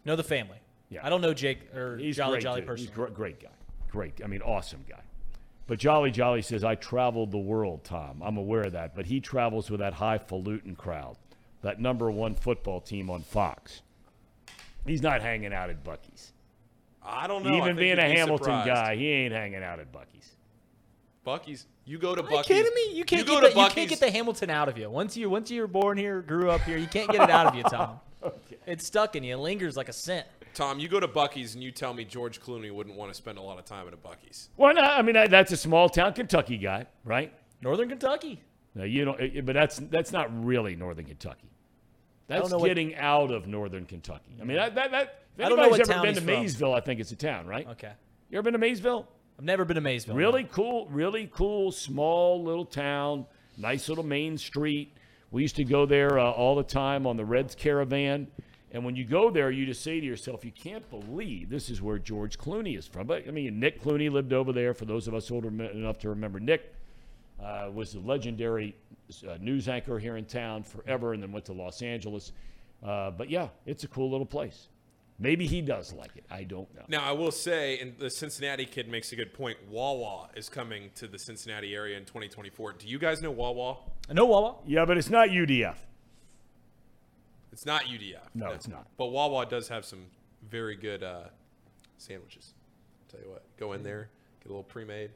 Know the family. Yeah. I don't know Jake or He's Jolly. Jolly dude. He's personally. a great guy. Great. I mean, awesome guy. But Jolly Jolly says, I traveled the world, Thom. I'm aware of that. But he travels with that highfalutin crowd, that number one football team on Fox. He's not hanging out at Buc-ee's. I don't know. Even being a be Hamilton surprised. guy, he ain't hanging out at Buc-ee's. Buc-ee's. You go to Are you Buc-ee's. kidding me? You can't, go get to the, you can't get the Hamilton out of you. Once you once you were born here, grew up here, you can't get it out of you, Thom. It's stuck in you. It lingers like a scent. Thom, you go to Buc-ee's and you tell me George Clooney wouldn't want to spend a lot of time at a Buc-ee's. Why not? I mean, that- that's a small town Kentucky guy, right? Northern Kentucky. No, you don't, eh, but that's that's not really Northern Kentucky. That's know what- getting out of Northern Kentucky. I mean, that, that, that if I don't know anybody's ever been he's to from. Maysville, I think it's a town, right? Okay. You ever been to Maysville? I've never been to Maysville. no. Really cool, really cool, small little town, nice little main street. We used to go there uh, all the time on the Reds Caravan. And when you go there, you just say to yourself, you can't believe this is where George Clooney is from. But I mean, Nick Clooney lived over there. For those of us older enough to remember, Nick uh, was a legendary uh, news anchor here in town forever, and then went to Los Angeles. Uh, but yeah, it's a cool little place. Maybe he does like it. I don't know. Now, I will say, and the Cincinnati kid makes a good point. Wawa is coming to the Cincinnati area in 2024. Do you guys know Wawa? I know Wawa. Yeah, but it's not UDF. It's not UDF. No, it's not. But Wawa does have some very good uh, sandwiches. Tell you what, go in there, get a little pre-made.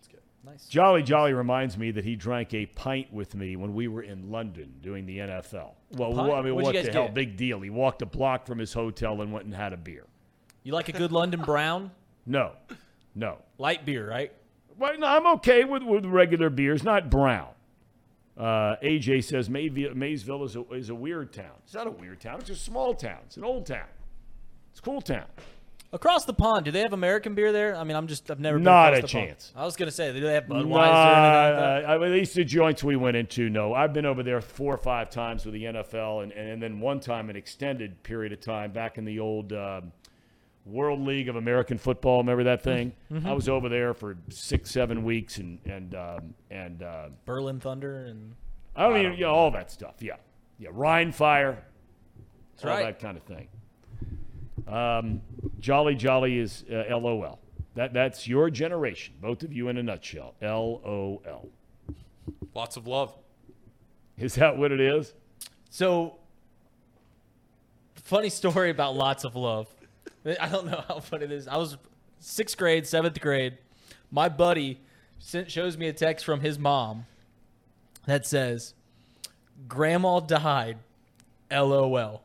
It's good. Nice. Jolly Jolly reminds me that he drank a pint with me when we were in London doing the NFL. Well, pint? I mean, What'd what the guys hell? get? Big deal. He walked a block from his hotel and went and had a beer. You like a good London Brown? No, no. Light beer, right? Well, no, I'm okay with, with regular beers, not brown. Uh, AJ says Mayville, Maysville is a, is a weird town. It's not a weird town. It's a small town. It's an old town. It's a cool town. Across the pond, do they have American beer there? I mean, I'm just I've never been Not a the pond. chance. I was gonna say, do they have Budweiser? Nah, like uh, at least the joints we went into, no. I've been over there four or five times with the NFL, and, and then one time an extended period of time back in the old um, World League of American Football. Remember that thing? Mm-hmm. I was over there for six, seven weeks, and and um, and uh, Berlin Thunder and I don't even, you know, all that stuff. Yeah, yeah, Rhein Fire, That's all right. that kind of thing. Um, Jolly Jolly is uh, LOL. That that's your generation, both of you in a nutshell. LOL. Lots of love. Is that what it is? So, funny story about lots of love. I don't know how funny this. I was sixth grade, seventh grade. My buddy sent, shows me a text from his mom that says, "Grandma died, LOL,"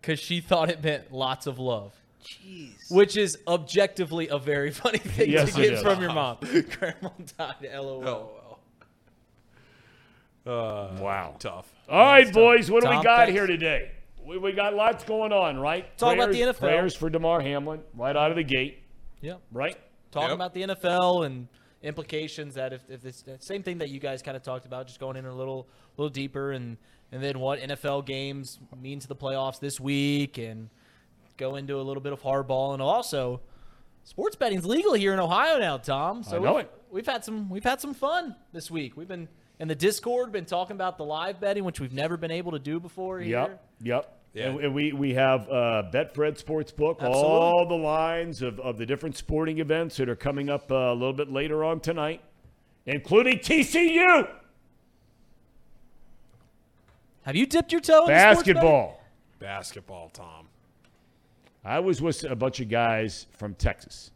because she thought it meant lots of love. Jeez. Which is objectively a very funny thing Yes, to get is. from your mom. Grandma died, LOL. Uh, Wow. Tough. All right, boys, what do we got thanks. here today? We, we got lots going on, right? Talk about the NFL. Prayers for Damar Hamlin right out of the gate, Yep. right? talking Yep. about the NFL and implications that if, if this same thing that you guys kind of talked about, just going in a little little deeper and and then what NFL games mean to the playoffs this week and go into a little bit of hardball and also sports betting's legal here in Ohio now, Thom. So I know we've, it. we've had some we've had some fun this week. We've been in the Discord been talking about the live betting, which we've never been able to do before here. Yep, yep. Yeah. And, and we, we have uh, Betfred Sportsbook, all the lines of, of the different sporting events that are coming up uh, a little bit later on tonight, including TCU Have you dipped your toe in the sports basketball. Basketball, Thom. I was with a bunch of guys from Texas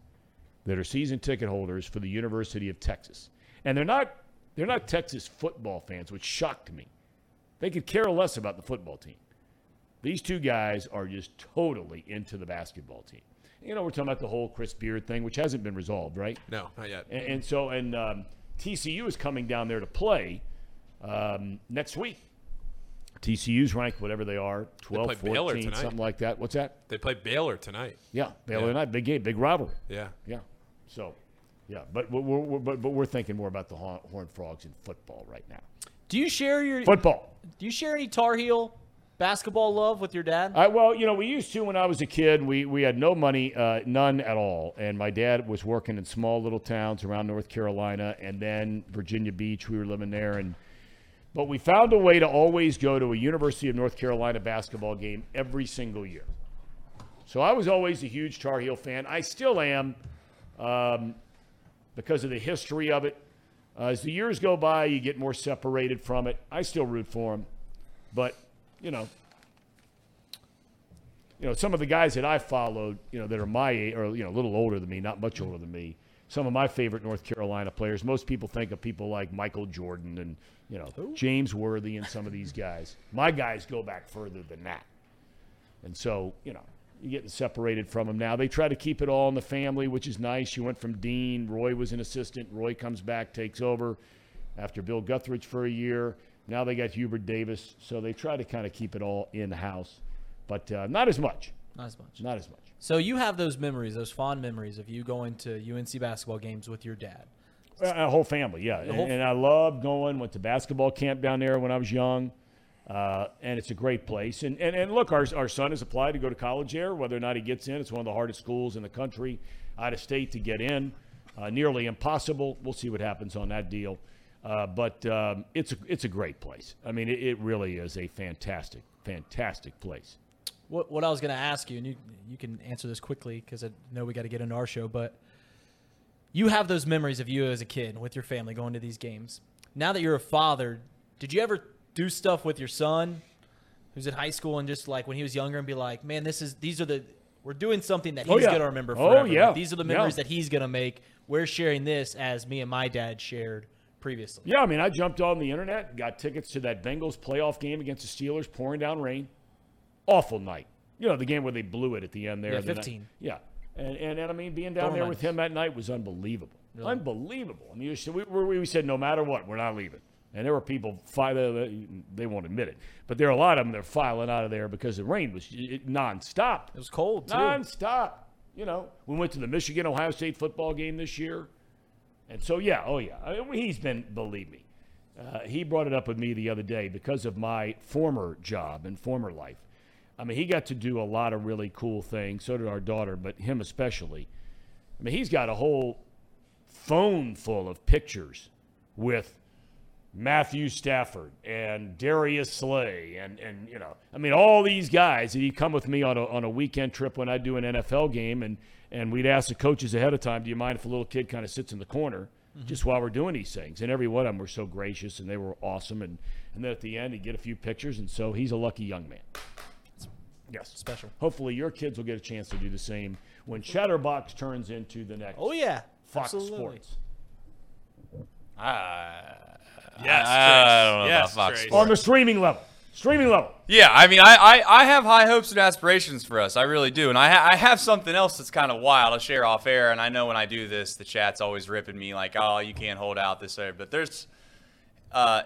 that are season ticket holders for the University of Texas, and they're not they're not Texas football fans, which shocked me. They could care less about the football team. These two guys are just totally into the basketball team. You know, we're talking about the whole Chris Beard thing, which hasn't been resolved, right? No, not yet. And, and so, and um, TCU is coming down there to play um, next week. TCU's ranked whatever they are, 12, play Baylor 14, tonight. something like that. What's that? They play Baylor tonight. Yeah, Baylor Yeah. I, big game, big rivalry. Yeah. Yeah. So, yeah, but we're, we're, but, but we're thinking more about the Horn Horned Frogs in football right now. Do you share your Football. Do you share any Tar Heel basketball love with your dad? I, well, you know, we used to when I was a kid. We, we had no money, uh, none at all. And my dad was working in small little towns around North Carolina and then Virginia Beach. We were living there. And But we found a way to always go to a University of North Carolina basketball game every single year. So I was always a huge Tar Heel fan. I still am. Um, because of the history of it. Uh, as the years go by, you get more separated from it. I still root for them, but you know, you know, some of the guys that I followed, you know, that are my age, or you know, a little older than me, not much older than me. Some of my favorite North Carolina players. Most people think of people like Michael Jordan and you know James Worthy and some of these guys. My guys go back further than that, and so you know, you're getting separated from them now. They try to keep it all in the family, which is nice. You went from Dean, Roy was an assistant. Roy comes back, takes over after Bill Guthridge for a year. Now they got Hubert Davis, so they try to kind of keep it all in house, but uh, not as much. Not as much. Not as much. So you have those memories, those fond memories of you going to UNC basketball games with your dad. A whole family, yeah. Whole and, and I loved going. Went to basketball camp down there when I was young, uh, and it's a great place. And, and and look, our our son has applied to go to college there. Whether or not he gets in, it's one of the hardest schools in the country, out of state to get in, uh, nearly impossible. We'll see what happens on that deal. Uh, but um, it's a it's a great place. I mean, it, it really is a fantastic, fantastic place. What, what I was going to ask you, and you you can answer this quickly because I know we got to get into our show, but you have those memories of you as a kid with your family going to these games. Now that you're a father, did you ever do stuff with your son who's in high school and just like when he was younger and be like, man, this is these are the we're doing something that oh, he's Oh, yeah. going to remember Oh, forever. Like, yeah. these are the Yeah. memories that he's going to make. We're sharing this as me and my dad shared previously. Yeah, I mean, I jumped on the internet, got tickets to that Bengals playoff game against the Steelers, pouring down rain. Awful night. You know, the game where they blew it at the end there. Yeah, the night- 15. Yeah. And, and, and I mean, being down Don't there with him that night was unbelievable. Really? Unbelievable. I mean, we, we, we said, no matter what, we're not leaving. And there were people, fi- they, they won't admit it, but there are a lot of them that are filing out of there because the rain was nonstop. It was cold too. Nonstop. You know, we went to the Michigan Ohio State football game this year. And so, yeah, oh, yeah. I mean, he's been, believe me, uh, he brought it up with me the other day because of my former job and former life. I mean, he got to do a lot of really cool things. So did our daughter, but him especially. I mean, he's got a whole phone full of pictures with Matthew Stafford and Darius Slay and and you know I mean all these guys he'd come with me on a on a weekend trip when I do an NFL game and and we'd ask the coaches ahead of time do you mind if a little kid kind of sits in the corner just while we're doing these things? And every one of them were so gracious and they were awesome and and then at the end he'd get a few pictures and so he's a lucky young man. Yes. Special. hopefully your kids will get a chance to do the same when Chatterbox turns into the next Oh yeah, Fox Absolutely. Sports. Ah, Yes, I, I don't know Yes, about Fox Sports. on the streaming level streaming level Yeah, I mean, I, I, I have high hopes and aspirations for us. I really do. And I, ha- I have something else that's kind of wild. I'll share off air. And I know when I do this, the chat's always ripping me like, oh, you can't hold out this air. But there's, uh,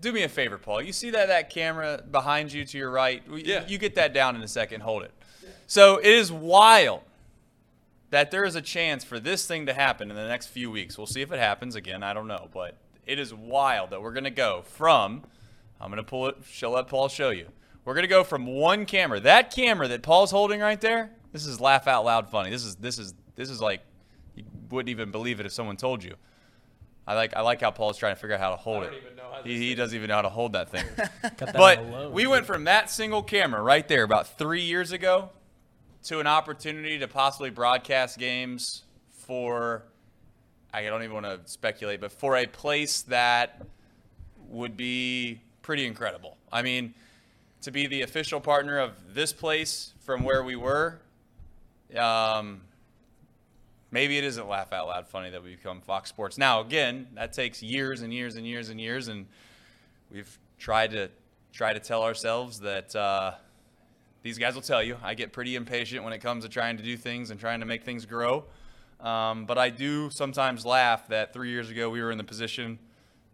do me a favor, Paul. You see that, that camera behind you to your right? Yeah. You get that down in a second. Hold it. So it is wild that there is a chance for this thing to happen in the next few weeks. We'll see if it happens again. I don't know, but it is wild that we're going to go from. I'm going to pull it. Show let Paul show you. We're going to go from one camera. That camera that Paul's holding right there. This is laugh out loud funny. This is this is this is like you wouldn't even believe it if someone told you. I like I like how Paul's trying to figure out how to hold don't it. even know how he, he doesn't even know how to hold that thing. That But on the low. we went from that single camera right there about three years ago to an opportunity to possibly broadcast games for, I don't even want to speculate, but for a place that would be pretty incredible. I mean, to be the official partner of this place from where we were, um, maybe it isn't laugh out loud funny that we become Fox Sports. Now, again, that takes years and years and years and years, and we've tried to try to tell ourselves that uh, these guys will tell you I get pretty impatient when it comes to trying to do things and trying to make things grow. Um, but I do sometimes laugh that three years ago we were in the position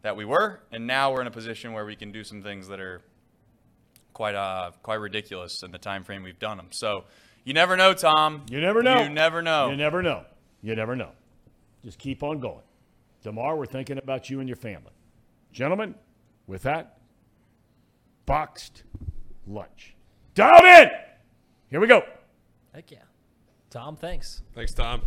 that we were, and now we're in a position where we can do some things that are quite uh, quite ridiculous in the time frame we've done them. So you never know, Thom. You never know. You never know. You never know. You never know. Just keep on going. Tomorrow, we're thinking about you and your family. Gentlemen, with that, boxed lunch. Dialed in! Here we go. Heck yeah. Thom, thanks. Thanks, Thom.